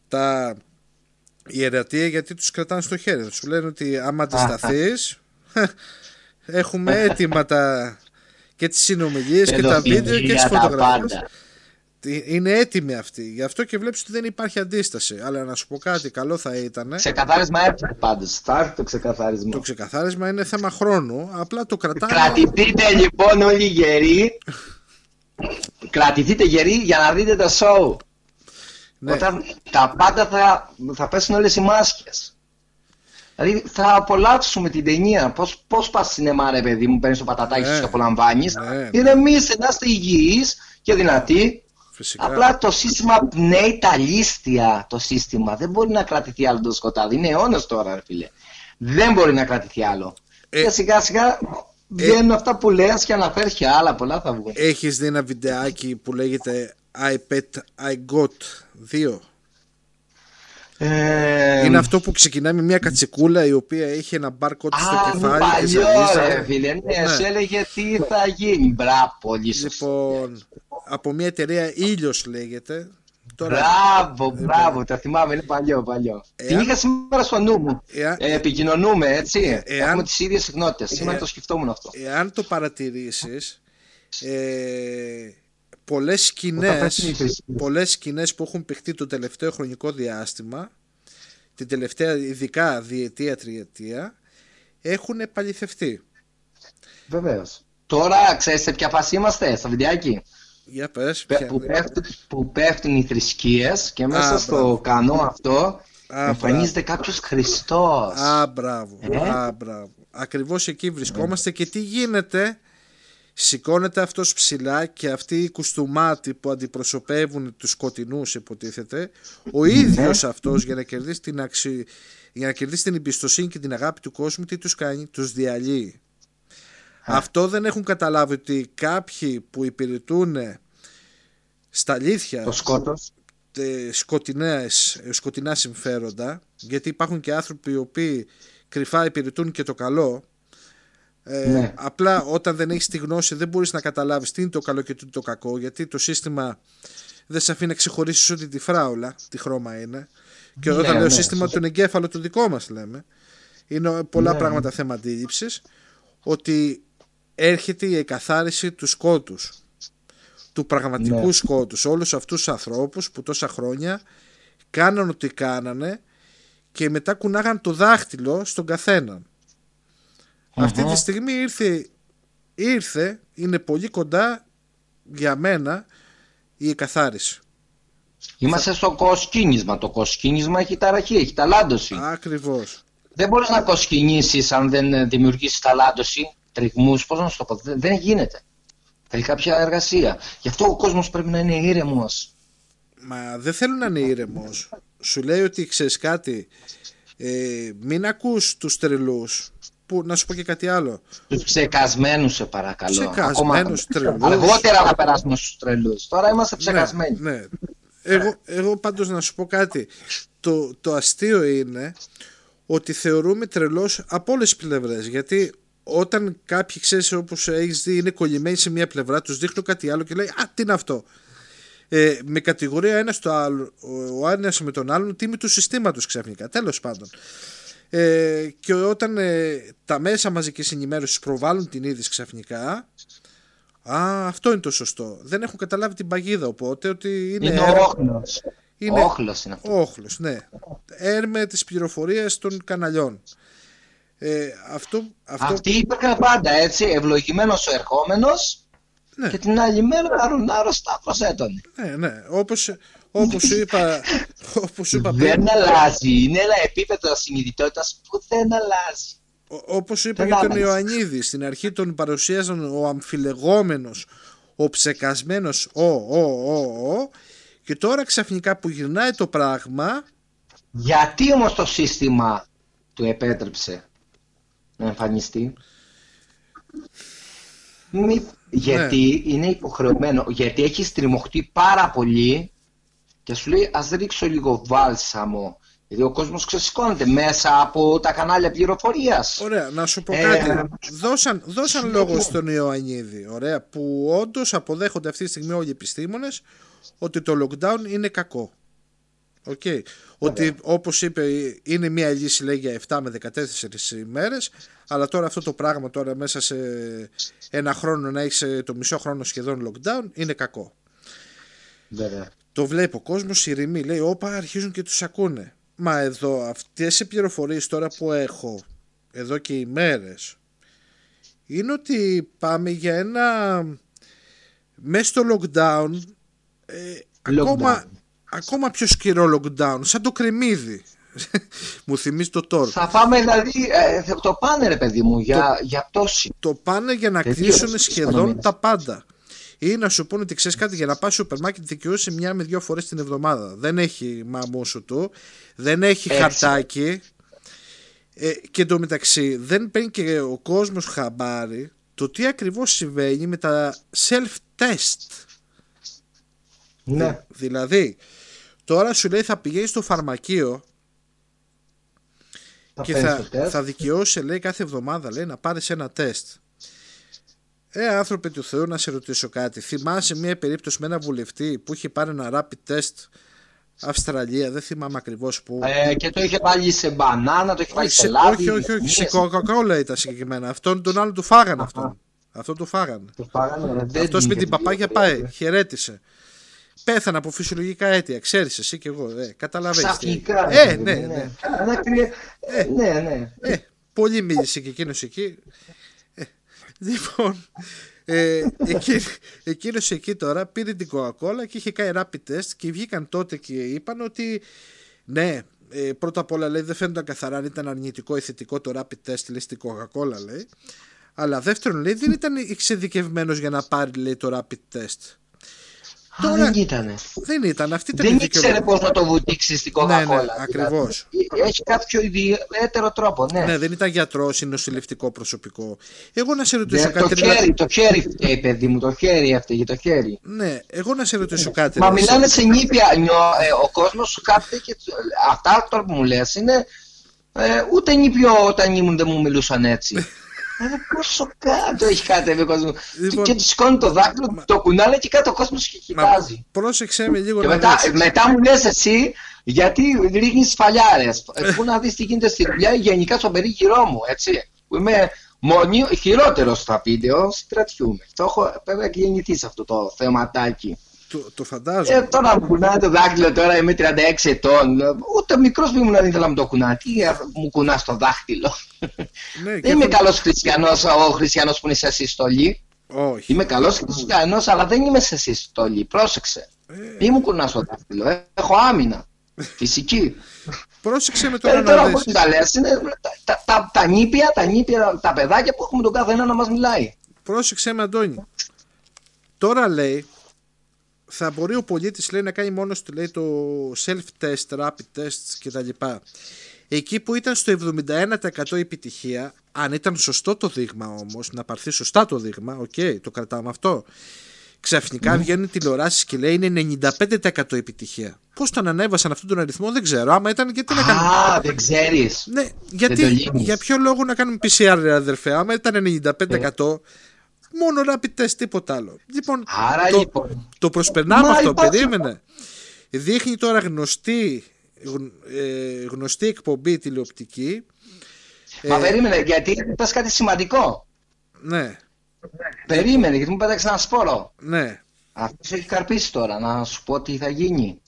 τα ιερατεία γιατί τους κρατάνε στο χέρι. Θα Σου λένε ότι άμα αντισταθείς έχουμε έτοιμα τα, και τις συνομιλίες και τα βίντεο και τις Παιδοφιλία, τα φωτογραφίες. πάντα. Τι- Είναι έτοιμοι αυτοί. Γι' αυτό και βλέπεις ότι δεν υπάρχει αντίσταση. Αλλά να σου πω κάτι, καλό θα ήταν. Ξεκαθάρισμα έρχεται πάντως. Θα έρθει το ξεκαθάρισμα. Το ξεκαθάρισμα είναι θέμα χρόνου. Απλά το κρατάνε. Κρατηθείτε λοιπόν όλοι γεροί. Κρατηθείτε γεροί για να δείτε το show. Ναι. Όταν τα πάντα θα, θα πέσουν όλες οι μάσκες. Δηλαδή θα απολαύσουμε την ταινία. Πώς, πώς πας σινεμά ρε παιδί μου, παίρνεις το πατατάκι Ναι. σου και απολαμβάνεις. Ναι. Ηρεμήστε, να είστε υγιείς και δυνατοί. Φυσικά. Απλά το σύστημα πνέει τα λίστια το σύστημα. Δεν μπορεί να κρατηθεί άλλο το σκοτάδι. Είναι αιώνας τώρα, ρε φίλε. Δεν μπορεί να κρατηθεί άλλο. Ε, και σιγά σιγά βγαίνουν αυτά που λες και αναφέρεις και άλλα πολλά θα βγουν. Έχεις δει ένα βιντεάκι που λέγεται I bet I got 2. Ε, είναι αυτό που ξεκινάει με μια κατσικούλα η οποία έχει ένα barcode στο Α, κεφάλι και παλιό ζαλίζεται. ρε φίλε, ναι, Ναι. σου έλεγε τι θα γίνει. Μπράβο, πολύ σωστό. Λοιπόν, από μια εταιρεία Ήλιος λέγεται. Τώρα, Μπράβο, μπράβο, τα θυμάμαι, είναι παλιό, παλιό. Εάν- Την είχα σήμερα στο νου μου. εάν, Ε, επικοινωνούμε, έτσι. εάν- Έχουμε τις ίδιες συχνότητες. Σήμερα Ε, το σκεφτόμουν αυτό. εάν το παρατηρήσεις, ε, πολλές Όταν σκηνές, πέφτουν οι θρησκείες. πολλές σκηνές που έχουν παιχτεί το τελευταίο χρονικό διάστημα, την τελευταία ειδικά διετία, τριετία, έχουν επαληθευτεί. Βεβαίως. Τώρα, ξέρεις σε ποια φάση είμαστε, στο βιντεάκι; Για πες, Πε- ποια- Που πέφτουν, που πέφτουν οι θρησκείες και μέσα Α, στο μπράβο. κανό αυτό Α, εμφανίζεται κάποιος Χριστός. Α, μπράβο. Ε; Α, μπράβο. Ακριβώς εκεί βρισκόμαστε και τι γίνεται. Σηκώνεται αυτός ψηλά και αυτοί οι κουστούμάτοι που αντιπροσωπεύουν τους σκοτεινούς υποτίθεται ο ίδιος αυτός για να κερδίσει την, αξι... για να κερδίσει την εμπιστοσύνη και την αγάπη του κόσμου τι τους κάνει, τους διαλύει. Αυτό δεν έχουν καταλάβει ότι κάποιοι που υπηρετούν στα αλήθεια Το σκότος. ε, σκοτεινές, ε, σκοτεινά συμφέροντα γιατί υπάρχουν και άνθρωποι οι οποίοι κρυφά υπηρετούν και το καλό ε, Ναι. απλά όταν δεν έχεις τη γνώση δεν μπορείς να καταλάβεις τι είναι το καλό και τι είναι το κακό γιατί το σύστημα δεν σε αφήνει να ξεχωρίσεις ότι τη φράουλα τι χρώμα είναι και Ναι, όταν λέω ναι, σύστημα σωστά. τον εγκέφαλο το δικό μας λέμε είναι πολλά Ναι. πράγματα θέμα αντίληψης ότι έρχεται η εκαθάριση του σκότους του πραγματικού Ναι. σκότους όλους αυτούς τους ανθρώπους που τόσα χρόνια κάναν ό,τι κάνανε και μετά κουνάγαν το δάχτυλο στον καθέναν. Αυτή τη στιγμή ήρθε, ήρθε, είναι πολύ κοντά για μένα η εκαθάριση. Είμαστε στο κοσκίνισμα. Το κοσκίνισμα έχει ταραχή, έχει ταλάντωση. Ακριβώς. Δεν μπορείς να κοσκινήσεις αν δεν ε, δημιουργήσεις ταλάντωση, τριγμούς, πώς να σου το πω, δεν, δεν γίνεται. Θέλει κάποια εργασία. Γι' αυτό ο κόσμος πρέπει να είναι ήρεμος. Μα δεν θέλω να είναι ήρεμος. Σου λέει ότι ξέρεις κάτι. Ε, μην ακούς τους τρελούς που, να σου πω και κάτι άλλο Τους ψεκασμένους σε παρακαλώ. Ψεκασμένους, τρελούς. Αργότερα θα περάσουμε στους τρελούς. Τώρα είμαστε ψεκασμένοι. Ναι, ναι. Εγώ, εγώ πάντως να σου πω κάτι. Το, το αστείο είναι ότι θεωρούμε τρελός από όλες τις πλευρές. Γιατί όταν κάποιοι ξέρεις όπως έχεις δει είναι κολλημένοι σε μια πλευρά τους δείχνω κάτι άλλο και λέει «Α, τι είναι αυτό». Ε, με κατηγορία ένα στο άλλο, ο ένας με τον άλλον τίμη του συστήματος ξαφνικά. Τέλος πάντων. Ε, και όταν ε, τα μέσα μαζικής ενημέρωσης προβάλλουν την είδηση ξαφνικά Α, αυτό είναι το σωστό. Δεν έχουν καταλάβει την παγίδα οπότε ότι είναι, Είναι έρ- ο όχλος. είναι- Ο όχλος είναι αυτό. όχλος, ναι. Έρμε της πληροφορίας των καναλιών. Ε, αυτό, αυτό Αυτοί υπήρχαν πάντα έτσι, ευλογημένος ο ερχόμενος ναι, και την άλλη μέρα αρρωστά προσέτωνε. ναι, ναι. Όπως, όπως σου είπα, όπως σου είπα πριν, Δεν αλλάζει. Είναι ένα επίπεδο συνειδητότητας που δεν αλλάζει. Ο- όπως είπα Δεν για τον άλλαξε. Ιωαννίδη στην αρχή τον παρουσίαζαν ο αμφιλεγόμενος ο ψεκασμένος ο, ο, ο, ο και τώρα ξαφνικά που γυρνάει το πράγμα Γιατί όμως το σύστημα του επέτρεψε να εμφανιστεί; Μη... Γιατί είναι υποχρεωμένο, γιατί έχει στριμωχτεί πάρα πολύ και σου λέει ας ρίξω λίγο βάλσαμο. Γιατί ο κόσμος ξεσηκώνεται μέσα από τα κανάλια πληροφορίας. Ωραία, να σου πω Ε, κάτι. Δώσαν, δώσαν συγγνώμη. λόγο στον Ιωαννίδη, ωραία, που όντως αποδέχονται αυτή τη στιγμή όλοι οι επιστήμονες ότι το lockdown είναι κακό. Οκ. Ότι όπως είπε είναι μια λύση λέει για 7 με 14 ημέρες αλλά τώρα αυτό το πράγμα τώρα μέσα σε ένα χρόνο να έχεις το μισό χρόνο σχεδόν lockdown είναι κακό. Βέβαια. Το βλέπει ο κόσμος, ηρεμεί, λέει: Όπα, αρχίζουν και τους ακούνε. Μα εδώ, αυτές οι πληροφορίες τώρα που έχω, εδώ και ημέρε, είναι ότι πάμε για ένα. μέσα στο lockdown, ε, ακόμα, ακόμα πιο σκληρό lockdown, σαν το κρεμμύδι. Μου θυμίζει το τόρ. Θα πάμε δηλαδή, ε, θα το πάνε ρε παιδί μου για, για πτώση. Το πάνε για να Τελείως κλείσουν της σχεδόν οικονομίας. τα πάντα. Ή να σου πούνε ότι ξέρεις κάτι για να πας στο σούπερ μάρκετ δικαιούσε μια με δύο φορές την εβδομάδα. Δεν έχει μαμούσου του, δεν έχει Έτσι. χαρτάκι. Ε, και εντωμεταξύ δεν παίρνει και ο κόσμος χαμπάρι το τι ακριβώς συμβαίνει με τα self-test. Ναι. Δηλαδή, τώρα σου λέει θα πηγαίνεις στο φαρμακείο Θα και παίρνεις θα, το τεστ. θα δικαιώσει λέει κάθε εβδομάδα λέει να πάρεις ένα τεστ ε άνθρωπε του Θεού να σε ρωτήσω κάτι θυμάσαι μια περίπτωση με ένα βουλευτή που είχε πάρει ένα rapid test Αυστραλία δεν θυμάμαι ακριβώς που Ε, και το είχε βάλει σε μπανάνα, το είχε βάλει όχι, σε σε, λάδι. όχι, όχι, όχι, σε μύες. Coca-Cola ήταν συγκεκριμένα αυτόν τον άλλο του φάγανε αυτόν αυτό του φάγανε Το φάγανε, ρε, δεν αυτός με είχε την παπάγια τίποτα. πάει χαιρέτησε πέθανε από φυσιολογικά αίτια ξέρεις εσύ και εγώ ε, καταλαβαίνεις τι. Ξαφνικά. ε, ρε, ναι, παιδί, ναι. Καλά, κρύε- ε, Ναι, ναι. Ε, πολύ μίλησε και εκείνος εκεί. Ε, λοιπόν, ε, εκείνη, εκείνος εκεί τώρα πήρε την Coca-Cola και είχε κάνει rapid test και βγήκαν τότε και είπαν ότι ναι, ε, πρώτα απ' όλα λέει δεν φαίνονταν καθαρά αν ήταν αρνητικό ή θετικό το rapid test λέει στην Coca-Cola λέει. Αλλά δεύτερον λέει δεν ήταν εξειδικευμένος για να πάρει λέει το rapid test. Α, Τώρα- δεν ήτανε. Δεν ήταν, αυτή ήταν Δεν η ήξερε δικαιολογία. πώς να το βουτήξει στην Coca-Cola. Ναι, ναι, δηλαδή. ακριβώς. Έχει κάποιο ιδιαίτερο τρόπο, ναι. Ναι, δεν ήταν γιατρός ή νοσηλευτικό προσωπικό. Εγώ να σε Ναι, ρωτήσω το κάτι. δηλαδή- χέρι, το χέρι φταίει, παιδί μου, το χέρι έφταιγε, το χέρι. Ναι, εγώ να σε ρωτήσω κάτι. Μα ρε, μιλάνε εσύ. σε νήπια. Νιώ, ε, ο κόσμος σου κάθεται και του- αυτά τώρα που μου λες είναι. Ε, ούτε νήπιο όταν ήμουν δεν μου μιλούσαν έτσι. Ε, πόσο κάτω έχει κατέβει ο κόσμος. Λοιπόν, και τους σηκώνει το δάκτυλο, το κουνάνε και κάτω ο κόσμος και Μα κοιτάζει. πρόσεξε με λίγο Και να μετά, δεις. μετά μου λες εσύ γιατί ρίχνεις φαλιάρε. Πού να δεις τι γίνεται στη δουλειά, γενικά στον περίγυρό μου, έτσι. Που είμαι μονή, χειρότερος στα βίντεο, στρατιούμαι. Το έχω βέβαια γεννηθεί σε αυτό το θεματάκι. Το, το φαντάζομαι. Ε, τώρα μου κουνάει το δάχτυλο, τώρα είμαι 36 ετών. Ούτε μικρός που ήμουν δεν ήθελα να μου το κουνά. Τι ε, μου κουνάς το δάχτυλο. ναι, και Δεν είμαι έχω- καλός χριστιανός, ο χριστιανός που είναι σε συστολή. Όχι. Είμαι καλός χριστιανός, αλλά δεν είμαι σε συστολή. Πρόσεξε. Ε, Μη μου κουνάς το δάχτυλο. ε. Έχω άμυνα. Φυσική. πρόσεξε με Ε, τώρα τώρα να όπως δεις. τα λες, είναι τα, τα, τα, τα νήπια, τα νήπια, τα παιδάκια που έχουμε τον κάθε ένα να μας μιλάει. Πρόσεξε με Αντώνη. Τώρα λέει θα μπορεί ο πολίτης λέει να κάνει μόνος του λέει το self-test, rapid tests κτλ. Εκεί που ήταν στο 71% επιτυχία, αν ήταν σωστό το δείγμα όμως, να πάρθει σωστά το δείγμα, οκ, το κρατάμε αυτό. Ξαφνικά βγαίνουν τηλεοράσεις και λέει είναι 95% επιτυχία. Πώς τον ανέβασαν αυτόν τον αριθμό δεν ξέρω. Άμα ήταν γιατί να κάνουν. Α, δεν ξέρεις. Ναι, το γιατί, λύνεις. για ποιο λόγο να κάνουμε PCR, ρε αδερφέ, άμα ήταν 95%, μόνο rapid test, τίποτα άλλο. Λοιπόν, Άρα το, λοιπόν. το προσπερνάμε Μα αυτό, υπάρχει- περίμενε. Δείχνει τώρα γνωστή, γν- ε, γνωστή εκπομπή τηλεοπτική. Μα Ε, περίμενε, γιατί είπες κάτι σημαντικό. Ναι, Περίμενε, γιατί μου πέταξε ένα σπόρο. ναι. Αυτός έχει καρπίσει τώρα, να σου πω τι θα γίνει.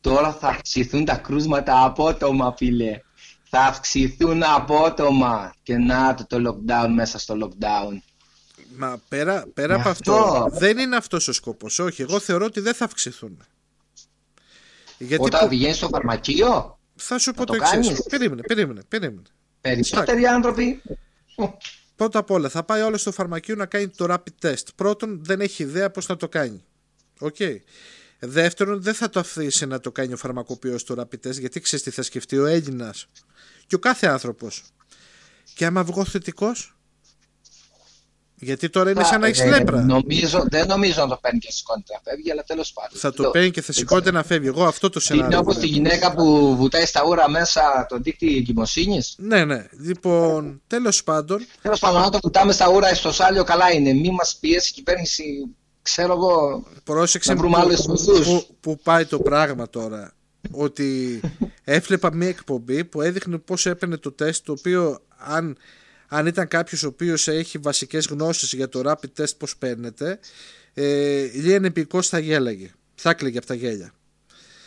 τώρα θα αυξηθούν τα κρούσματα απότομα, φίλε. Θα αυξηθούν απότομα. Και να το, το lockdown μέσα στο lockdown. Μα πέρα, πέρα Γι' από αυτό, αυτό. δεν είναι αυτός ο σκοπός. Όχι, εγώ θεωρώ ότι δεν θα αυξηθούν. Γιατί Όταν που- πηγαίνει στο φαρμακείο, θα σου πω θα το το εξής. κάνεις. Περίμενε, περίμενε, περίμενε. περισσότεροι άνθρωποι. Πρώτα απ' όλα, θα πάει όλος στο φαρμακείο να κάνει το rapid test. Πρώτον, δεν έχει ιδέα πώς να το κάνει. Οκ. Δεύτερον, δεν θα το αφήσει να το κάνει ο φαρμακοποιός το rapid test, γιατί ξέρεις τι θα σκεφτεί ο Έλληνας και ο κάθε άνθρωπος. Και άμα βγω θετικός, γιατί τώρα είναι σαν να έχεις Ε, λέπρα. Νομίζω, δεν νομίζω να το παίρνει και σηκώνεται να φεύγει, αλλά τέλος πάντων. Θα το Λέω, παίρνει και θα σηκώνεται να φεύγει. Εγώ αυτό το Είναι σενάριο. όπως τη γυναίκα που βουτάει στα ούρα μέσα το δίκτυο εγκυμοσύνης. Ναι, ναι. Λοιπόν, τέλος πάντων, Τέλος πάντων, αν το βουτάμε στα ούρα στο σάλιο, καλά είναι. Μη μας πιέσει η κυβέρνηση, ξέρω εγώ. Πρόσεξε Να βρούμε που- άλλους οδούς. που, που πάει το πράγμα τώρα. Ότι έβλεπα μια εκπομπή που έδειχνε πώς έπαιρνε το τεστ το οποίο αν, αν ήταν κάποιος ο οποίος έχει βασικές γνώσεις για το rapid test πώς παίρνεται ε, λίγαν επικός θα γέλαγε. Θα έκλαιγε από τα γέλια.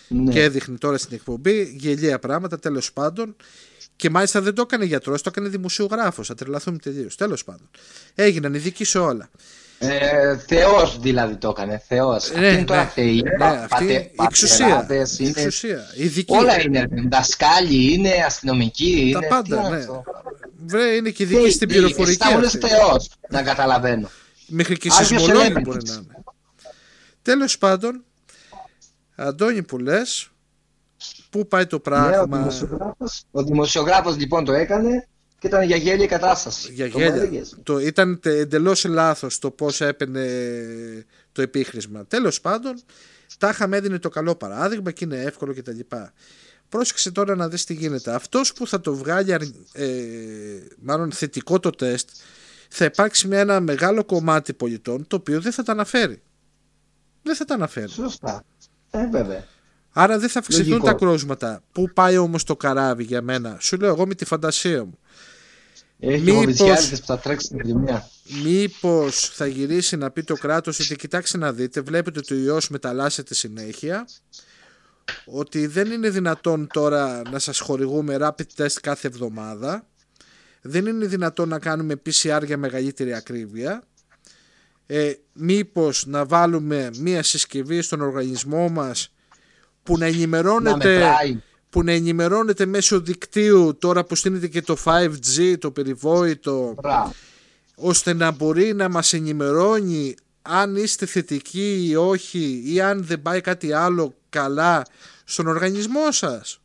Ναι. Και έδειχνε τώρα στην εκπομπή γελία πράγματα τέλος πάντων και μάλιστα δεν το έκανε γιατρός, το έκανε δημοσιογράφος. Θα τρελαθούμε τελείως. Τέλος πάντων. Έγιναν ειδικοί σε όλα. Ε, Θεός δηλαδή το έκανε. Θεός. Ναι, Αυτή είναι τώρα ναι. θεοί. Ναι, πα- αυτή πατε- η εξουσία. πατεράδες, Η είναι- εξουσία. Ειδική. Όλα είναι. Δασκάλοι είναι, αστυνομικοί Τα είναι. πάντα, τι είναι ναι. αυτό. Βρε, είναι και ειδική Θεοί, στην θεοί. πληροφορική. Εσύ τα λες αυτή. Θεός, να καταλαβαίνω. Μέχρι και Άγιος σεισμολόγοι Ελένης. μπορεί να είναι. Τέλος πάντων, Αντώνη που λες, πού πάει το Ναι, ο, πράγμα; δημοσιογράφος, ο δημοσιογράφος λοιπόν το έκανε και ήταν για γέλια η κατάσταση. για Το γέλια. έλεγες. Το, ήταν εντελώς λάθος το πώς έπαιρνε το επίχρησμα. Τέλος πάντων, τα είχαμε έδινε το καλό παράδειγμα και είναι εύκολο κτλ. Πρόσεξε τώρα να δεις τι γίνεται. Αυτός που θα το βγάλει ε, μάλλον θετικό το τεστ θα υπάρξει μια, ένα μεγάλο κομμάτι πολιτών το οποίο δεν θα τα αναφέρει. Δεν θα τα αναφέρει. Σωστά. Ε, βέβαια. Άρα δεν θα αυξηθούν Λογικό. τα κρούσματα. Πού πάει όμως το καράβι για μένα; Σου λέω εγώ με τη φαντασία μου. Έχει Μήπως- βοβιτσιάριδες που θα τρέξει στην επιδημία. Μήπως θα γυρίσει να πει το κράτος ότι κοιτάξτε να δείτε, βλέπετε ότι ο ιός μεταλλάσσεται συνέχεια, ότι δεν είναι δυνατόν τώρα να σας χορηγούμε rapid test κάθε εβδομάδα, δεν είναι δυνατόν να κάνουμε PCR για μεγαλύτερη ακρίβεια, ε, μήπως να βάλουμε μία συσκευή στον οργανισμό μας που να Να ενημερώνεται μετράει. Που να ενημερώνεται μέσω δικτύου τώρα που στείνεται και το 5G, το περιβόητο Μπράβο. ώστε να μπορεί να μας ενημερώνει αν είστε θετικοί ή όχι ή αν δεν πάει κάτι άλλο καλά στον οργανισμό σας.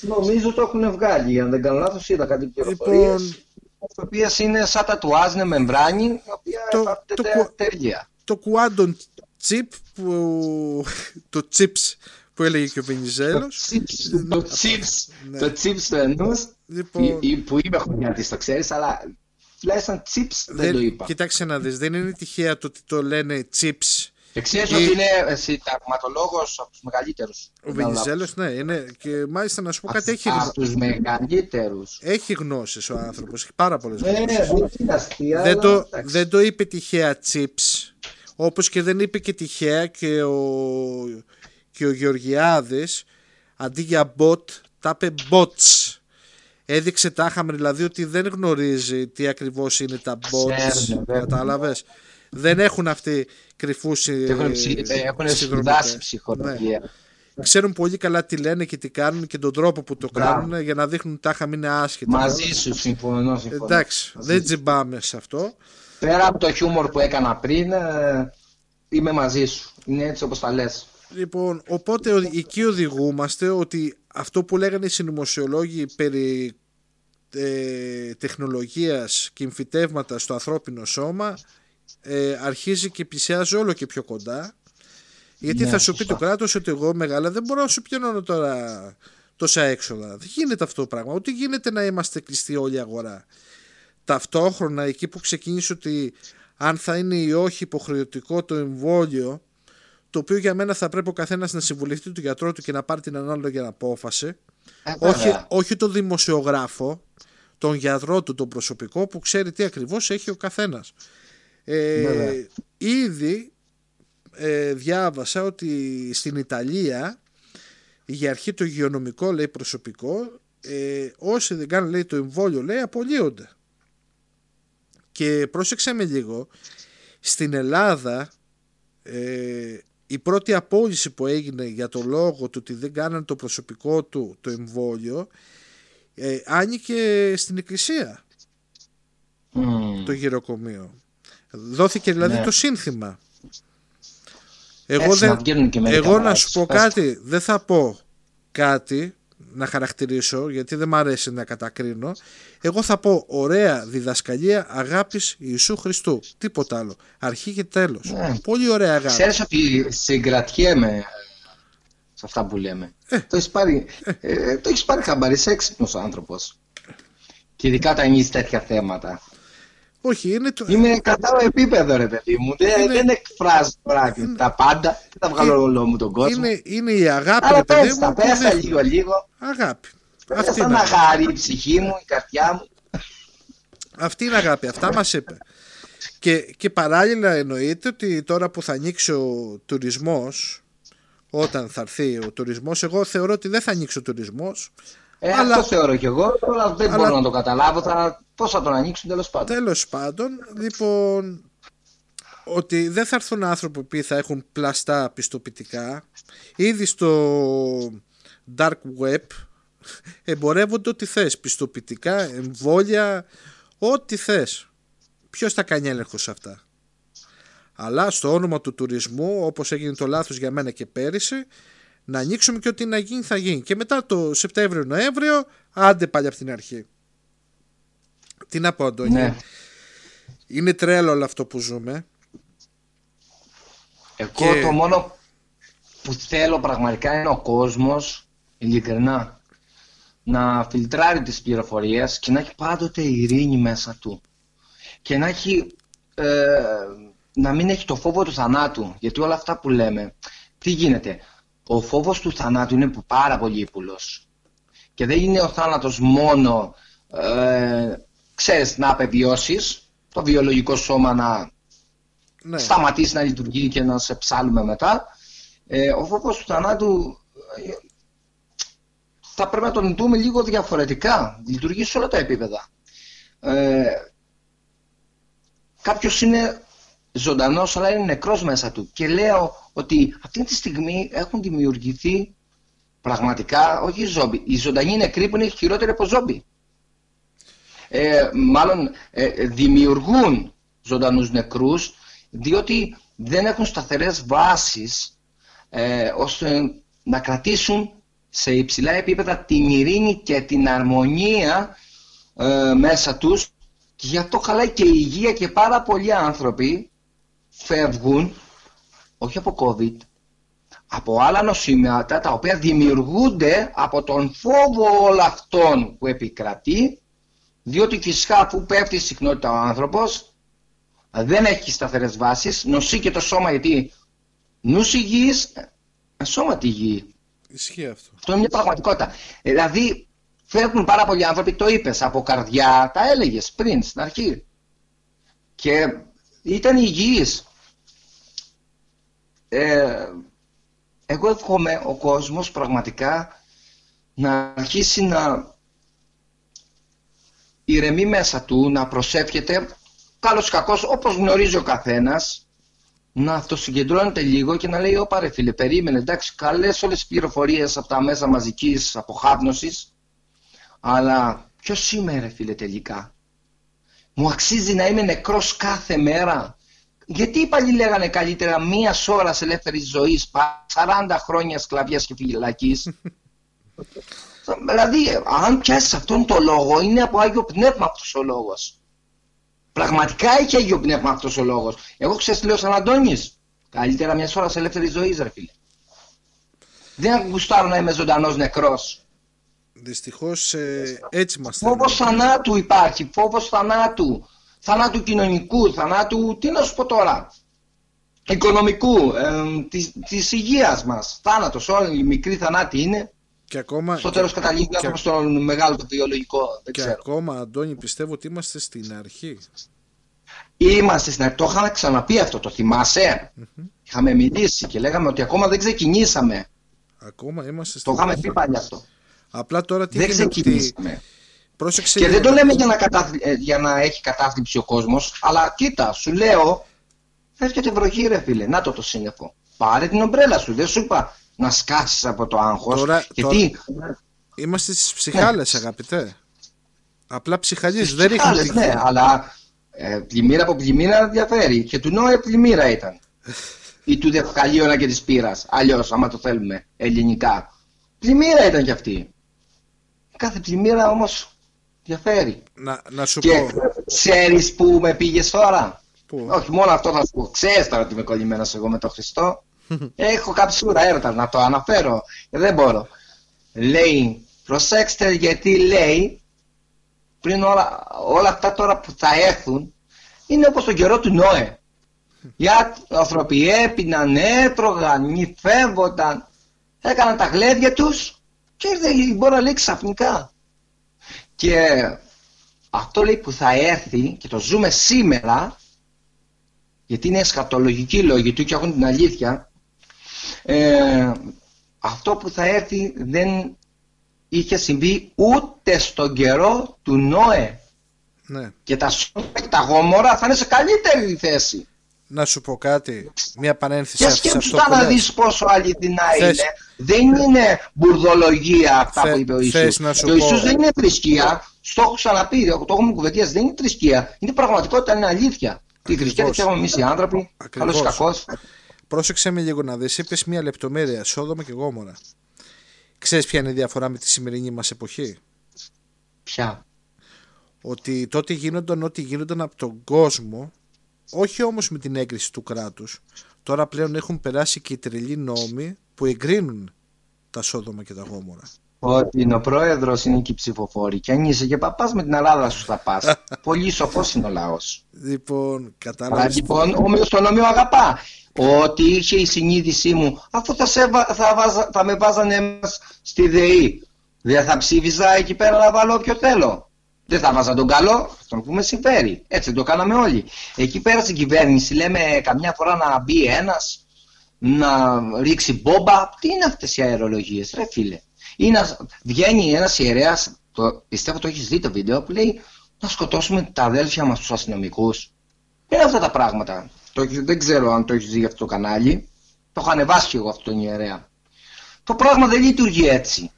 Νομίζω το έχουν βγάλει. Αν δεν κάνω λάθος, είδα κάτι Λοιπόν, πληροφορίες. Οι οποίες είναι σαν τατουάζ, είναι μεμβράνη, η οποία Το- εφάπτεται το κου- τέλεια. Το Quantum Chip, που, το Chips που έλεγε και ο Βενιζέλος. chips, το chips, Ναι. το chips του ενός, Λοιπόν, ή- ή που είμαι χρονιάτης, το ξέρεις, αλλά τουλάχιστον chips δεν το είπα. Κοίταξε να δεις, δεν είναι τυχαία το ότι το λένε Chips. Και ξέρεις ή- ότι είναι συνταγματολόγος από τους μεγαλύτερους. Ο Βενιζέλος, ναι, είναι. Και μάλιστα να σου πω κάτι, έχει, Από τους μεγαλύτερους. έχει γνώσεις ο άνθρωπος, έχει πάρα πολλές Ναι, γνώσεις. δεν είναι αστεία, δεν, αλλά το, εντάξει. δεν το είπε τυχαία chips όπως και δεν είπε και τυχαία και ο, και ο Γεωργιάδης αντί για bot τα είπε bots έδειξε τάχαμρη δηλαδή ότι δεν γνωρίζει τι ακριβώς είναι τα bots Ξέρουν, βέβαια. κατάλαβες; Δεν έχουν αυτοί κρυφούς ε, Έχουν, ψη- ε, έχουν συνδρομητές. σπουδάσει ψυχολογία. Ναι. Ξέρουν πολύ καλά τι λένε και τι κάνουν και τον τρόπο που το Μπράβο. κάνουν για να δείχνουν τάχα μην είναι άσχετα. Μαζί σου συμφωνώ, συμφωνώ. Εντάξει, Μαζί δεν σου. τζιμπάμε σε αυτό. Πέρα από το χιούμορ που έκανα πριν, ε, είμαι μαζί σου. Είναι έτσι όπως τα λες. Λοιπόν, οπότε ο- εκεί οδηγούμαστε ότι αυτό που λέγανε οι συνωμοσιολόγοι περί ε, τεχνολογίας και εμφυτεύματα στο ανθρώπινο σώμα ε, αρχίζει και πλησιάζει όλο και πιο κοντά γιατί Ναι, θα σου πει σωστά. το κράτος ότι εγώ μεγάλα δεν μπορώ να σου πιένω τώρα τόσα έξοδα. Δεν γίνεται αυτό το πράγμα. Ούτε γίνεται να είμαστε κλειστοί όλη η αγορά. Ταυτόχρονα εκεί που ξεκίνησε ότι αν θα είναι ή όχι υποχρεωτικό το εμβόλιο το οποίο για μένα θα πρέπει ο καθένας να συμβουλευτεί τον γιατρό του και να πάρει την ανάλογη απόφαση Ε, όχι, βέβαια. όχι τον δημοσιογράφο τον γιατρό του, τον προσωπικό που ξέρει τι ακριβώς έχει ο καθένας ε, Βέβαια. ήδη ε, διάβασα ότι στην Ιταλία για αρχή το υγειονομικό λέει προσωπικό ε, όσοι δεν κάνουν λέει το εμβόλιο λέει απολύονται και πρόσεξε με λίγο στην Ελλάδα ε, η πρώτη απόλυση που έγινε για το λόγο του ότι δεν κάνανε το προσωπικό του το εμβόλιο ε, άνοιγε στην εκκλησία Μμμ. το γυροκομείο. Δόθηκε δηλαδή Ναι. το σύνθημα. Εγώ, Έτσι, να δεν, βγαίνουν και μερικά εγώ να πράγματα σου πω στις κάτι, δεν θα πω κάτι να χαρακτηρίσω γιατί δεν μ' αρέσει να κατακρίνω. Εγώ θα πω ωραία διδασκαλία αγάπης Ιησού Χριστού. Τίποτα άλλο. Αρχή και τέλος. Ναι. Πολύ ωραία αγάπη. Ξέρεις ότι συγκρατιέμαι σε αυτά που λέμε. Το έχεις πάρει, ε, το έχεις πάρει χαμπάρι, είσαι έξυπνος άνθρωπος. Και ειδικά όταν είναι τέτοια θέματα. Όχι, είναι το... Είμαι κατά επίπεδο ρε παιδί μου. Δεν, Είναι- δεν εκφράζω τώρα τα πάντα. Δεν θα βγάλω όλο μου τον κόσμο. Είναι, είναι η αγάπη, Αλλά ρε παιδί πες τα, μου, που πες τα δείχνει. λίγο λίγο. Αγάπη. Πες Αυτή τα είναι, να αγάπη. χαρεί η ψυχή μου, η καρδιά μου. Αυτή είναι αγάπη. Αυτά μας είπε. Και, και παράλληλα εννοείται ότι τώρα που θα ανοίξει ο τουρισμός όταν θα έρθει ο τουρισμός εγώ θεωρώ ότι δεν θα ανοίξει ο τουρισμός Ε, Αλλά- Αυτό θεωρώ κι εγώ, αλλά δεν Αλλά- μπορώ να το καταλάβω. Θα... Πώς θα τον ανοίξουν τέλος πάντων. Τέλος πάντων, λοιπόν, ότι δεν θα έρθουν άνθρωποι που θα έχουν πλαστά πιστοποιητικά. Ήδη στο dark web εμπορεύονται ό,τι θες. Πιστοποιητικά, εμβόλια, ό,τι θες. Ποιος θα κάνει έλεγχο σε αυτά; Αλλά στο όνομα του τουρισμού, όπως έγινε το λάθος για μένα και πέρυσι, να ανοίξουμε και ό,τι να γίνει θα γίνει. Και μετά το Σεπτέμβριο-Νοέμβριο, άντε πάλι από την αρχή. Τι να πω, Αντώνη; Ναι. Είναι τρέλο όλο αυτό που ζούμε. Εγώ Και- το μόνο που θέλω πραγματικά είναι ο κόσμος, ειλικρινά, να φιλτράρει τις πληροφορίες και να έχει πάντοτε ειρήνη μέσα του και να έχει ε, να μην έχει το φόβο του θανάτου γιατί όλα αυτά που λέμε τι γίνεται; Ο φόβος του θανάτου είναι πάρα πολύ ύπουλος. Και δεν είναι ο θάνατος μόνο ε, ξέρεις να απεβιώσεις το βιολογικό σώμα να Ναι. σταματήσει να λειτουργεί και να σε ψάλουμε μετά. Ε, ο φόβος του θανάτου ε, θα πρέπει να τον δούμε λίγο διαφορετικά. Λειτουργεί σε όλα τα επίπεδα. Ε, κάποιος είναι ζωντανός αλλά είναι νεκρός μέσα του. Και λέω ότι αυτή τη στιγμή έχουν δημιουργηθεί πραγματικά όχι οι ζόμπι, οι ζωντανοί νεκροί που είναι χειρότεροι από ζόμπι. Ε, μάλλον ε, δημιουργούν ζωντανούς νεκρούς διότι δεν έχουν σταθερές βάσεις ε, ώστε να κρατήσουν σε υψηλά επίπεδα την ειρήνη και την αρμονία ε, μέσα τους. Και γι' αυτό χαλάει και η υγεία και πάρα πολλοί άνθρωποι φεύγουν όχι από COVID από άλλα νοσήματα τα οποία δημιουργούνται από τον φόβο όλων αυτών που επικρατεί διότι φυσικά αφού πέφτει η συχνότητα ο άνθρωπος δεν έχει σταθερές βάσεις νοσεί και το σώμα γιατί νους υγιής ε, σώμα τη υγιή Ισχύει αυτό. αυτό είναι μια πραγματικότητα. Ε, Δηλαδή, φεύγουν πάρα πολλοί άνθρωποι, το είπες, από καρδιά, τα έλεγες πριν στην αρχή. Και ήταν υγιείς. Ε, εγώ εύχομαι ο κόσμος πραγματικά να αρχίσει να ηρεμεί μέσα του, να προσεύχεται, καλός ή κακός, όπως γνωρίζει ο καθένας, να αυτοσυγκεντρώνεται λίγο και να λέει: Ωπα ρε φίλε, περίμενε. Εντάξει, καλέ όλε τι πληροφορίε από τα μέσα μαζική αποχάπνωση, αλλά ποιο είμαι, ρε φίλε, τελικά. Μου αξίζει να είμαι νεκρός κάθε μέρα. Γιατί οι παλιοί λέγανε καλύτερα μία ώρα ελεύθερη ζωή, 40 χρόνια σκλαβιάς και φυλακή. δηλαδή, αν πιάσεις αυτόν τον λόγο, είναι από Άγιο Πνεύμα αυτός ο λόγος. Πραγματικά έχει Άγιο Πνεύμα αυτός ο λόγος. Εγώ ξέρω τι λέω σαν Αντώνης. Καλύτερα μια ώρα ελεύθερη ζωή, ρε φίλε. Δεν γουστάρω να είμαι ζωντανός νεκρό. Δυστυχώ έτσι μας Φόβος θανάτου υπάρχει. Φόβος θανάτου. Θανάτου κοινωνικού. Θανάτου. Τι να σου πω τώρα. Οικονομικού. Ε, της υγείας μας. Θάνατος. Όλοι οι μικροί θανάτοι είναι. Και ακόμα, Στο τέλος καταλήγει και- και... στο μεγάλο το βιολογικό. Δεν και ξέρω. ακόμα, Αντώνη, πιστεύω ότι είμαστε στην αρχή. Είμαστε στην αρχή. Το είχαμε ξαναπεί αυτό, το θυμασαι Είχαμε μιλήσει και λέγαμε ότι ακόμα δεν ξεκινήσαμε. Ακόμα είμαστε Το στην είχαμε αρχή. πει παλιά αυτό. Απλά τώρα τι δεν γίνεται ότι... ξεκινήσαμε. Πρόσεξε Και δεν λίγο. το λέμε για να, κατάθλι- ε, για να έχει κατάθλιψη ο κόσμος, αλλά κοίτα, σου λέω, έρχεται βροχή, ρε φίλε. Να το το σύννεφο. Πάρε την ομπρέλα σου. Δεν σου είπα να σκάσεις από το άγχος. Τώρα- Γιατί Είμαστε στις ψυχάλες, αγαπητέ. Απλά ψυχαλίες δεν ρίχνουν άλλες, τύχη. ναι, αλλά ε, πλημμύρα από πλημμύρα διαφέρει. Και του Νόε πλημμύρα ήταν. Ή του Δευκαλίωνα και της Πύρας. Αλλιώς, άμα το θέλουμε ελληνικά. Πλημμύρα ήταν κι αυτή. Κάθε πλημμύρα όμως διαφέρει. Να, να σου Και πω. ξέρεις που με πήγες τώρα; Πού; Όχι, μόνο αυτό θα σου πω. Ξέρεις τώρα ότι είμαι κολλημένος εγώ με τον Χριστό; Έχω καψούρα έρωτα να το αναφέρω. Ε, Δεν μπορώ. Λέει, προσέξτε γιατί λέει, πριν όλα, όλα αυτά τώρα που θα έρθουν, είναι όπως τον καιρό του Νόε. Οι άνθρωποι έπιναν, έτρωγαν, νυφεύονταν, έκαναν τα γλέδια τους και ήρθε η μπόρα λέει ξαφνικά. Και αυτό λέει που θα έρθει και το ζούμε σήμερα γιατί είναι εσχατολογικοί λόγοι του και έχουν την αλήθεια ε, αυτό που θα έρθει δεν είχε συμβεί ούτε στον καιρό του Νόε Ναι. και τα σώμα και τα γόμορα θα είναι σε καλύτερη θέση Να σου πω κάτι. Μια παρένθεση και σε σε σκέψου αυτό τα που να λες. δεις πόσο αληθινά Θες- είναι δεν είναι μπουρδολογία αυτά Θε- που είπε ο θες Ιησούς να σου και ο πω- Ιησούς δεν είναι θρησκεία στο έχω ξαναπεί, το έχουμε κουβεντιάσει δεν είναι θρησκεία, είναι πραγματικότητα, είναι αλήθεια τη θρησκεία τη Ακριβώς. έχουμε εμείς οι άνθρωποι Ακριβώς. καλός ή κακός Πρόσεξε με λίγο να δεις. Είπες μια λεπτομέρεια. Σόδομα και γόμορα. Ξέρεις ποια είναι η διαφορά με τη σημερινή μας εποχή; πια Ότι τότε γίνονταν ό,τι γίνονταν από τον κόσμο, όχι όμως με την έγκριση του κράτους. Τώρα πλέον έχουν περάσει και οι τρελοί νόμοι που εγκρίνουν τα Σόδομα και τα Γόμορα. Ότι είναι ο πρόεδρος, είναι και οι ψηφοφόροι. Και αν είσαι και παπάς με την Ελλάδα σου θα πας. Πολύ σοφός είναι ο λαός. Λοιπόν, Αλλά κατάλαβε. λοιπόν, όμοιο τον όμοιο αγαπά. Ότι είχε η συνείδησή μου, αφού θα, σε, βα- θα, βάζα- θα με βάζανε εμάς στη ΔΕΗ, δεν θα ψήφιζα εκεί πέρα να βάλω όποιο θέλω. Δεν θα βάζα τον καλό, τον που με συμφέρει. Έτσι το κάναμε όλοι. Εκεί πέρα στην κυβέρνηση λέμε καμιά φορά να μπει ένας, να ρίξει μπόμπα. Τι είναι αυτές οι αερολογίες, ρε φίλε; Ή να βγαίνει ένας ιερέας, το, πιστεύω το έχεις δει το βίντεο, που λέει να σκοτώσουμε τα αδέλφια μας τους αστυνομικούς. Είναι αυτά τα πράγματα. Το, έχεις- δεν ξέρω αν το έχεις δει αυτό το κανάλι. Το έχω ανεβάσει και εγώ αυτόν τον ιερέα. Το πράγμα δεν λειτουργεί έτσι.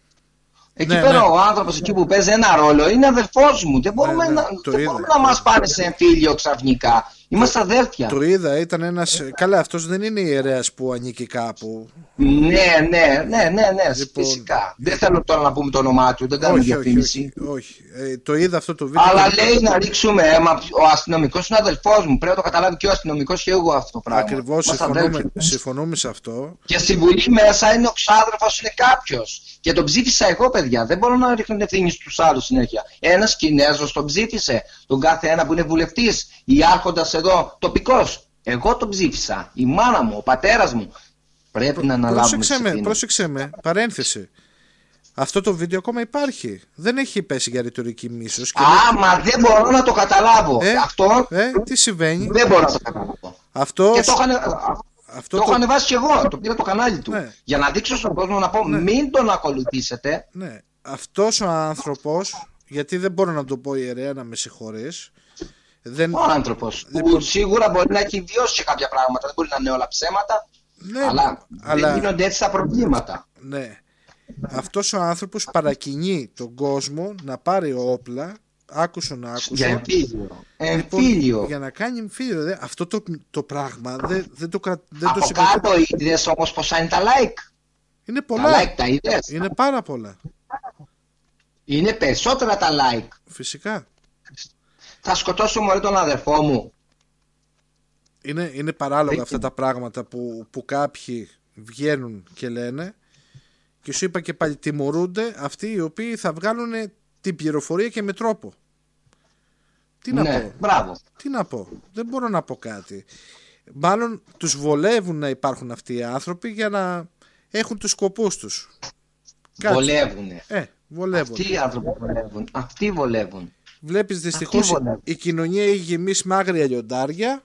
Εκεί Ναι, πέρα ναι. ο άνθρωπος εκεί που παίζει ένα ρόλο είναι αδερφό μου. Δεν μπορούμε, ναι, να, το δεν είδα. μπορούμε να μας πάνε σε εμφύλιο ξαφνικά. Είμαστε αδέρφια. Το είδα, ήταν ένα. Καλά, αυτός δεν είναι ιερέας που ανήκει κάπου. Ναι, ναι, ναι, ναι, ναι, Λοιπόν. φυσικά. Δεν θέλω τώρα να πούμε το όνομά του, δεν κάνουμε όχι, όχι, διαφήμιση. όχι, όχι. Ε, το είδα αυτό το βίντεο. Αλλά και- λέει να ρίξουμε αίμα. Ο αστυνομικός είναι αδελφός μου. Πρέπει να το καταλάβει και ο αστυνομικός και εγώ αυτό το πράγμα. Ακριβώς Είμαστε συμφωνούμε, αδέλφια. συμφωνούμε σε αυτό. Και στη Βουλή μέσα είναι ο ξάδερφος, είναι κάποιος. Και τον ψήφισα εγώ, παιδιά. Δεν μπορώ να ρίχνω την ευθύνη στους άλλους συνέχεια. Ένας Κινέζος τον ψήφισε. Τον κάθε ένα που είναι βουλευτής. Ή άρχοντας εδώ τοπικός. Εγώ τον ψήφισα. Η μάνα μου, ο πατέρας μου. Πρέπει να αναλάβουμε Πρόσεξε τις με, ευθύνες. πρόσεξε με. Παρένθεση. Αυτό το βίντεο ακόμα υπάρχει. Δεν έχει πέσει για ρητορική μίσος. Α, μα δεν μπορώ να το καταλάβω. Ε, Αυτό ε, τι συμβαίνει; δεν μπορώ να το καταλάβω. Αυτό. Και το είχαν, Αυτό το έχω το- ανεβάσει κι εγώ. Το πήρα το κανάλι του. Ναι. Για να δείξω στον κόσμο να πω μην τον ακολουθήσετε. Ναι. Αυτός ο άνθρωπος, γιατί δεν μπορώ να το πω ιερέα να με συγχωρείς, δεν... Ο άνθρωπος. Λοιπόν- Που σίγουρα μπορεί να έχει βιώσει και κάποια πράγματα. Δεν μπορεί να είναι όλα ψέματα. Ναι, αλλά, αλλά- δεν γίνονται έτσι τα προβλήματα. Ναι. Αυτός ο άνθρωπος παρακινεί τον κόσμο να πάρει όπλα, άκουσον άκουσον, Για εμφύλιο. λοιπόν, Εμφύλιο. για να κάνει εμφύλιο. Δε. Αυτό το, το πράγμα δεν, δεν το, κρα- δεν το Από συγκρατώ. κάτω είδες όμως πόσα είναι τα like. Είναι Τα πολλά. like τα είδες; Είναι πάρα πολλά. Είναι περισσότερα τα like. Φυσικά. Θα σκοτώσω μωρέ τον αδερφό μου. Είναι, είναι παράλογα Δεν- αυτά τα πράγματα που, που κάποιοι βγαίνουν και λένε και σου είπα και πάλι τιμωρούνται αυτοί οι οποίοι θα βγάλουν την πληροφορία και με τρόπο. Τι να ναι, πω; μπράβο. Τι να πω; Δεν μπορώ να πω κάτι. Μάλλον τους βολεύουν να υπάρχουν αυτοί οι άνθρωποι για να έχουν τους σκοπούς τους. Κάτσε. Βολεύουνε. Ε, βολεύουν. Αυτοί οι άνθρωποι βολεύουν. Αυτοί βολεύουν. Βλέπεις δυστυχώς βολεύει. η κοινωνία έχει γεμίσει με άγρια λιοντάρια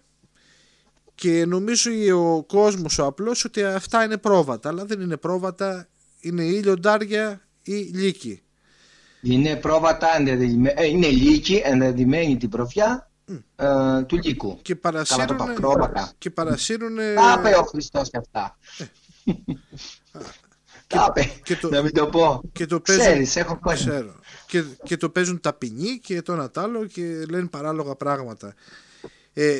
και νομίζω ο κόσμος ο απλός ότι αυτά είναι πρόβατα αλλά δεν είναι πρόβατα είναι ή λιοντάρια ή λύκοι Είναι πρόβατα, ενδεδειγμέ- ε, είναι λύκη, ενδεδειμένη την προφιά ε, του λύκου. και Καλά το παρασύρουν είπα, πρόβατα. και παρασύρουν Τα είπε ο Χριστός και αυτά. Τα είπε, και το- να μην το πω. και το παίζουν, Ξέρεις, έχω κόσμο. ξέρω. Και, και το παίζουν ταπεινοί και το ένα τ' άλλο και λένε παράλογα πράγματα ε,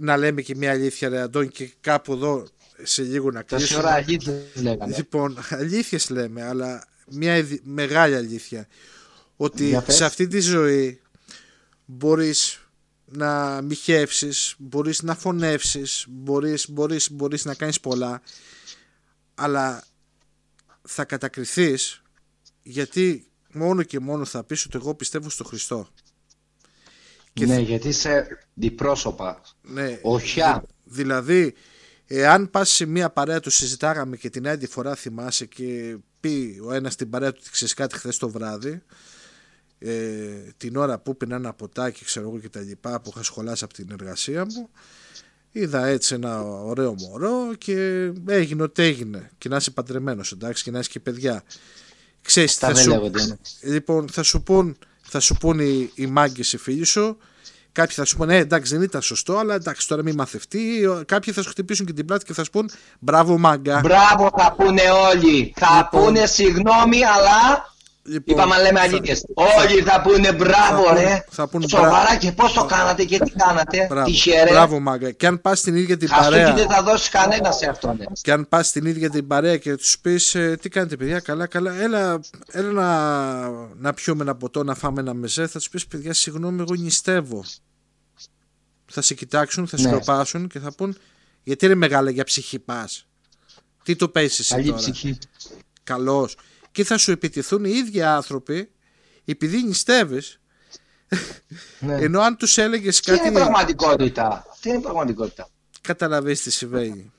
να λέμε και μια αλήθεια ρε Αντώνη και κάπου εδώ σε λίγο να Τόση κλείσουμε ώρα αλήθειες λέγανε. Λοιπόν, αλήθειες λέμε, αλλά μια ειδι- μεγάλη αλήθεια. Ότι Για πες. σε αυτή τη ζωή μπορείς να μοιχεύσεις, μπορείς να φωνεύσεις, μπορείς, μπορείς, μπορείς να κάνεις πολλά, αλλά θα κατακριθείς γιατί μόνο και μόνο θα πεις ότι εγώ πιστεύω στο Χριστό. και Ναι, γιατί είσαι διπρόσωπα. Ναι, Οχιά. Δηλαδή, εάν πας σε μια παρέα του συζητάγαμε και την άλλη φορά θυμάσαι και πει ο ένας στην παρέα του ότι ξέρεις κάτι χθες το βράδυ ε, την ώρα που πίνα ένα ποτάκι ξέρω εγώ και τα λοιπά που είχα σχολάσει από την εργασία μου είδα έτσι ένα ωραίο μωρό και έγινε ό,τι έγινε και να είσαι παντρεμένος εντάξει και να είσαι και παιδιά ξέρεις τι Τα θα δεν σου, λέγονται. ναι. Λοιπόν, θα σου πούν, θα σου πούν οι, οι μάγκες οι φίλοι σου. Κάποιοι θα σου πούνε, ε, εντάξει, δεν ήταν σωστό, αλλά εντάξει, τώρα μην μαθευτεί. Κάποιοι θα σου χτυπήσουν και την πλάτη και θα σου πούν, μπράβο, μάγκα. Μπράβο θα πούνε όλοι. Θα Λοιπόν. πούνε συγγνώμη, αλλά Λοιπόν, είπαμε να λέμε θα- αλήθειες. Όλοι θα πούνε μπράβο, θα πούν- ρε. θα πούν Σοβαρά μπρά- και πώς το κάνατε και τι κάνατε. Μπράβο, Τυχερέ. μπράβο, μάγκα. Και αν πας στην ίδια την Χαστούκι παρέα. δεν θα δώσει κανένα σε αυτόν. ε. Και αν πας στην ίδια την παρέα και τους πεις, τι κάνετε, παιδιά, καλά, καλά, έλα, έλα να, να πιούμε ένα ποτό, να φάμε ένα μεζέ, θα τους πεις, παιδιά, συγγνώμη, εγώ νηστεύω. Θα σε κοιτάξουν, θα Ναι. σιωπάσουν και θα πούν, γιατί είναι μεγάλα για ψυχή πας; Τι το παίζει εσύ Καλή τώρα; ψυχή. Καλός. Και θα σου επιτεθούν οι ίδιοι άνθρωποι επειδή νηστεύεις Ναι. ενώ αν τους έλεγες Τι είναι κάτι η πραγματικότητα; Τι είναι η πραγματικότητα; καταλαβαίνεις τι συμβαίνει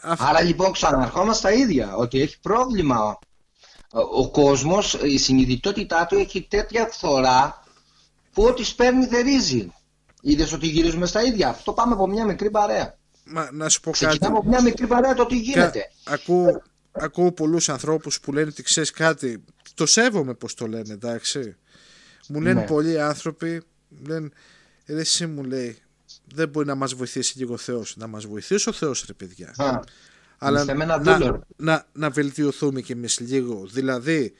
Αυτό- Άρα λοιπόν ξαναρχόμαστε στα ίδια, ότι έχει πρόβλημα. Ο- Ο κόσμος, η συνειδητότητά του έχει τέτοια φθορά που ό,τι σπέρνει θερίζει. Είδες ότι γυρίζουμε στα ίδια. Αυτό πάμε από μια μικρή παρέα. Μα, να σου πω κάτι Ξεκινάμε από μια μικρή παρέα το τι γίνεται. Κα- ακούω, ακούω πολλούς ανθρώπους που λένε ότι ξέρεις κάτι το σέβομαι πως το λένε εντάξει μου λένε Ναι. πολλοί άνθρωποι λένε ρε εσύ μου λέει δεν μπορεί να μας βοηθήσει λίγο ο Θεός να μας βοηθήσει ο Θεός ρε παιδιά Α, αλλά είστε με ένα να, δούλο, ρε. να, να βελτιωθούμε κι εμείς λίγο δηλαδή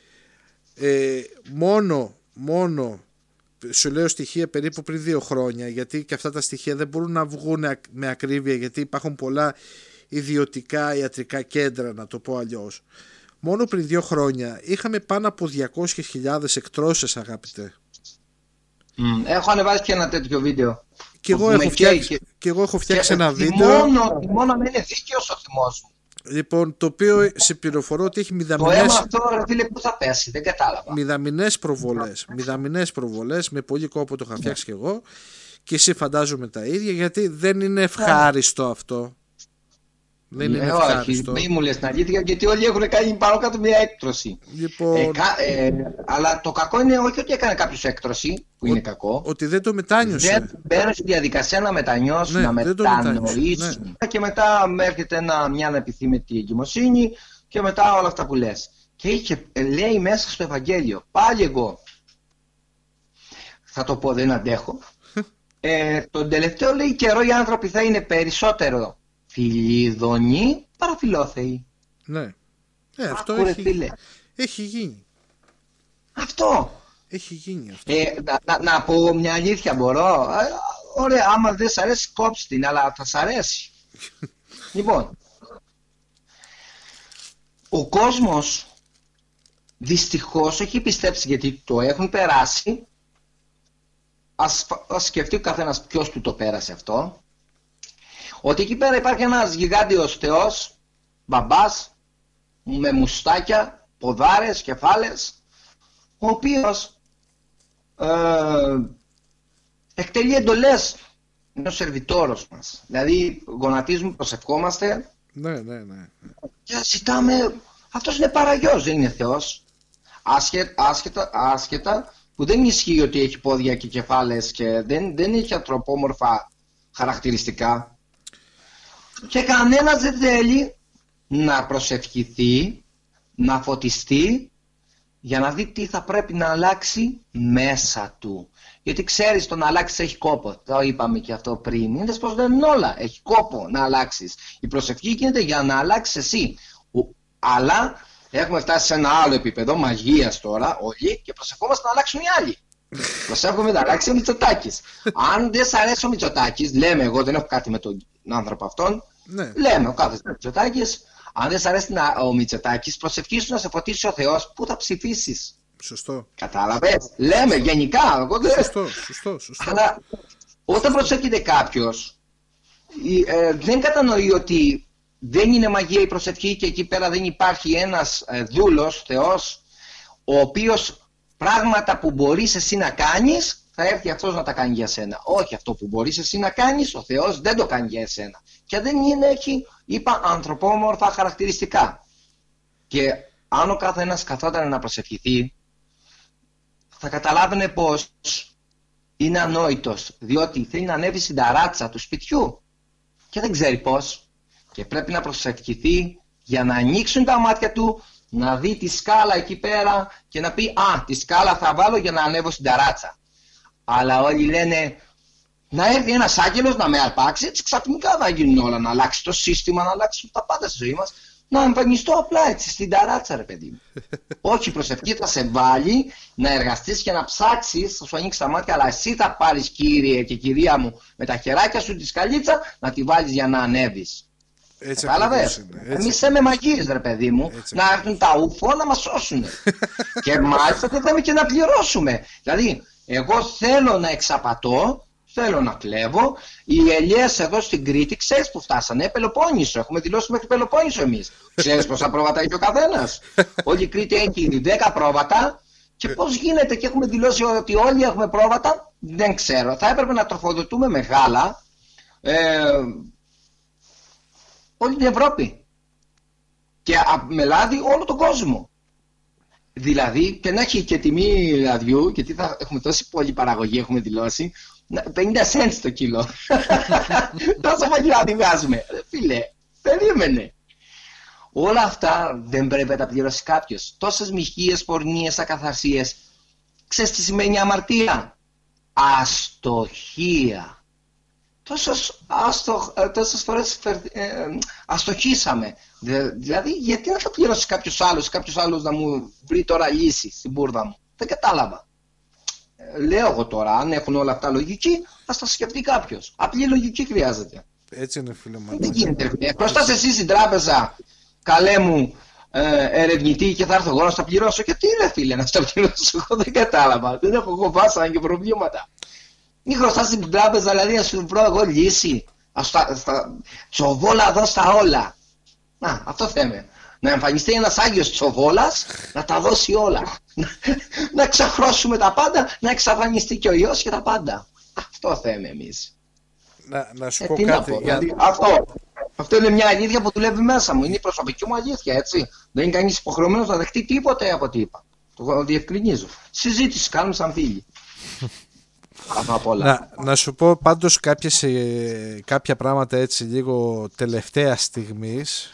ε, μόνο μόνο σου λέω στοιχεία περίπου πριν δύο χρόνια γιατί και αυτά τα στοιχεία δεν μπορούν να βγουν ακ- με ακρίβεια γιατί υπάρχουν πολλά ιδιωτικά ιατρικά κέντρα να το πω αλλιώς μόνο πριν δύο χρόνια είχαμε πάνω από 200.000 εκτρώσεις αγαπητέ Μμ, Έχω ανεβάσει και ένα τέτοιο βίντεο. και εγώ, Με έχω καίει φτιάξει, και- και εγώ έχω φτιάξει Και ένα θυμώνω- βίντεο θυμώνω να είναι δίκαιος ο θυμός μου. λοιπόν, το οποίο σε πληροφορώ ότι έχει Το αίμα μηδαμινές, αυτό ρε φίλε πού θα πέσει, δεν κατάλαβα. μηδαμινές προβολές μηδαμινές προβολές με πολύ κόπο το είχα φτιάξει και εγώ και εσύ φαντάζομαι τα ίδια γιατί δεν είναι ευχάριστο αυτό δεν είναι Ε, όχι, ευχάριστο μη μου λες την αλήθεια γιατί όλοι έχουν κάνει πάνω κάτω μια έκτρωση. λοιπόν Ε, κα- ε, αλλά το κακό είναι όχι ότι έκανε κάποιος έκτρωση, που είναι κακό. ότι δεν το μετάνιωσε Δεν μπαίνουν στη διαδικασία να μετανιώσουν, Ναι, να δεν το μετάνιωσε, μετανοήσουν. Και μετά με έρχεται ένα, μια ανεπιθύμητη εγκυμοσύνη και μετά όλα αυτά που λες. Και είχε, ε, λέει μέσα στο Ευαγγέλιο, πάλι εγώ, θα το πω δεν αντέχω, ε, τον τελευταίο λέει καιρό οι άνθρωποι θα είναι περισσότερο φιλίδωνοι παρά φιλόθεοι. ναι ε, αυτό Άκου, ρε έχει, φίλε. έχει γίνει Αυτό. έχει γίνει αυτό Ε, να, να, να πω μια αλήθεια μπορώ. Ε, ωραία, άμα δεν σ' αρέσει κόψει την, αλλά θα σ' αρέσει. λοιπόν, ο κόσμος δυστυχώς έχει πιστέψει γιατί το έχουν περάσει. Ας, φα- ας σκεφτεί ο καθένας ποιος του το πέρασε αυτό. Ότι εκεί πέρα υπάρχει ένας γιγάντιος θεός, μπαμπάς, με μουστάκια, ποδάρες, κεφάλες, ο οποίος ε, εκτελεί εντολές είναι ο σερβιτόρος μας. Δηλαδή γονατίζουμε, προσευχόμαστε ναι ναι ναι και ζητάμε, αυτός είναι παραγιός, δεν είναι Θεός. Άσχε, άσχετα, άσχετα που δεν ισχύει ότι έχει πόδια και κεφάλες και δεν, δεν έχει ανθρωπόμορφα χαρακτηριστικά. Και κανένας δεν θέλει να προσευχηθεί, να φωτιστεί για να δει τι θα πρέπει να αλλάξει μέσα του. Γιατί ξέρεις το να αλλάξεις έχει κόπο. Το είπαμε και αυτό πριν. Είδες πως δεν είναι όλα. Έχει κόπο να αλλάξεις. Η προσευχή γίνεται για να αλλάξεις εσύ. Ο- Αλλά έχουμε φτάσει σε ένα άλλο επίπεδο μαγείας τώρα όλοι και προσευχόμαστε να αλλάξουν οι άλλοι. Προσεύχομαι να αλλάξει ο Μητσοτάκης. Αν δεν σ' αρέσει ο Μητσοτάκης, λέμε εγώ δεν έχω κάτι με τον άνθρωπο αυτόν, ναι Λέμε ο κάθε Μητσοτάκης, αν δεν σ' αρέσει να, ο Μητσοτάκης, προσευχήσου να σε φωτίσει ο Θεός, πού θα ψηφίσεις. σωστό Κατάλαβες; Λέμε γενικά. Εγώ δεν... σωστό σωστό σωστό Αλλά όταν προσεύχεται κάποιος, η- ε, δεν κατανοεί ότι δεν είναι μαγεία η προσευχή και εκεί πέρα δεν υπάρχει ένας ε, δούλος, Θεός, ο οποίος πράγματα που μπορείς εσύ να κάνεις, θα έρθει αυτός να τα κάνει για σένα. Όχι αυτό που μπορείς εσύ να κάνεις, ο Θεός δεν το κάνει για εσένα. Και δεν είναι, έχει, είπα, ανθρωπόμορφα χαρακτηριστικά. Και αν ο καθένας καθόταν να προσευχηθεί, θα καταλάβαινε πως είναι ανόητος, διότι θέλει να ανέβει στην ταράτσα του σπιτιού και δεν ξέρει πώς. Και πρέπει να προσευχηθεί για να ανοίξουν τα μάτια του, να δει τη σκάλα εκεί πέρα και να πει «Α, τη σκάλα θα βάλω για να ανέβω στην ταράτσα». Αλλά όλοι λένε να έρθει ένας άγγελος να με αρπάξει, έτσι ξαφνικά θα γίνουν όλα, να αλλάξει το σύστημα, να αλλάξουν τα πάντα στη ζωή μας. Να εμφανιστώ απλά έτσι στην ταράτσα ρε παιδί μου. Όχι, η προσευχή θα σε βάλει να εργαστείς και να ψάξεις, θα σου ανοίξει τα μάτια, αλλά εσύ θα πάρεις κύριε και κυρία μου με τα χεράκια σου τη σκαλίτσα να τη βάλεις για να ανέβεις. έτσι Κατάλαβες; ακριβώς είναι, έτσι Εμείς είμαι μαγείες ρε παιδί μου, Έτσι να έρθουν τα ουφό να μας σώσουν. και μάλιστα δεν θέλουμε και να πληρώσουμε. Δηλαδή, εγώ θέλω να εξαπατώ θέλω να κλέβω. Οι ελιές εδώ στην Κρήτη, ξέρεις που φτάσανε, Πελοπόννησο. Έχουμε δηλώσει μέχρι Πελοπόννησο εμείς. Ξέρεις πόσα πρόβατα έχει ο καθένας; Όλη η Κρήτη έχει 10 πρόβατα. Και πώς γίνεται; Και έχουμε δηλώσει ότι όλοι έχουμε πρόβατα, δεν ξέρω. Θα έπρεπε να τροφοδοτούμε με γάλα ε, όλη την Ευρώπη. Και με λάδι όλο τον κόσμο. Δηλαδή, και να έχει και τιμή λαδιού, γιατί θα έχουμε τόση πολλή παραγωγή, έχουμε δηλώσει, 50 cents το κιλό. Τόσο πολύ λάδι βγάζουμε. Φίλε, περίμενε. Όλα αυτά δεν πρέπει να τα πληρώσει κάποιος. Τόσες μοιχείες, πορνίες, ακαθαρσίες. Ξέρεις τι σημαίνει αμαρτία; Αστοχία. Τόσες, αστο, ε, τόσες φορές ε, αστοχήσαμε. Δηλαδή, γιατί να θα πληρώσεις κάποιος άλλος, κάποιος άλλος να μου βρει τώρα λύση στην μπουρδα μου. Δεν κατάλαβα. Ε, λέω εγώ τώρα, αν έχουν όλα αυτά λογική, α τα σκεφτεί κάποιος. Απλή λογική χρειάζεται. Έτσι είναι, φίλε μου. Δεν γίνεται. Εκτός εσύ στην τράπεζα, καλέ μου, ε, ερευνητή και θα έρθω εγώ να στα πληρώσω. Και τι είναι, φίλε, να στα πληρώσω; Εγώ δεν κατάλαβα. Δεν έχω εγώ βάσα και προβλήματα. Μην χρωστάς στην τράπεζα, δηλαδή να σου βρω εγώ λύση. Στα, στα, τσοβόλα εδώ στα όλα. Να, αυτό θέμε. Να εμφανιστεί ένας Άγιος τσοβόλας, να τα δώσει όλα. να εξαχρώσουμε τα πάντα, να εξαφανιστεί και ο ιό και τα πάντα. Αυτό θέμε εμείς. Να, να σου ε, πω κάτι. Πω, για... δηλαδή, αυτό, αυτό είναι μια αλήθεια που δουλεύει μέσα μου. Είναι η προσωπική μου αλήθεια, έτσι. Δεν είναι κανείς υποχρεωμένος να δεχτεί τίποτε από τι είπα. Το διευκρινίζω. Συζήτηση κάνουμε σαν φίλοι. Να, να σου πω πάντως κάποιες, ε, κάποια πράγματα έτσι λίγο τελευταία στιγμής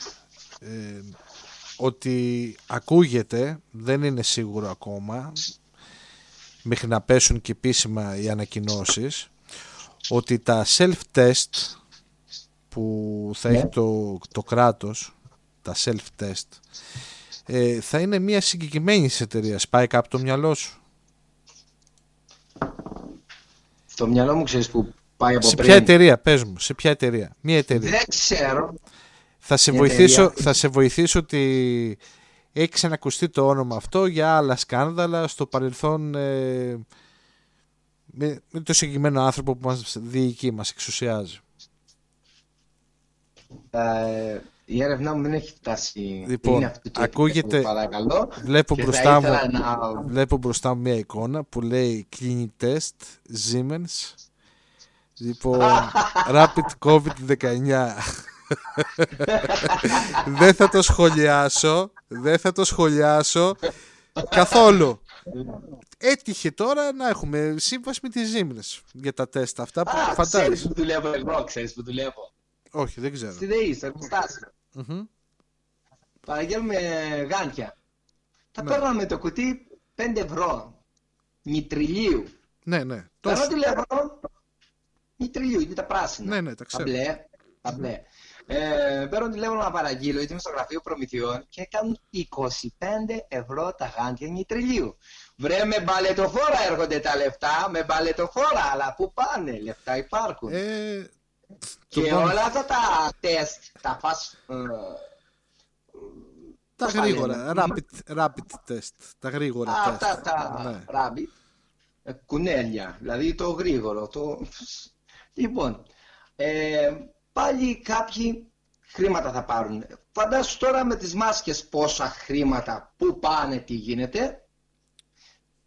ε, ότι ακούγεται, δεν είναι σίγουρο ακόμα μέχρι να πέσουν και επίσημα οι ανακοινώσεις ότι τα self-test που θα έχει ναι. το, το κράτος τα self-test ε, θα είναι μια συγκεκριμένη εταιρείας. Πάει κάπου το μυαλό σου; Το μυαλό μου ξέρεις που πάει από σε πριν. Σε ποια εταιρεία, πες μου, σε ποια εταιρεία. Μία εταιρεία. Δεν ξέρω. Θα σε, βοηθήσω, θα σε βοηθήσω ότι έχει ξανακουστεί το όνομα αυτό για άλλα σκάνδαλα στο παρελθόν ε, με, με το συγκεκριμένο άνθρωπο που μας διοικεί, μας εξουσιάζει. Ε, η έρευνά μου δεν έχει φτάσει. Λοιπόν, είναι αυτή το ακούγεται. Παρακαλώ, βλέπω, μπροστά μου, να... βλέπω μπροστά μου μια εικόνα που λέει Clinic Test Siemens. Λοιπόν, Rapid COVID-19. Δεν θα το σχολιάσω. Δεν θα το σχολιάσω καθόλου. Έτυχε τώρα να έχουμε σύμβαση με τις Siemens για τα τεστ αυτά που φαντάζεσαι. Ξέρεις που δουλεύω εγώ, ξέρεις που δουλεύω. Όχι, δεν ξέρω. Στη ΔΕΗ, σε εργοστάσιο. Mm-hmm. Παραγγέλνουμε γάντια. Τα ναι. παίρναμε το κουτί 5 ευρώ. Μητριλίου. Ναι, ναι. Παίρνω τηλέφωνο. Μητριλίου, είναι τα πράσινα. Ναι, ναι, τα ξέρω. Τα μπλε. Τα μπλε. Ε, παίρνω τηλέφωνο να παραγγείλω, γιατί είμαι στο γραφείο προμηθειών και κάνουν 25 ευρώ τα γάντια μητριλίου. Βρε με μπαλετοφόρα έρχονται τα λεφτά, με μπαλετοφόρα, αλλά πού πάνε, λεφτά υπάρχουν. Ε, και όλα αυτά τα τεστ, τα φας... Ε, τα γρήγορα, rapid, rapid test, τα γρήγορα τεστ. Αυτά τα ναι. rapid, ε, κουνέλια, δηλαδή το γρήγορο. Το... Λοιπόν, ε, πάλι κάποιοι χρήματα θα πάρουν. Φαντάσου τώρα με τις μάσκες πόσα χρήματα, πού πάνε, τι γίνεται.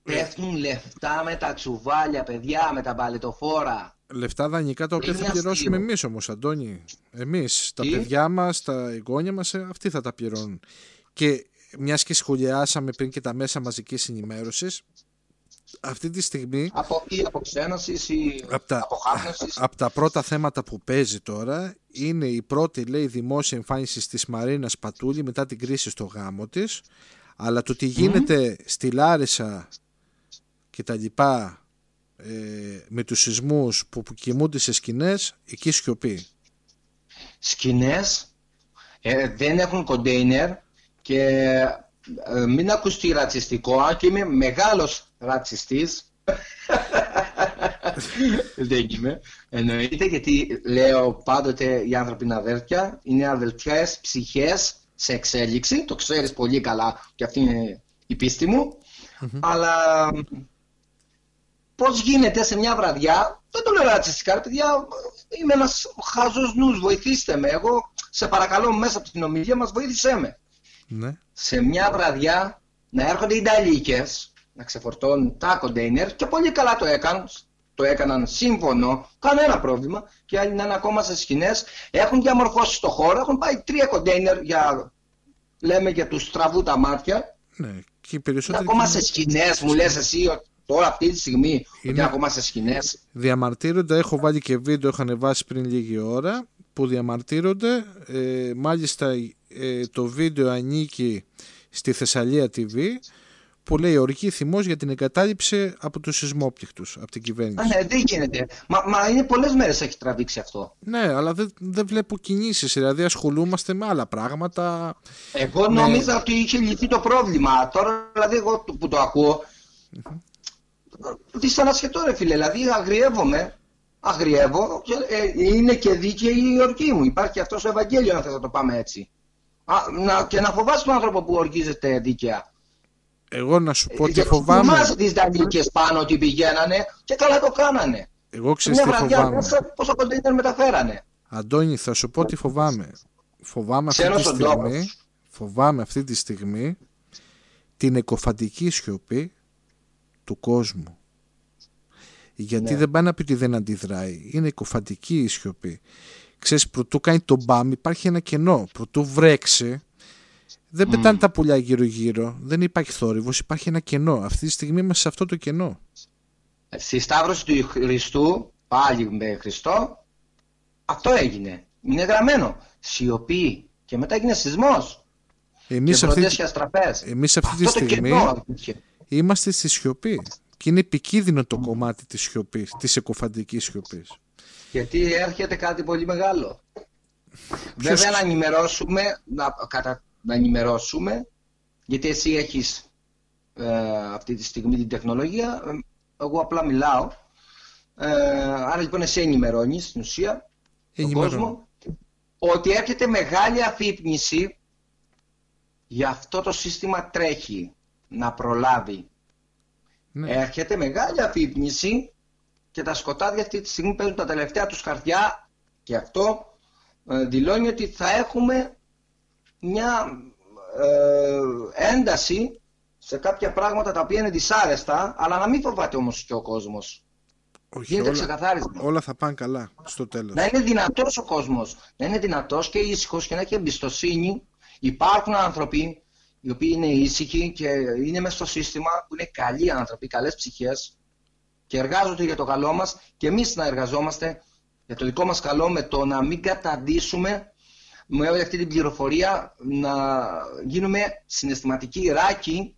Πέφτουν λεφτά με τα τσουβάλια, παιδιά, με τα μπαλετοφόρα. Λεφτά δανεικά τα οποία θα πληρώσουμε εμείς όμως, Αντώνη. Εμείς, τα παιδιά μας, τα εγγόνια μας, ε, αυτοί θα τα πληρώνουν. Και μιας και σχολιάσαμε πριν και τα μέσα μαζικής ενημέρωσης, αυτή τη στιγμή. Από ή από ή από τα, από τα πρώτα θέματα που παίζει τώρα είναι η πρώτη λέει δημόσια εμφάνιση της Μαρίνας Πατούλη μετά την κρίση στο γάμο της αλλά το τι γίνεται στη Λάρισα και τα λοιπά ε, με τους σεισμούς που, που κοιμούνται σε σκηνές, εκεί σιωπή. Σκηνές ε, δεν έχουν κοντέινερ και ε, μην ακουστεί ρατσιστικό, αν και είμαι μεγάλος ρατσιστής. δεν είμαι. Εννοείται γιατί λέω πάντοτε οι άνθρωποι είναι αδέρφια, είναι αδελφιές ψυχές σε εξέλιξη, το ξέρεις πολύ καλά και αυτή είναι η πίστη μου. Αλλά πώς γίνεται σε μια βραδιά, δεν το λέω ρατσιστικά, ρε παιδιά, είμαι ένας χαζός νους, βοηθήστε με, εγώ σε παρακαλώ μέσα από την ομιλία μας βοήθησέ με. Ναι. Σε μια βραδιά να έρχονται οι Ιταλίκες, να ξεφορτώνουν τα κοντέινερ και πολύ καλά το έκαναν, το έκαναν σύμφωνο, κανένα πρόβλημα και άλλοι να είναι ακόμα σε σκηνές, έχουν διαμορφώσει το χώρο, έχουν πάει τρία κοντέινερ για, λέμε για τους στραβού τα μάτια, ναι. Και οι είναι περισσότεροι ακόμα και- σε σκηνές, μου λες εσύ ότι τώρα αυτή τη στιγμή ότι Είναι- είναι ακόμα σε σκηνές. διαμαρτύρονται. Έχω βάλει και βίντεο, έχω ανεβάσει πριν λίγη ώρα που διαμαρτύρονται. Ε, μάλιστα ε, το βίντεο ανήκει στη Θεσσαλία TV που λέει οργή θυμός για την εγκατάλειψη από τους σεισμόπληκτους, από την Α, κυβέρνηση. ναι, δεν γίνεται. Μα, μα είναι πολλές μέρες έχει τραβήξει αυτό. Ναι, αλλά δεν, δεν βλέπω κινήσεις, δηλαδή ασχολούμαστε με άλλα πράγματα. Εγώ Ναι. νόμιζα ότι είχε λυθεί το πρόβλημα. Τώρα δηλαδή εγώ που το ακούω, τι σαν ασχετό ρε φίλε, δηλαδή αγριεύομαι, αγριεύω, και, ε, είναι και δίκαιη η οργή μου. Υπάρχει αυτός στο Ευαγγέλιο αν θες να το πάμε έτσι. Α, να, και να φοβάσαι τον άνθρωπο που οργίζεται δίκαια. Εγώ να σου πω τι Γιατί φοβάμαι. θυμάσαι τις Δανείκες πάνω ότι πηγαίνανε και καλά το κάνανε. Εγώ ξέρεις Μια τι βραδιά φοβάμαι. μέσα πόσο κοντέινερ μεταφέρανε. Αντώνη, θα σου πω τι φοβάμαι. Φοβάμαι αυτή Ξένος τη ο στιγμή, ντόπος. φοβάμαι αυτή τη στιγμή την εκοφαντική σιωπή του κόσμου. Γιατί Ναι. δεν πάει να πει ότι δεν αντιδράει. Είναι εκοφαντική η σιωπή. Ξέρεις, προτού κάνει τον μπαμ υπάρχει ένα κενό. Προτού βρέξει, δεν πετάνε τα πουλιά γύρω-γύρω. Δεν υπάρχει θόρυβος, υπάρχει ένα κενό. Αυτή τη στιγμή είμαστε σε αυτό το κενό. Στη Σταύρωση του Χριστού, πάλι με Χριστό, αυτό έγινε. Είναι γραμμένο. Σιωπή. Και μετά έγινε σεισμός. Εμείς και αυτή, μπροντές και αστραπές. εμείς αυτή τη Αυτό το στιγμή... κενό υπήρχε. είμαστε στη σιωπή. Και είναι επικίνδυνο το κομμάτι της σιωπής, της εκοφαντικής σιωπής. Γιατί έρχεται κάτι πολύ μεγάλο. Βέβαια να ενημερώσουμε, να, κατα, να ενημερώσουμε, γιατί εσύ έχεις ε, αυτή τη στιγμή την τεχνολογία, ε, εγώ απλά μιλάω. Ε, άρα λοιπόν εσύ ενημερώνεις στην ουσία τον Ενημερώνω. κόσμο ότι έρχεται μεγάλη αφύπνιση για αυτό το σύστημα τρέχει να προλάβει. Ναι. Έρχεται μεγάλη αφύπνιση και τα σκοτάδια αυτή τη στιγμή παίζουν τα τελευταία τους χαρτιά και αυτό ε, δηλώνει ότι θα έχουμε μια ε, ένταση σε κάποια πράγματα τα οποία είναι δυσάρεστα αλλά να μην φοβάται όμως και ο κόσμος. Όχι, Γίνεται όλα, ξεκαθάρισμα. όλα θα πάνε καλά στο τέλος. Να είναι δυνατός ο κόσμος, να είναι δυνατός και ήσυχος και να έχει εμπιστοσύνη. Υπάρχουν άνθρωποι οι οποίοι είναι ήσυχοι και είναι μέσα στο σύστημα που είναι καλοί άνθρωποι, καλές ψυχές και εργάζονται για το καλό μας και εμείς να εργαζόμαστε για το δικό μας καλό με το να μην καταντήσουμε με όλη αυτή την πληροφορία να γίνουμε συναισθηματικοί ράκοι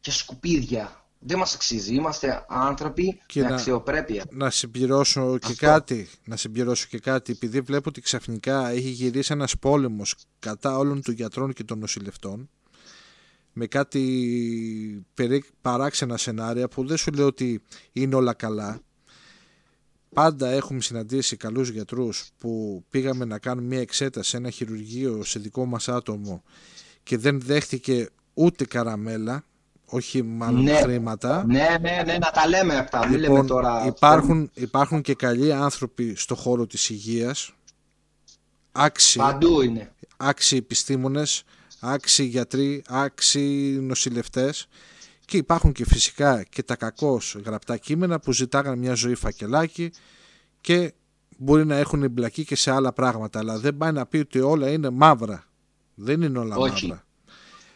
και σκουπίδια. Δεν μας αξίζει. Είμαστε άνθρωποι Και με να- αξιοπρέπεια. Να συμπληρώσω και Αυτό. κάτι, να συμπληρώσω και κάτι, επειδή βλέπω ότι ξαφνικά έχει γυρίσει ένας πόλεμος κατά όλων των γιατρών και των νοσηλευτών, με κάτι περί, παράξενα σενάρια που δεν σου λέω ότι είναι όλα καλά. Πάντα έχουμε συναντήσει καλούς γιατρούς που πήγαμε να κάνουμε μια εξέταση σε ένα χειρουργείο σε δικό μας άτομο και δεν δέχτηκε ούτε καραμέλα, όχι μάλλον Ναι. χρήματα. Ναι, ναι, ναι, να τα λέμε αυτά. Μην λέμε Λοιπόν, τώρα. υπάρχουν, υπάρχουν και καλοί άνθρωποι στο χώρο της υγείας, άξιοι, Παντού είναι. άξιοι επιστήμονες, άξιοι γιατροί, άξιοι νοσηλευτές και υπάρχουν και φυσικά και τα κακώς γραπτά κείμενα που ζητάγαν μια ζωή φακελάκι και μπορεί να έχουν εμπλακεί και σε άλλα πράγματα αλλά δεν πάει να πει ότι όλα είναι μαύρα. Δεν είναι όλα Όχι. μαύρα.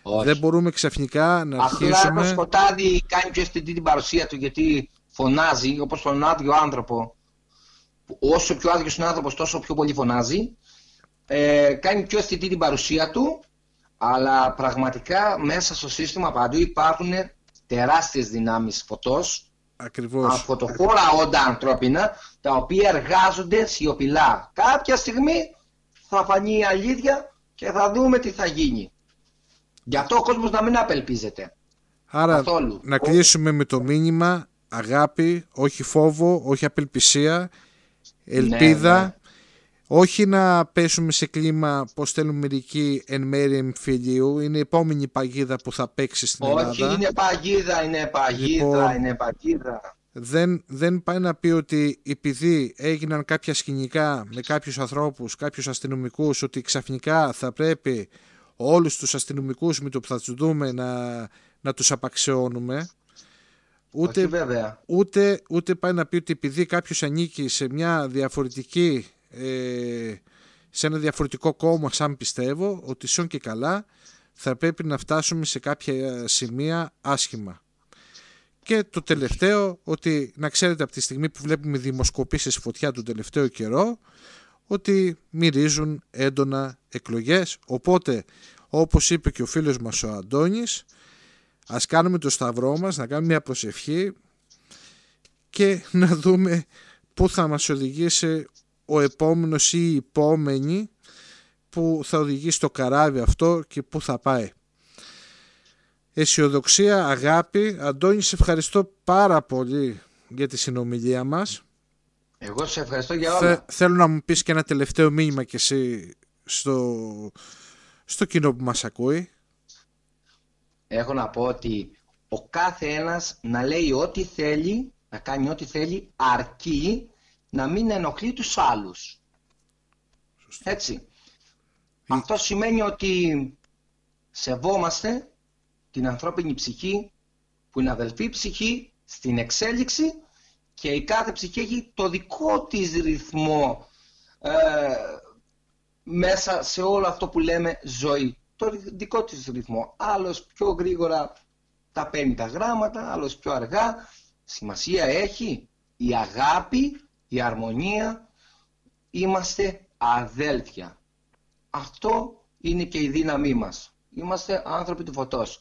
Όχι. Δεν μπορούμε ξαφνικά να Απλά το αρχίσουμε... σκοτάδι κάνει πιο αισθητή την παρουσία του γιατί φωνάζει όπως τον άδειο άνθρωπο. που Όσο πιο άδειος είναι ο άνθρωπος τόσο πιο πολύ φωνάζει. Ε, κάνει πιο αισθητή την παρουσία του αλλά πραγματικά μέσα στο σύστημα παντού υπάρχουν τεράστιες δυνάμεις φωτός Ακριβώς. φωτοφόρα όντα ανθρώπινα τα οποία εργάζονται σιωπηλά. Κάποια στιγμή θα φανεί η αλήθεια και θα δούμε τι θα γίνει. Γι' αυτό ο κόσμος να μην απελπίζεται. Άρα Καθόλου. να κλείσουμε με το μήνυμα αγάπη, όχι φόβο, όχι απελπισία, ελπίδα, ναι. Όχι να πέσουμε σε κλίμα πως θέλουν μερικοί εν μέρει εμφυλίου, είναι η επόμενη παγίδα που θα παίξει στην Όχι, Ελλάδα. είναι παγίδα, είναι παγίδα, Λοιπόν. είναι παγίδα. δεν, δεν πάει να πει ότι επειδή έγιναν κάποια σκηνικά με κάποιους ανθρώπους, κάποιους αστυνομικούς, ότι ξαφνικά θα πρέπει όλους τους αστυνομικούς με το που θα τους δούμε να, να τους απαξιώνουμε. Ούτε, Όχι βέβαια. ούτε, ούτε πάει να πει ότι επειδή κάποιος ανήκει σε μια διαφορετική ε, σε ένα διαφορετικό κόμμα σαν πιστεύω ότι σον και καλά θα πρέπει να φτάσουμε σε κάποια σημεία άσχημα. Και το τελευταίο, ότι να ξέρετε από τη στιγμή που βλέπουμε δημοσκοπήσεις φωτιά τον τελευταίο καιρό, ότι μυρίζουν έντονα εκλογές. Οπότε, όπως είπε και ο φίλος μας ο Αντώνης, ας κάνουμε το σταυρό μας, να κάνουμε μια προσευχή και να δούμε πού θα μας οδηγήσει ο επόμενος ή η επόμενη που θα οδηγήσει το καράβι αυτό και πού θα πάει. Αισιοδοξία, αγάπη. Αντώνη, σε ευχαριστώ πάρα πολύ για τη συνομιλία μας. Εγώ σε ευχαριστώ για όλα. θέλω να μου πεις και ένα τελευταίο μήνυμα και εσύ στο, στο κοινό που μας ακούει. Έχω να πω ότι ο κάθε ένας να λέει ό,τι θέλει, να κάνει ό,τι θέλει, αρκεί να μην ενοχλεί τους άλλους. Έτσι. Αυτό σημαίνει ότι σεβόμαστε την ανθρώπινη ψυχή που είναι αδελφή ψυχή στην εξέλιξη και η κάθε ψυχή έχει το δικό της ρυθμό ε, μέσα σε όλο αυτό που λέμε ζωή. Το δικό της ρυθμό. Άλλος πιο γρήγορα τα παίρνει τα γράμματα, άλλος πιο αργά. Σημασία έχει η αγάπη, η αρμονία. Είμαστε αδέλφια. Αυτό είναι και η δύναμή μας. Είμαστε άνθρωποι του φωτός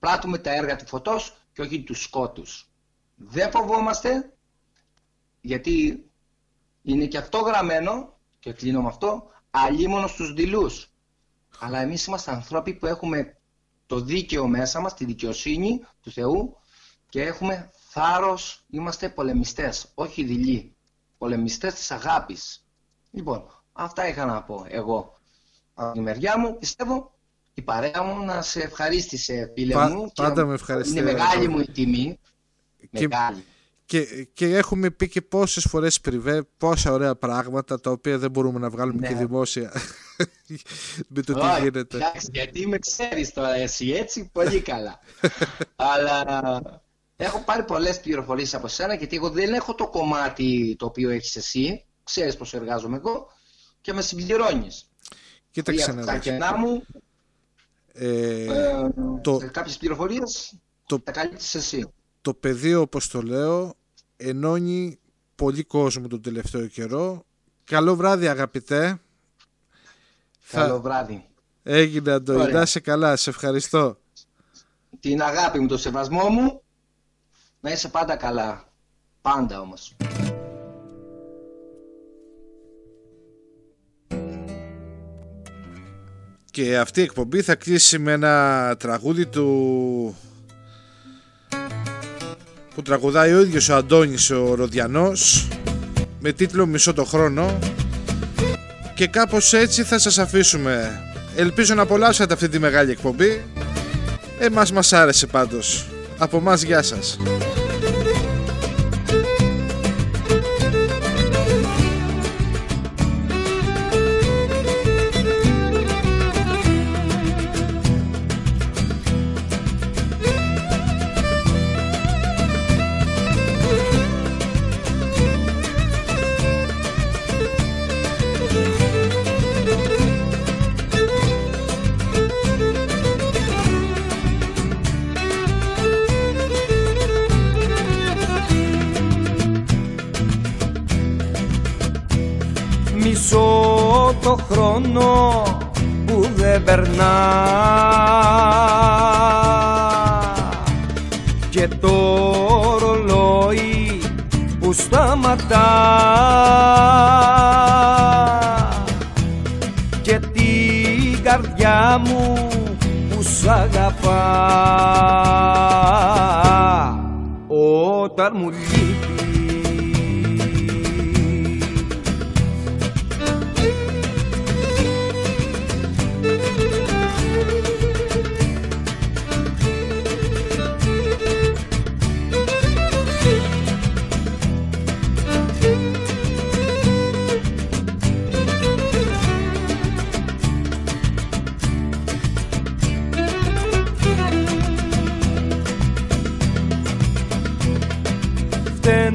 πράττουμε τα έργα του φωτός και όχι του σκότους. Δεν φοβόμαστε, γιατί είναι και αυτό γραμμένο, και κλείνω με αυτό, αλίμονο στους δειλούς. Αλλά εμείς είμαστε ανθρώποι που έχουμε το δίκαιο μέσα μας, τη δικαιοσύνη του Θεού και έχουμε θάρρος, είμαστε πολεμιστές, όχι δειλοί. Πολεμιστές της αγάπης. Λοιπόν, αυτά είχα να πω εγώ. Από τη μεριά μου πιστεύω η παρέα μου να σε ευχαρίστησε φίλε Πα, μου. Πάντα με ευχαριστεί. Είναι μεγάλη μου η τιμή. Και, μεγάλη. Και, και έχουμε πει και πόσες φορές πριβέ, πόσα ωραία πράγματα τα οποία δεν μπορούμε να βγάλουμε ναι. και δημόσια με το τι γίνεται. Εντάξει, γιατί με ξέρεις τώρα εσύ έτσι πολύ καλά. Αλλά έχω πάρει πολλές πληροφορίες από σένα γιατί εγώ δεν έχω το κομμάτι το οποίο έχεις εσύ. Ξέρεις πώς εργάζομαι εγώ και με συμπληρώνεις. Κοίταξε να Τα κενά μου ε, ε, το, κάποιες πληροφορίες το, τα καλύπτεις εσύ. Το πεδίο, όπως το λέω, ενώνει πολύ κόσμο τον τελευταίο καιρό. Καλό βράδυ αγαπητέ. Καλό βράδυ. Έγινε Αντώνη, να σε καλά, σε ευχαριστώ. Την αγάπη μου, το σεβασμό μου, να είσαι πάντα καλά. Πάντα όμως. Και αυτή η εκπομπή θα κλείσει με ένα τραγούδι του που τραγουδάει ο ίδιος ο Αντώνης ο Ροδιανός με τίτλο «Μισό το χρόνο» και κάπως έτσι θα σας αφήσουμε. Ελπίζω να απολαύσατε αυτή τη μεγάλη εκπομπή. Εμάς μας άρεσε πάντως. Από μας γεια σας. Περνά. Και το ρολόι που σταματά. Και την καρδιά μου που σ' αγαπά. Όταν μου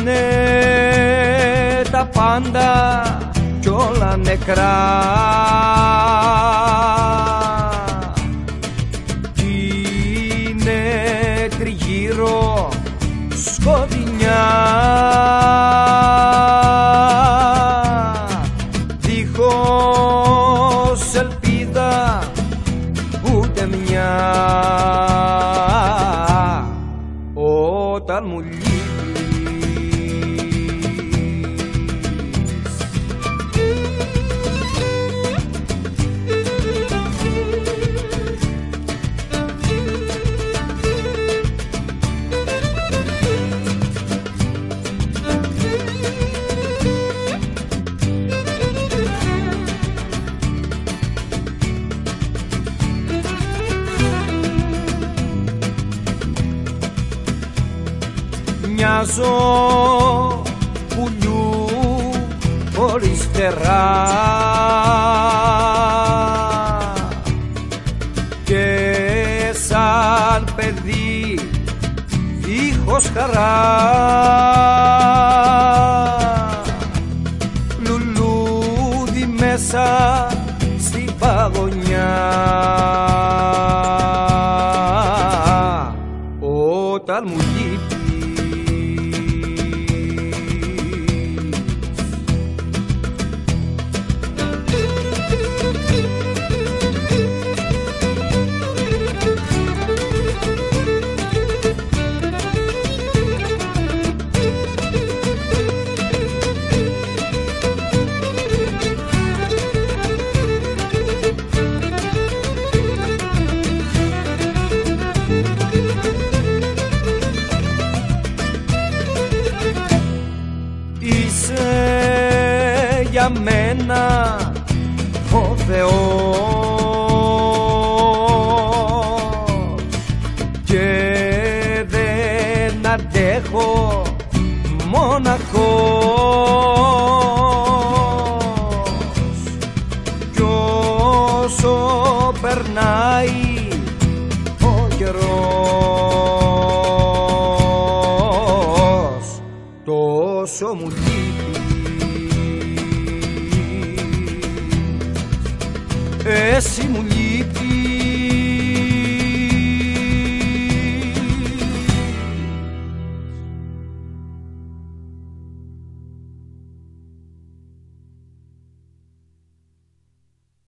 φταίνε τα πάντα κι όλα νεκρά. Κι είναι τριγύρω σκοτεινιά μοιάζω πουλιού χωρίς φτερά. Και σαν παιδί δίχως χαρά. Λουλούδι μέσα στην παγωνιά μένα